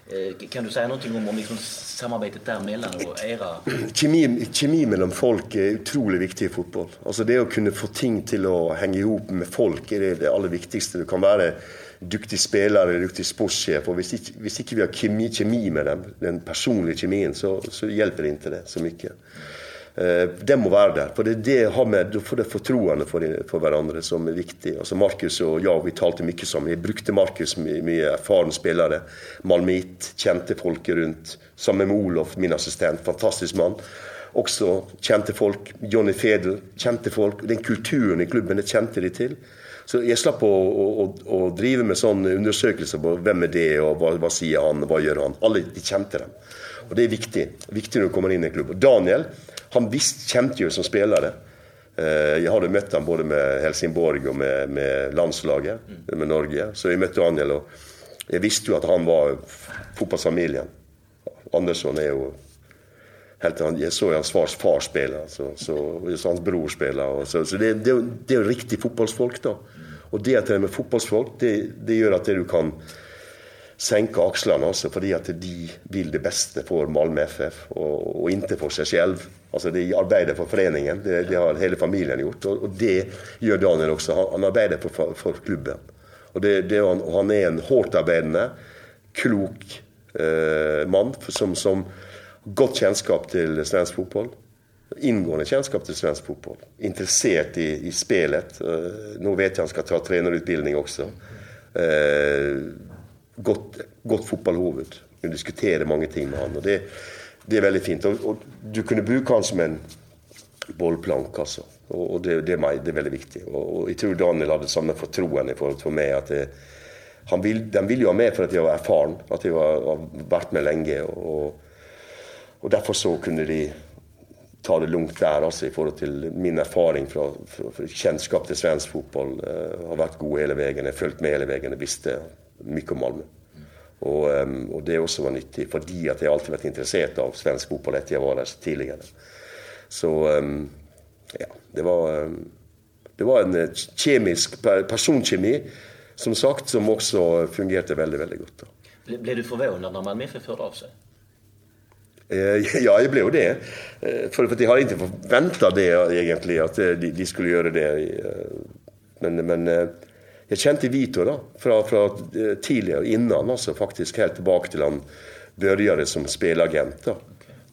Eh, Kan du säga någonting om, om liksom samarbetet däremellan och era... Kjemi, kjemi mellom folk er utrolig viktig i fotball. Altså Det å kunne få ting til å henge i hop med folk er det, det aller viktigste. Du kan dyktig sportssjef, og hvis ikke, hvis ikke vi har kjemi, kjemi med dem, den personlige kjemien, så, så hjelper det ikke det så mye. Eh, må være der. for det, det har med, Da får det fortroende for, for hverandre som er viktig. Altså Markus og jeg vi talte mye sammen. Jeg brukte Markus mye, mye erfaren spillere. Malmit, kjente folk rundt. Sammen med Olof, min assistent. Fantastisk mann. Også kjente folk. Johnny Fedel, kjente folk. Den kulturen i klubben, det kjente de til. Så jeg slapp å, å, å, å drive med sånne undersøkelser på hvem er det, og hva, hva sier han, hva gjør han. Alle de kjente dem. Og det er viktig. Viktig når du kommer inn i en klubb. Og Daniel han visst, kjente jo som spillere. Eh, Jeg hadde møtt ham både med Helsingborg og med, med landslaget, med Norge. Så jeg møtte Daniel, og jeg visste jo at han var fotballfamilien. Andersson er jo helt, han- Jeg så jo hans fars far spille, så, så, så hans bror spille. og Så, så det, det, det er jo riktig fotballsfolk, da. Og det at det med fotballsfolk, det, det gjør at det du kan senke axlarna också, fordi at de vil det beste for Malmö FF, og, og ikke for seg selv. Altså De arbeider for foreningen, det, det har hele familien gjort. Og, og det gjør Daniel også. Han, han arbeider for, for, klubben. Og det, det, han, han er en hardtarbeidende, klok eh, mann som, som godt kjennskap til svensk fotball. Inngående kjennskap til svensk fotball. Interessert i, i spelet. Eh, nå vet jeg han skal ta trenerutbildning også. Eh, godt, godt fotballhoved. Du diskuterer mange ting med han. og Det, det er veldig fint. Og, og Du kunne bruke han som en bollplank, altså. Og, og det, det, er meg, det er veldig viktig. Og, og Jeg tror Daniel hadde samme fortroen i forhold til meg. at det, han vil, De vil jo ha med for at jeg var erfaren, at jeg var, har vært med lenge. og, og Derfor så kunne de ta det lugnt der, altså, i forhold til min erfaring fra, fra, fra kjennskap til svensk fotball. Eh, jag har vært god hele veien. Jeg har fulgt med hele veien. Jeg visste mye om Malmö. Og, og det også var nyttig, fordi at jeg alltid har vært interessert av svensk fotball etter jeg var der tidligere. Så em, ja, det var, em, det var en eh, kjemisk per- personkjemi, som sagt, som også fungerte veldig, veldig godt. Ble, blev du förvånad när Malmö FF hörde av sig? Eh, Ja, jeg ble jo det. Eh, For, for jeg hadde ikke forventa det egentlig, at de, de skulle gjøre det. Men, men jeg kjente Vito da, fra, fra eh, tidligere, innan altså, faktisk helt tilbake til han begynte som spilleagent. da.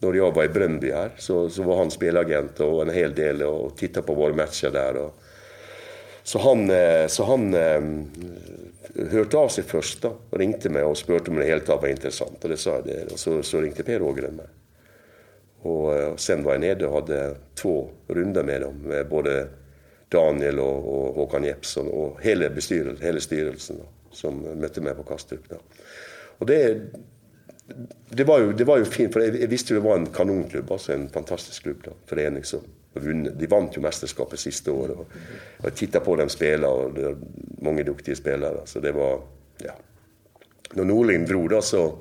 Når jeg var i Brøndby her, så, så var han spilleagent og en hel del og titta på våre matcher der. Og, så han, eh, så han eh, hørte av seg først da, og ringte meg og spurte om det hele tatt var interessant. Og det sa jeg det. Og så, så ringte Per Ågren meg. Og eh, sen var jeg nede og hadde to runder med dem, med både Daniel och, och Håkan Jeppsson och hela, bestyrelsen, hela styrelsen då, som mötte mig på Kastrup. Då. Och det, det, var ju, det var ju fint, för jag, jag visste ju det var en kanonklubb, alltså en fantastisk klubb. då, förening som vunnet. De vann ju mästerskapet sista året. og, og Jeg titta på dem spela och det var många duktiga spelare. så det var, ja. När Norling drog då så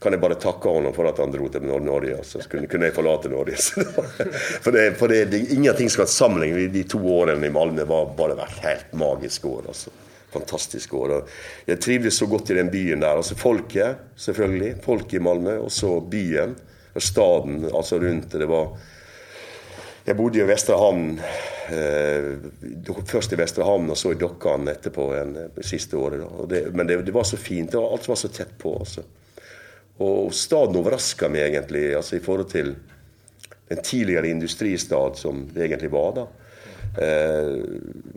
kan jag bara tacka honom för att han drog till Norge. Så skulle, kunde jag förlata Norge. för det, för det, det, ingenting ska samling. De två åren i Malmö var bara var helt magiska år. Alltså. Fantastiska år. Jag trivdes så gott i den byn där. Alltså Folket, självklart. Folket i Malmö. och så byen. Staden alltså runt. det. var Jag bodde i Västra hamn. eh, först i Västra hamn och så i dockan etterpå en, eh, sista året. Det, men det, det, var så fint. Det var, allt var så tätt på. Alltså. Og staden overraska meg egentlig altså i forhold til en tidligere industristad som det egentlig var. da. Eh,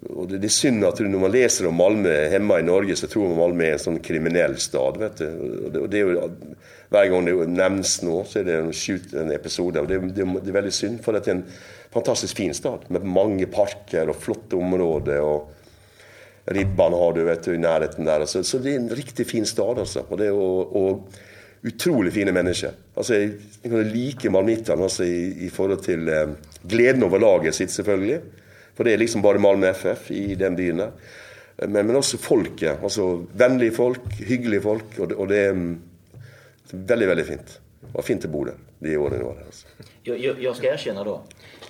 og det, det, er synd at når man leser om Malmö hjemme i Norge, så tror man Malmö er en sånn kriminell stad. vet du. Og det, og det er jo, Hver gang det nevnes nå, så er det en, en episode. og det, det, det, er veldig synd, for det er en fantastisk fin stad med mange parker og flotte områder. og Ribban har du vet du, i nærheten der. Så, så det er en riktig fin stad. altså. Og, det, og, og utrolig fine mennesker. Altså, Jeg, kan like malmittene altså, i, i, forhold til eh, gleden over laget sitt, selvfølgelig. For det er liksom bare Malmö FF i den byen der. Men, men også folket. altså Vennlige folk, hyggelige folk. Og det, og det er mm, veldig, veldig fint. Det var fint å bo der de årene. Var där. altså. jag, jag, jag ska erkänna då.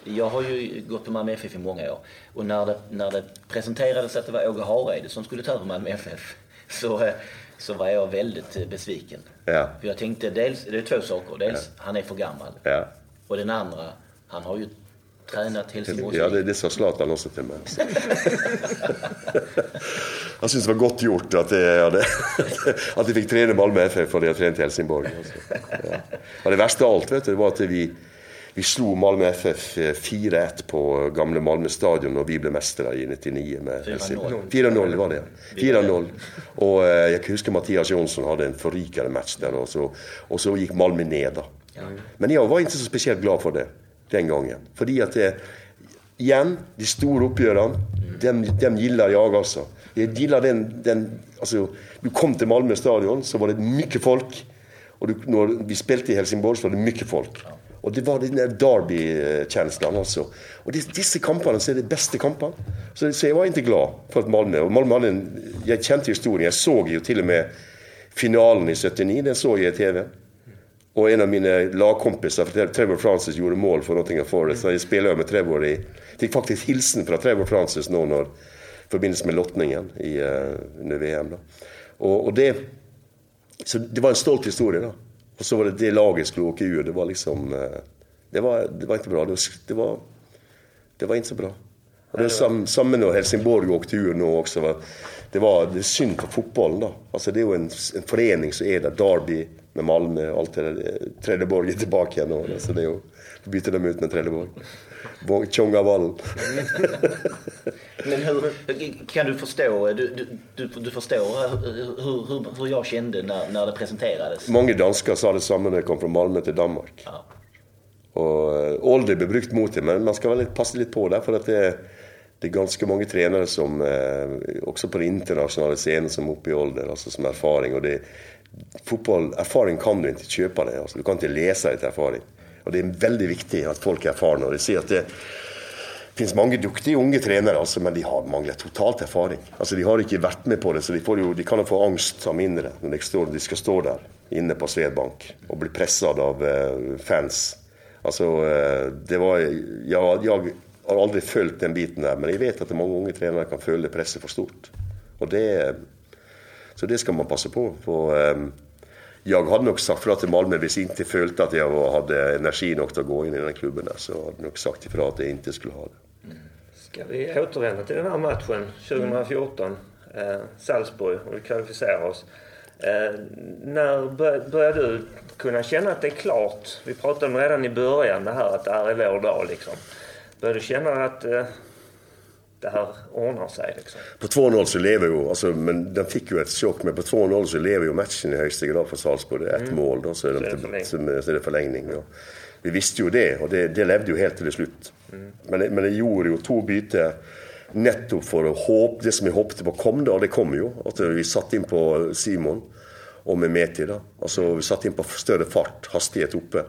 Jag har ju gått på Malmö FF i många år. Och när det, när det presenterades att det var Åge Hareide som skulle ta över Malmö FF så, eh, så var jag väldigt eh, besviken. Ja. För jag tänkte dels, det är två saker. Dels, ja. han är för gammal. Ja. Och den andra, han har ju tränat Helsingborgs Ja, det, det sa Zlatan också till mig. han syntes det var godt gjort at jeg, hadde, at jeg fikk trene Malmö FF fordi jeg trente Helsingborg. Altså. Ja. Og det verste av alt vet du, var at vi, vi slo Malmö FF 4-1 på gamle Malmö stadion når vi ble mestere i 99 med Helsingborg. 4-0 var det. 4-0. Og eh, jeg husker Mathias Jonsson hadde en forrykende match der, og så, og så gikk Malmö ned. da. Men jeg var ikke så spesielt glad for det den gangen. Fordi at det, igjen, de store oppgjørene, dem, dem gillar jeg også. Jeg gillar den, den altså, Du kom til Malmö stadion, så var det mye folk. Og du, når vi spilte i Helsingborg, så var det mye folk. Og det var den der Derby-kjenslen. Altså. Og disse kampene så er de beste kampene. Så, så, jeg var ikke glad for at Malmö og Malmö hadde en, Jeg kjente historien. Jeg så jo til og med finalen i 79. Den så jeg i TV. Og en av mine lagkompiser, Trevor Francis, gjorde mål for Nottingham Forest. Så jeg spiller med Trevor i Fikk faktisk hilsen fra Trevor Francis nå når, i forbindelse med lotningen i, eh, under VM. da. Og, og, det Så det var en stolt historie, da. Og så var det det laget skulle åke ur. Det var liksom uh, det, var, det var, ikke bra. Det var, det var, det var ikke så bra. Og det er sam, Samme når Helsingborg åkte ur nå også. Det, var, det er synd for fotballen, da. Altså, det er jo en, en forening som er der. Derby med Malmö og alt det der. Trelleborg er tilbake igjen nå. Så det er jo, bytte dem ut med Trelleborg. Tjongavallen. Men hur, kan du förstå, du, du, du förstår hur, hur, hur jag kände när, när det presenterades? Mange dansker sa det samme når jeg kom fra Malmö til Danmark. Ja. Og Older ble brukt mot det, men man skal vel passe litt på det. For at det, det er ganske mange trenere som, eh, også på det internasjonale scenen, som er oppe i alder, altså som erfaring. og det fotball, Erfaring kan du ikke kjøpe det. Altså, du kan lese deg til erfaring. Og Det er veldig viktig at folk er erfarne. og de sier at det finnes mange duktige unge trenere, altså, men de har mangler totalt erfaring. Altså, De har ikke vært med på det, så de, jo, de kan jo få angst av mindre når de, står, de, skal stå der inne på Svedbank og bli presset av uh, fans. Altså, uh, det var, ja, jeg har aldri følt den biten der, men jeg vet at mange unge trenere kan føle presset for stort. Og det, så det skal man passe på. For, um, eh, jag hade nog sagt ifrån till Malmö om jag inte følte att jag hade energi nog att gå in i den klubben. Så hade jeg nog sagt ifrån att jag inte skulle ha det. Ska vi återvända till den här matchen 2014? Eh, Salzburg och vi kvalificerar oss. Eh, när började du kunna känna att det är klart? Vi pratade om redan i början det här att det här är vår dag liksom. Började du känna att eh, det här ordnar sig. Liksom. På 2-0 så lever ju, alltså, men den fick ju ett chock, men på 2-0 så lever ju matchen i högsta grad för Salzburg. Det är ett mm. mål då, så är, det, förlängning. så är det förlängning. Ja. Vi visste ju det och det, det levde ju helt till slut. Mm. Men, men det gjorde ju två byten nettopp for å håpe det som vi håpte på kom, da. Det kom jo. At vi satte inn på Simon og med Meti. da. Altså, Vi satte inn på større fart, hastighet oppe.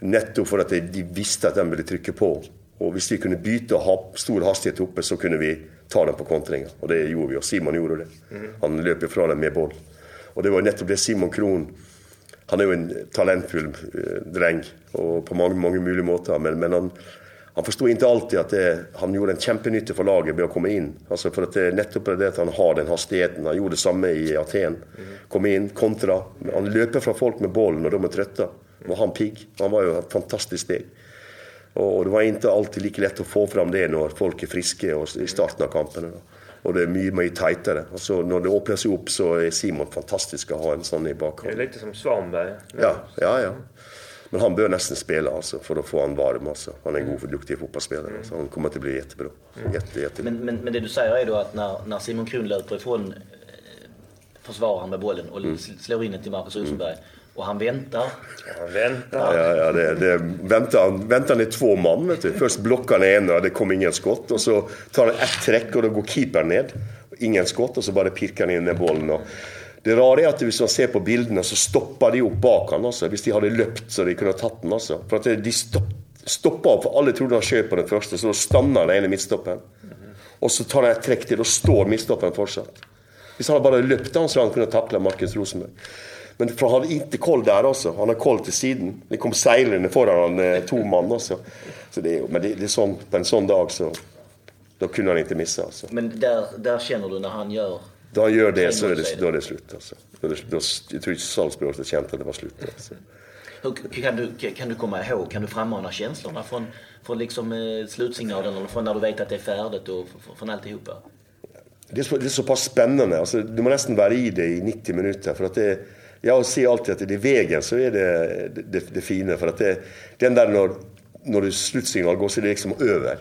Nettopp for at de visste at de ville trykke på. Och hvis vi kunde byta och ha stor hastighet uppe så kunde vi ta den på kontringar. Och det gjorde vi, och Simon gjorde det. Mm. Han löp ifrån den med boll. Och det var nettopp det Simon Kron Han är ju en talentfull eh, dreng på många, många möjliga måter, men, men han, han förstod inte alltid att det, han gjorde en kämpenytta för laget med att komma in. Alltså för att det, är nettopp det att han har den hastigheten. Han gjorde samma i Aten. Kom in, kontra. Han löper från folk med bollen och de er trøtte. var han pigg. Han var ju ett fantastisk steg. Og det var ikke alltid like lett å få fram det når folk er friske i starten av kampene. Og det er mye mye tightere. Altså, når det åpner seg opp, så er Simon fantastisk å ha en sånn i bakhånd. Litt som Svanberg. Ja, ja, ja. Men han bør nesten spille alltså, för att få han varm. Alltså. Han är en god, duktig fotbollsspelare. Alltså. Han kommer att bli jättebra. Jätte, jättebra. Men, men, men det du säger är då att när, när Simon Kron löper ifrån eh, försvararen med bollen och mm. slår in den till Marcus Rosenberg. Mm. Och han väntar. Han väntar. Ja, ja, det, det, väntar, väntar ni två man. Vet du. Först blockar han ena, det kommer ingen skott. Och så tar han ett träck och då går keepern ned. Ingen skott och så bara pirkar han in den bollen. Och det rara är att hvis man ser på bildene, så stopper de opp bak han også. Hvis de hadde løpt, så de kunne tatt den også. For at de stopp, stopper opp, for alle trodde han skjøt på den første, så da stanner den ene midtstoppen. Og så tar han et trekk til, og står midtstoppen fortsatt. Hvis han bare løpt, så hadde han kunnet takle Markus Rosenberg. Men for han hadde ikke koll der også. Han har koll til siden. De kom seilende foran han, eh, to mann også. Så det er, men det, det er sånn, på en sånn dag så Da kunne han ikke misse. Altså. Men der, der kjenner du når han gjør da han gör det så är det, då är det slut. Alltså. Då, då, jag tror inte Salzburg också kände att det var slut. Alltså. Hur, kan, du, kan du komma ihåg, kan du frammana känslorna från, från liksom, eh, slutsignalen eller från när du vet att det är färdigt och från alltihopa? Det är, så, det är så pass spännande. Alltså, du måste nästan vara i det i 90 minuter. För att det, jag ser alltid att det är vägen så är det det, det fina. För att det, den där när, när slutsignalen går så är det liksom över.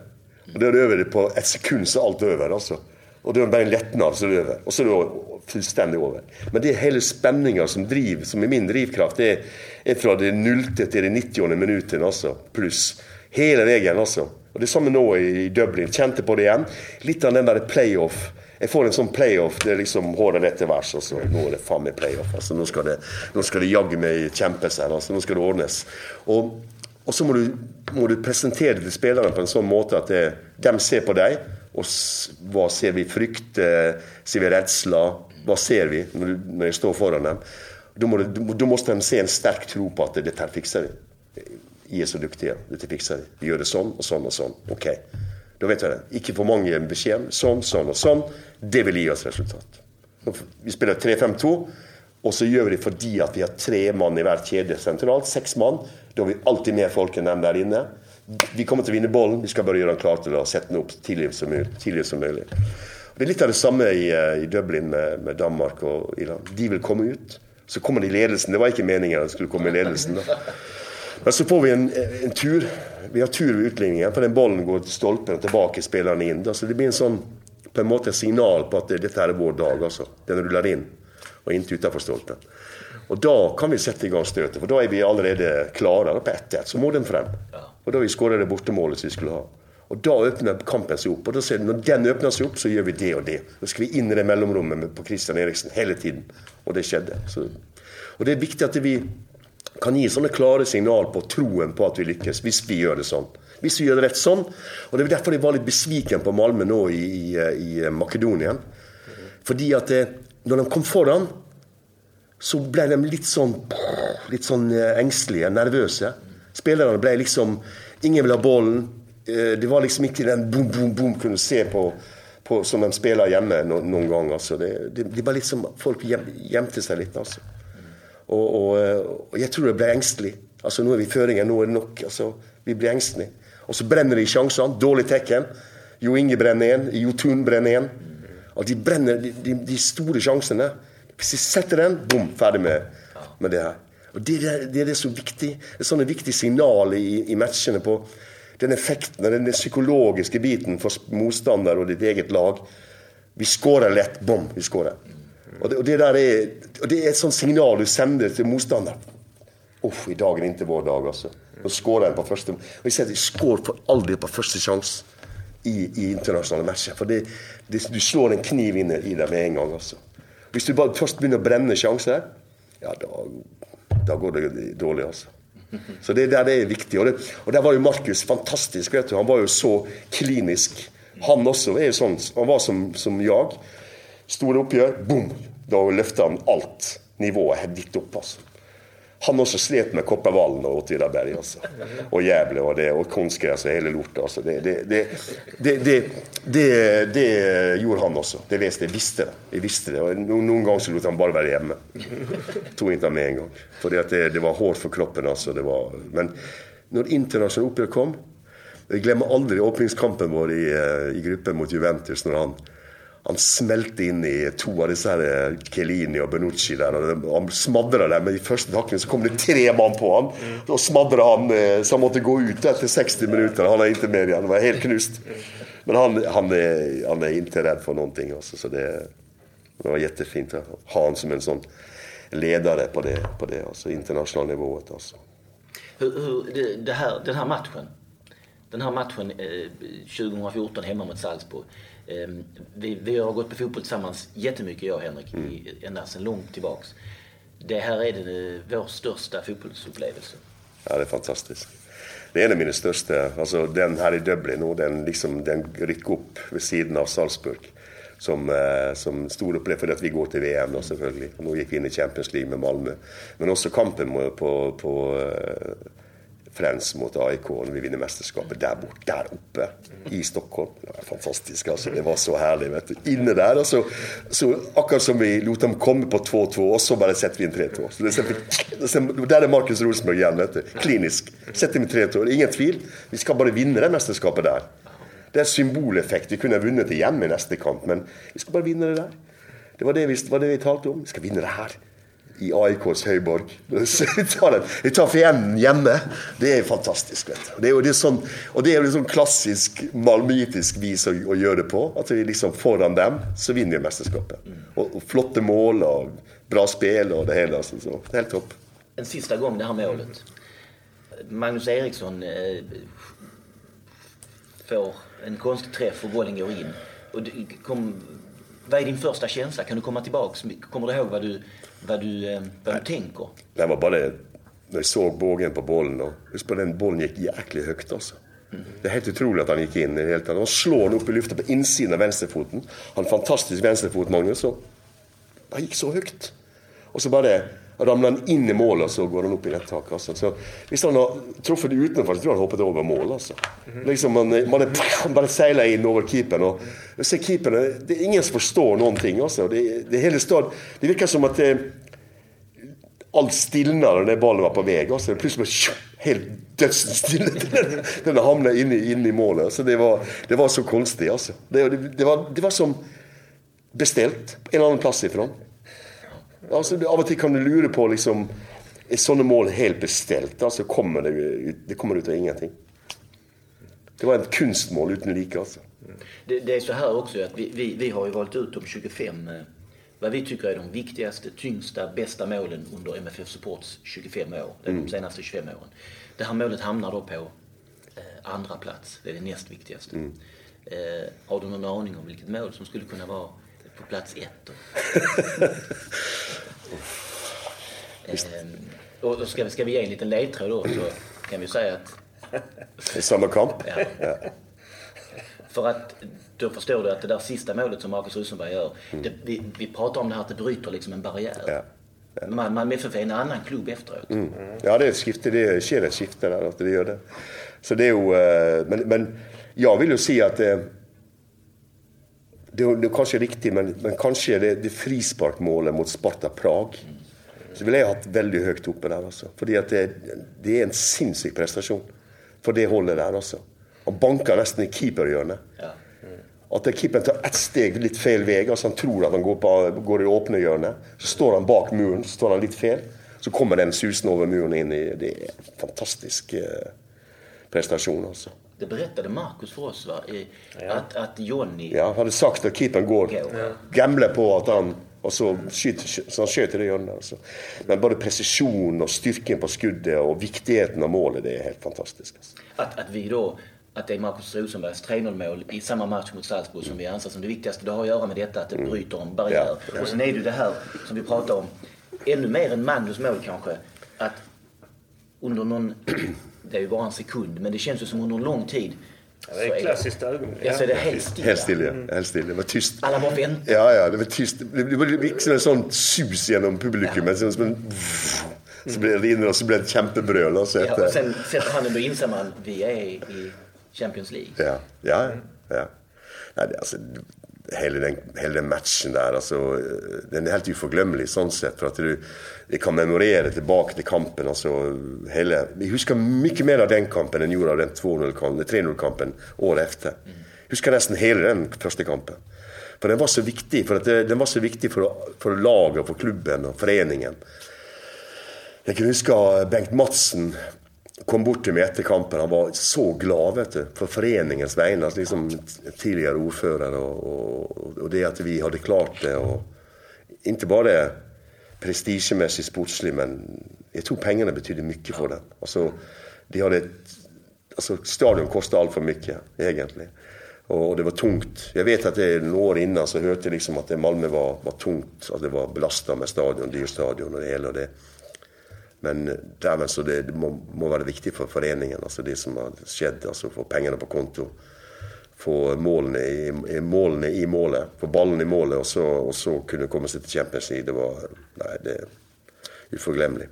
Och då är det över på ett sekund så är allt över. Alltså. är det bara en lättnad så är det över. Och så är det fullständigt över. Men det är hela spänningen som driver, som är min drivkraft, det är, är från det nullte till det 90. minuten alltså. Plus. Hela vägen alltså. Och det är samma nu i Dublin. Kände på det igen. Lite av den där playoff. Jag får en sån playoff. Det är liksom hårda nätter vars och så. Nu är det fan med playoff. Alltså, nu ska det, nu ska det jaggu mig kämpas här. Alltså, nu ska det ordnas. Och, och så må du, må du presentera det till spelarna på en sån måte att det, de ser på dig. Och vad ser vi? Frykt? Eh, ser vi rädsla? Vad ser vi när, när jag står föran dem? Då, må, då måste de se en stark tro på att det här fixar vi. Ni är så duktiga, det fixar vi. Vi gör det sån och sån och sån. Okej, okay då vet jag det. Ikke for mange beskjed. Sånn, sånn och sånn. Det vill ge oss resultat. Vi spelar 3-5-2. Och så gör vi det fordi at vi har tre man i hver kjede sentralt. Sex man. Då har vi alltid mer folk än dem där inne. Vi kommer til å vinne bollen, vi skal bare gjøre den klar til å sette den opp tidligere som, tidligere som mulig. Det er litt av det samme i, eh, i Dublin med, med, Danmark og Irland. De vil komme ut. Så kommer de i ledelsen. Det var ikke meningen at de skulle komme i ledelsen. Da. Men så får vi en, en, tur. Vi har tur ved utligningen, for den ballen går til stolpen og tilbake, spillerne inn. Da. Så det blir en sånn, på en måte signal på at dette er vår dag. Altså. Den ruller inn, og ikke utenfor stolpen. Og da kan vi sette i gang støtet, for da er vi allerede klare på 1-1. Så må den frem. Og da vi skåra det bortemålet som vi skulle ha. Og Da åpner kampen seg opp. og da ser du, Når den seg opp, så gjør vi det og det. Da skal vi inn i det mellomrommet på Christian Eriksen hele tiden. Og det skjedde. Så, og Det er viktig at vi kan ge sådana klara signal på troen på att vi lyckas, hvis vi gör det sånn. Hvis vi gjør det rett sånn. Og Det er derfor jeg var litt besviken på Malmö nå i, i, i eh, Makedonien. Fordi at det, eh, når de kom foran, så ble de litt sånn, litt sånn eh, engstelige, nervøse. Spillerne ble liksom Ingen ville ha ballen. Eh, det var liksom ikke den boom, boom, boom kunne se på, på som de spiller hjemme noen, noen gang. Altså. Det, det, det var liksom, Folk gjemte seg litt. altså. Og, og, og, jeg tror det ble engstelig. Altså, Nå er vi i føringen, nå er det nok. altså, Vi blir engstelige. Og så brenner de sjansene. Dårlig tekken. Jo Inge brenner én, Jo Tun brenner én. At de brenner de, de, de, store sjansene. Hvis de setter den, bom, ferdig med, med det her. Og det, det, er det som viktig. Det er sånne viktige signaler i, i matchene på den effekten den psykologiske biten for motstander og ditt eget lag. Vi skårer lett. Bom, vi skårer. Och det, och det, där är, och det är ett sånt signal du sänder till motståndaren. Uff, idag är inte vår dag, alltså. Då skårar en på första. Og jeg sier at skår skårer aldri på första chans i, i, internationella matcher. För det, det, du slår en kniv in i det med en gång altså. Hvis du bare først begynner å brenne sjanser, ja, da, da går det dårlig, altså. Så det, der det er viktig. Og, det, og der var jo Markus fantastisk. vet du. Han var jo så klinisk. Han også er jo sånn. Han var som, som jag. Store oppgjør, bom! Da løfta han alt nivået helt ditt opp. altså. Han også slet med Koppervallen og Åtvidaberg. Altså. Og Gävle og, det, og kunstgress og hele lortet. Altså. Det, det, det, det, gjorde han også. Det visste jeg. visste det. Jeg visste det. Og noen, noen ganger så lot han bare være hjemme. Tok ikke han med en gang. Fordi det, var hårdt for kroppen. Altså. Var, men når internasjonale oppgjør kom Jeg glemmer aldri åpningskampen vår i, eh, i gruppen mot Juventus. når han han smelte inn i to av disse her Kelini og Benucci der. og Han smadra dem. Men i første takken så kom det tre mann på han. Da smadra han eh, så han måtte gå ut etter 60 minutter. Han er ikke med igjen. Han var helt knust. Men han, han, er, han er ikke redd for noen ting. Altså. Så det, det var kjempefint å ha han som en sånn leder på det, på det altså, internasjonale nivået. Hur, hur, det, det här, den här matchen, den här matchen eh, 2014 hemma mot Salzburg. Ehm, vi, vi, har gått på fotboll tillsammans jättemycket jag och Henrik, mm. ända sedan långt tillbaks. Det här är det, vår största fotbollsupplevelse. Ja, det är fantastiskt. Det är en av mina största. Alltså den här i Dublin, och den, liksom, den rycker upp vid sidan av Salzburg. Som, eh, som stor upplevelse för att vi går till VM då selvfølgelig. Nu gick vi in i Champions League med Malmö. Men också kampen på, på eh, Friends mot AIK när vi vinner mästerskapet där borta, där uppe i Stockholm. Det var fantastiskt alltså, Det var så härligt. vet du. Inne där och så, så Akkurat som vi låter dem komma på 2-2, och så bara sätter vi in 3-2. Där är Markus Rosenberg igen, vet du. Klinisk. Sätter vi 3-2. inget tvivel. Vi ska bara vinna det mästerskapet där. Det är symboleffekt. Vi kunde ha vunnit det i nästa kamp, men vi ska bara vinna det där. Det var det vi, var det vi talade om. Vi ska vinna det här i AIKs høyborg. Vi tar, den. tar hjemme. Det er fantastisk. vet du. Det er jo det sånn, og det er jo sånn klassisk malmøitisk vis å, å, gjøre det på. At vi liksom foran dem, så vinner vi mesterskapet. Og, og, flotte mål og bra spill og det hele. Altså, så, det er helt topp. En siste gang det här målet. Magnus Eriksson eh, får en konstig träff och bollen går in. Och kom, vad är din första känsla? Kan du komma tillbaks? Kommer du ihåg vad du vad du, eh, vad du tänker? Det var bara det, när jag såg bågen på bollen. Och, just på den bollen gick jäkligt högt alltså. Mm. Det är helt otroligt att han gick in. Helt, han slår den upp i luften på insidan av vänsterfoten. Han har fantastisk vänsterfot, Magnus. Han gick så högt. Och så bara det, ramlar han in i mål och så går han upp i rätt tak. Alltså. Så, hvis han har truffat utanför så tror jag han hoppat över mål. Alltså. Mm. Liksom man, man, är, bara seiler in över keepern. Och, och så keepern, det är ingen som förstår någonting. Alltså. Det, det, hela stad, det verkar som att det, allt stillnade när bollen var på väg. Och så plötsligt bara, helt dödsstilla. Den hamnade inne, inne i målet. Så det, var, det var så konstigt. Alltså. Det, det, det, var, det var som beställt en annan plats ifrån. Altså, av og til kan du lure på liksom, Er sånne mål helt bestilt? Altså, kommer det, det kommer ut av ingenting. Det var ett kunstmål utan like. Alltså. Det, det, är så här också att vi, vi, vi har ju valt ut de 25 eh, vad vi tycker är de viktigaste, tyngsta, bästa målen under MFF Supports 25 år. De mm. senaste 25 åren. Det här målet hamnar då på eh, andra plats. Det är det näst viktigaste. Mm. Eh, har du någon aning om vilket mål som skulle kunna vara på plats ett? Ehm, och ska, ska vi ge en liten ledtråd då så kan vi säga att... Det är samma kamp? Ja. ja. För att då förstår du att det där sista målet som Marcus Rosenberg gör, mm. det, vi, vi pratar om det här att det bryter liksom en barriär. Ja. Ja. Man, man MFF är en annan klubb efteråt. Mm. Ja, det är ett skifte. Det sker ett skifte där. Det gör det. Så det är ju, eh, men, men jag vill ju se att det, det, är kanske är riktigt, men, men kanske det, det frisparkmålet mot Sparta Prag. Mm så ville jeg hatt veldig høyt oppe der. altså. Fordi at det, det er en sinnssyk prestasjon for det holdet der. altså. Han banker nesten i keeperhjørnet. Ja. At keeperen tar ett steg litt feil vei. Altså han tror at han går, på, går i det åpne hjørnet. Så står han bak muren, så står han litt feil. Så kommer den susende over muren inn i Det er en fantastisk eh, prestasjon, altså. Det berättade Marcus för oss, va? I, att, att Johnny... Ja, hadde sagt at keeperen går. Gambler på at han og så, så han skjøt i det hjørnet. Altså. Men både presisjon og styrken på skuddet og viktigheten av målet, det er helt fantastisk. Altså. Att, att vi då att det är Marcus Rosenbergs 3-0 mål i samma match mot Salzburg som vi anser som det viktigaste. Det har att göra med detta att det bryter en barriär. Ja, ja. Och sen är det ju det här som vi pratar om, ännu mer än Mandus mål kanske, att under någon, det är ju bara en sekund, men det känns ju som under en lång tid Ja, det är ett klassiskt ögonblick. Ja, så är det helt stilla. Helt stille. Helt stille. Det var tyst. Alla bara väntar. Ja, ja, det var tyst. Det var liksom en sånn sus gjennom publikum. men Som en, så ble det inne, og så ble det et kjempebrøl. Og så Ja, och sen sätter han ändå inser man, vi är i Champions League. Ja, ja. ja. Nei, det, altså, hele, den, hele den matchen der, altså, den er helt uforglemmelig sånn sett. For at du jeg kan memorere tilbake til kampen. altså hele, Vi husker mye mer av den kampen enn gjorde av den 2-0-kampen, 3-0-kampen året etter. Jeg husker nesten hele den første kampen. For den var så viktig for, det, den var så viktig for, for laget, for klubben og foreningen. Jeg kan huske Bengt Madsen kom bort till mig efter kampen. Han var så glad vet du, för föreningens vägnar, liksom, tidigare ordförande och, och, och, det att vi hade klart det. Och inte bara det prestigemässigt sportsligt, men jag tror pengarna betydde mycket för den. Alltså, de hade ett, alltså, stadion kostade allt för mycket egentligen. Och det var tungt. Jag vet att det några år innan så hörde jag liksom att det Malmö var, var tungt. At det var belastat med stadion, dyrstadion och det hela. Och det men dæven, så det, det må, må, være viktig for foreningen, altså det som har skjedd. altså Få pengene på konto. Få målene i, i, målene i målet. Få ballen i målet, og så, og så kunne komme seg til Champions League. Det var nei, det er uforglemmelig.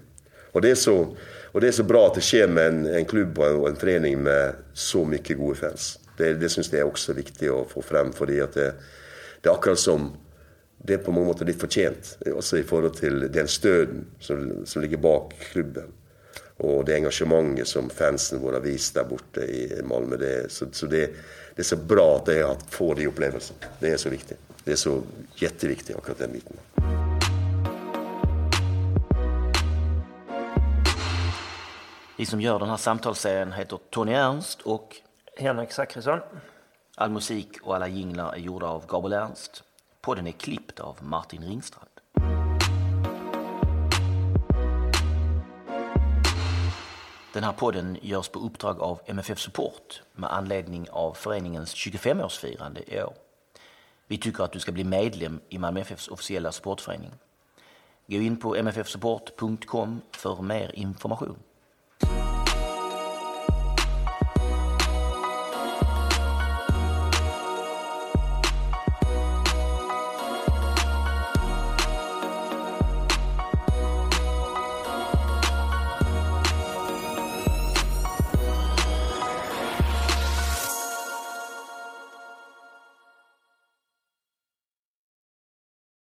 Og det er, så, og det er så bra at det skjer med en, en klubb og en, og en forening med så mye gode fans. Det, det syns jeg er også viktig å få frem. fordi at det, det er akkurat som det er på mange måter litt fortjent, også i forhold til den støden som, som ligger bak klubben. Og det engasjementet som fansen våre har vist der borte i Malmö. Det, så, så det, det, er så bra at jeg får de opplevelsene. Det er så viktig. Det er så jätteviktig, akkurat den biten. Vi som gör den här samtalsserien heter Tony Ernst och Henrik Zackrisson. all musik och alla jinglar är gjorda av Gabriel Ernst. Podden är klippt av Martin Ringstrand. Den här podden görs på uppdrag av MFF Support med anledning av föreningens 25-årsfirande i år. Vi tycker att du ska bli medlem i Malmö FFs officiella supportförening. Gå in på mffsupport.com för mer information.